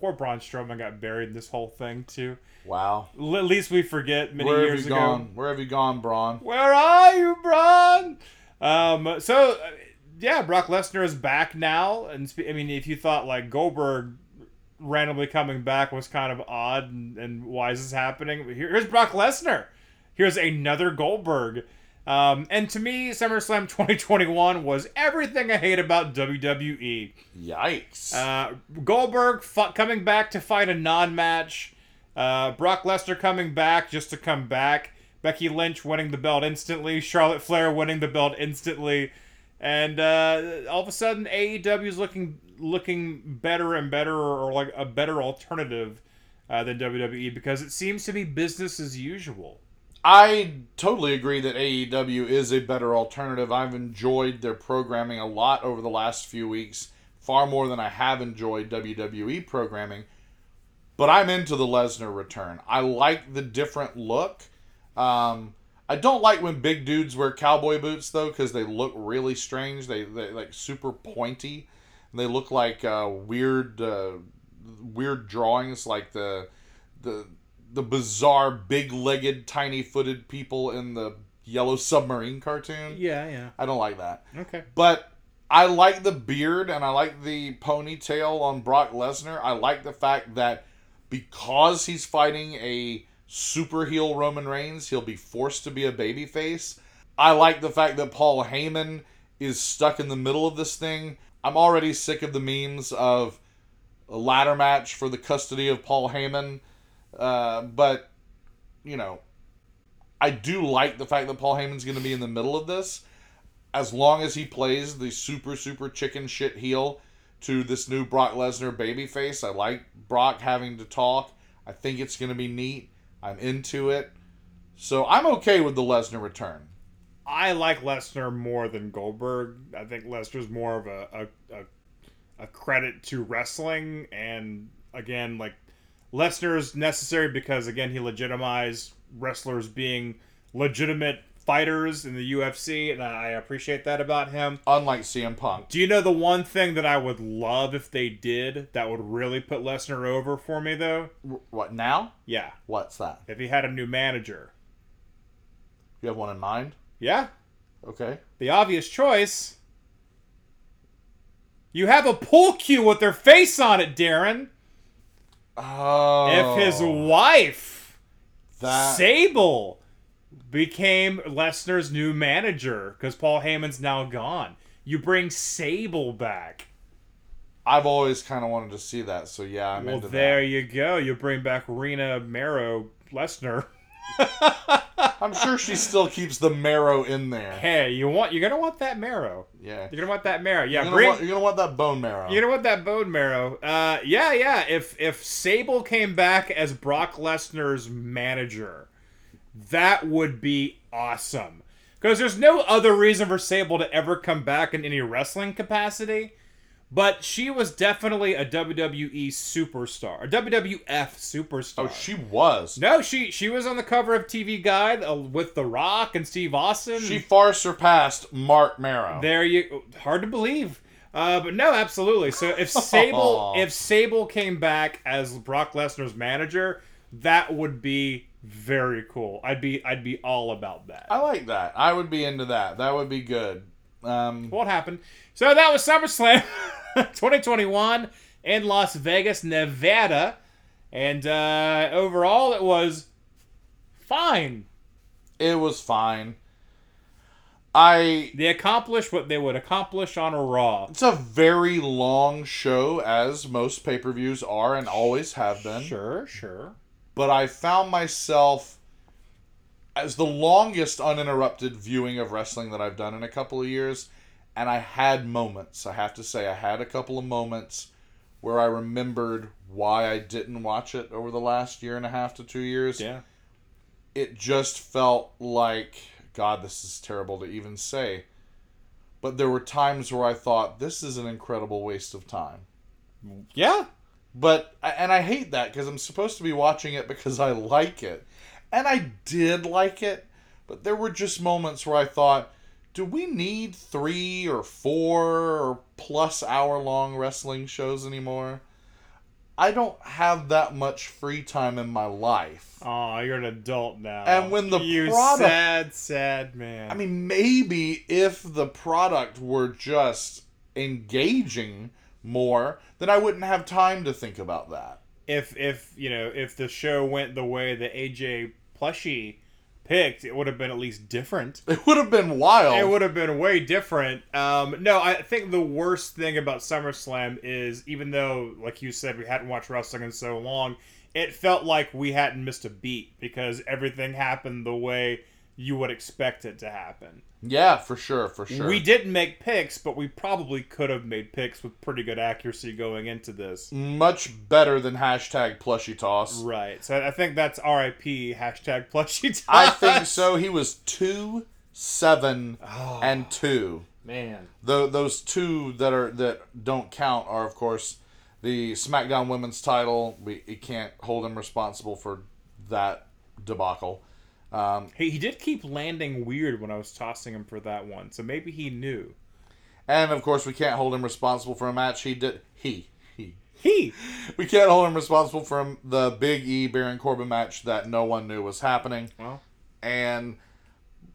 poor Braun Strowman got buried in this whole thing too. Wow. L- at least we forget many Where have years you ago. gone? Where have you gone, Braun? Where are you, Braun? Um, so uh, yeah, Brock Lesnar is back now, and I mean, if you thought like Goldberg randomly coming back was kind of odd, and, and why is this happening? Here's Brock Lesnar. Here's another Goldberg. Um, and to me, SummerSlam 2021 was everything I hate about WWE. Yikes. Uh, Goldberg fu- coming back to fight a non-match. Uh, Brock Lesnar coming back just to come back. Becky Lynch winning the belt instantly. Charlotte Flair winning the belt instantly. And uh, all of a sudden, AEW is looking looking better and better, or, like a better alternative uh, than WWE because it seems to be business as usual. I totally agree that AEW is a better alternative. I've enjoyed their programming a lot over the last few weeks, far more than I have enjoyed WWE programming. But I'm into the Lesnar return. I like the different look. Um, I don't like when big dudes wear cowboy boots though, because they look really strange. They they like super pointy. And they look like uh, weird uh, weird drawings, like the the the bizarre big-legged, tiny-footed people in the Yellow Submarine cartoon. Yeah, yeah. I don't like that. Okay. But I like the beard and I like the ponytail on Brock Lesnar. I like the fact that because he's fighting a super heel Roman Reigns, he'll be forced to be a babyface. I like the fact that Paul Heyman is stuck in the middle of this thing. I'm already sick of the memes of a ladder match for the custody of Paul Heyman. Uh, but, you know, I do like the fact that Paul Heyman's going to be in the middle of this as long as he plays the super super chicken shit heel to this new Brock Lesnar babyface. I like Brock having to talk. I think it's going to be neat. I'm into it. So I'm okay with the Lesnar return. I like Lesnar more than Goldberg. I think Lesnar's more of a, a, a, a credit to wrestling. And again, like, Lesnar's necessary because, again, he legitimized wrestlers being legitimate fighters in the UFC. And I appreciate that about him. Unlike CM Punk. Do you know the one thing that I would love if they did that would really put Lesnar over for me, though? What now? Yeah. What's that? If he had a new manager. You have one in mind? Yeah. Okay. The obvious choice. You have a pool cue with their face on it, Daryn. Oh. If his oh. wife, that Sable, became Lesnar's new manager because Paul Heyman's now gone, you bring Sable back. I've always kind of wanted to see that. So yeah, I'm well, there you go. You bring back Rena Mero Lesnar. I'm sure she still keeps the marrow in there. Hey, you want you're gonna want that marrow. Yeah. You're gonna want that marrow. Yeah, You're gonna, bring want, you're gonna want that bone marrow. You know what? That bone marrow. Uh, yeah, yeah. If if Sable came back as Brock Lesnar's manager, that would be awesome. Because there's no other reason for Sable to ever come back in any wrestling capacity. But she was definitely a WWE superstar, a WWF superstar. oh, she was. no, she she was on the cover of TV Guide uh, with The Rock and Steve Austin. She far surpassed Marc Mero. There you hard to believe. Uh, but no, absolutely. So if Sable if Sable came back as Brock Lesnar's manager, that would be very cool. I'd be I'd be all about that. I like that. I would be into that. That would be good. Um, What happened? So that was SummerSlam 2021 in Las Vegas, Nevada, and uh, overall it was fine. it was fine. I. They accomplished what they would accomplish on a Raw. It's a very long show, as most pay per views are and always have been. Sure, sure. But I found myself as the longest uninterrupted viewing of wrestling that I've done in a couple of years. And I had moments. I have to say, I had a couple of moments where I remembered why I didn't watch it over the last year and a half to two years. Yeah. it just felt like god this is terrible to even say but there were times where i thought this is an incredible waste of time Yeah. But and i hate that because i'm supposed to be watching it because i like it and i did like it but there were just moments where i thought do we need three or four or plus hour long wrestling shows anymore i don't have that much free time in my life Oh, you're an adult now. And when the you product- sad, sad man. I mean, maybe if the product were just engaging more, then I wouldn't have time to think about that. If if you know if the show went the way the AJ Plushy picked, it would have been at least different. It would have been wild. It would have been way different. Um, no, I think the worst thing about SummerSlam is even though, like you said, we hadn't watched wrestling in so long, it felt like we hadn't missed a beat because everything happened the way you would expect it to happen. Yeah, for sure, for sure. We didn't make picks, but we probably could have made picks with pretty good accuracy going into this. much better than hashtag plushie toss. Right. So I think that's RIP hashtag plushie toss. I think so. He was two, seven, Oh, and two. man. Tho- those two that are that don't count are of course the SmackDown Women's Title. We, we can't hold him responsible for that debacle. Um, He, he did keep landing weird when I was tossing him for that one, so maybe he knew. and of course, we can't hold him responsible for a match he did. He he. He. We can't hold him responsible for him- the Big E Baron Corbin match that no one knew was happening. Well, and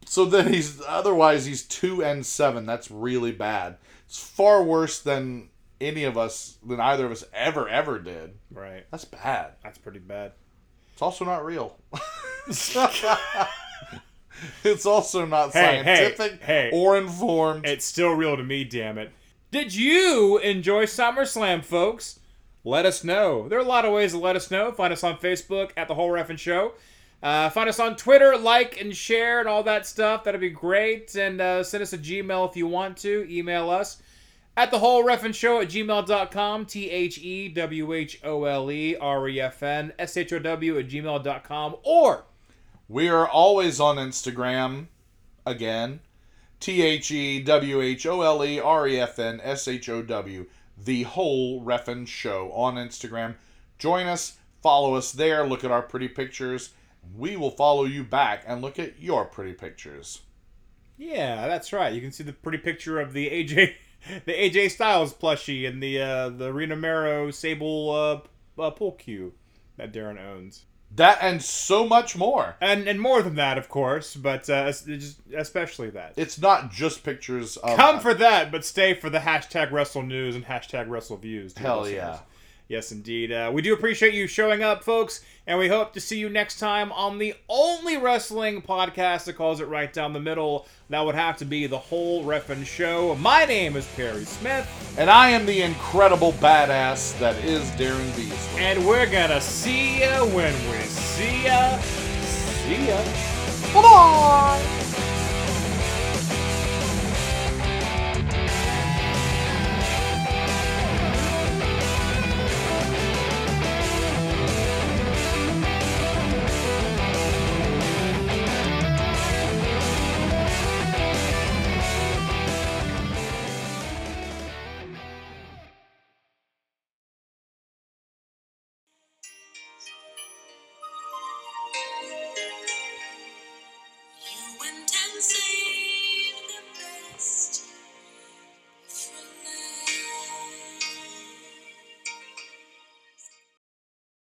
so then he's otherwise he's two and seven. That's really bad. It's far worse than any of us than either of us ever ever did. right. That's bad. That's pretty bad. It's also not real. it's also not Hey, hey, scientific hey. or informed. It's still real to me, damn it. Did you enjoy SummerSlam, folks? Let us know. There are a lot of ways to let us know. Find us on Facebook at The Whole Ref'n Show. Uh, find us on Twitter, like and share and all that stuff. That'd be great. And uh, send us a Gmail if you want to. Email us at The Whole Ref'n Show at gmail.com. T H E W H O L E R E F N S H O W at gmail.com. Or we are always on Instagram. Again, T H E W H O L E R E F N S H O W. The whole Ref'n Show on Instagram. Join us, follow us there, look at our pretty pictures. We will follow you back and look at your pretty pictures. Yeah, that's right. You can see the pretty picture of the AJ, the AJ Styles plushie and the uh, the Rena Mero Sable uh, uh, pool cue that Daryn owns, That and so much more. and and more than that, of course, but uh, especially that. It's not just pictures of. Come for that, but stay for the hashtag Wrestle News and hashtag Wrestle Views. Hell yeah. Yes, indeed. Uh, we do appreciate you showing up, folks, and we hope to see you next time on the only wrestling podcast that calls it right down the middle. That would have to be the whole Ref'n Show. My name is Perry Smith, And I am the incredible badass that is Daryn Beasley. and we're gonna see ya when we see ya. See ya. Bye bye!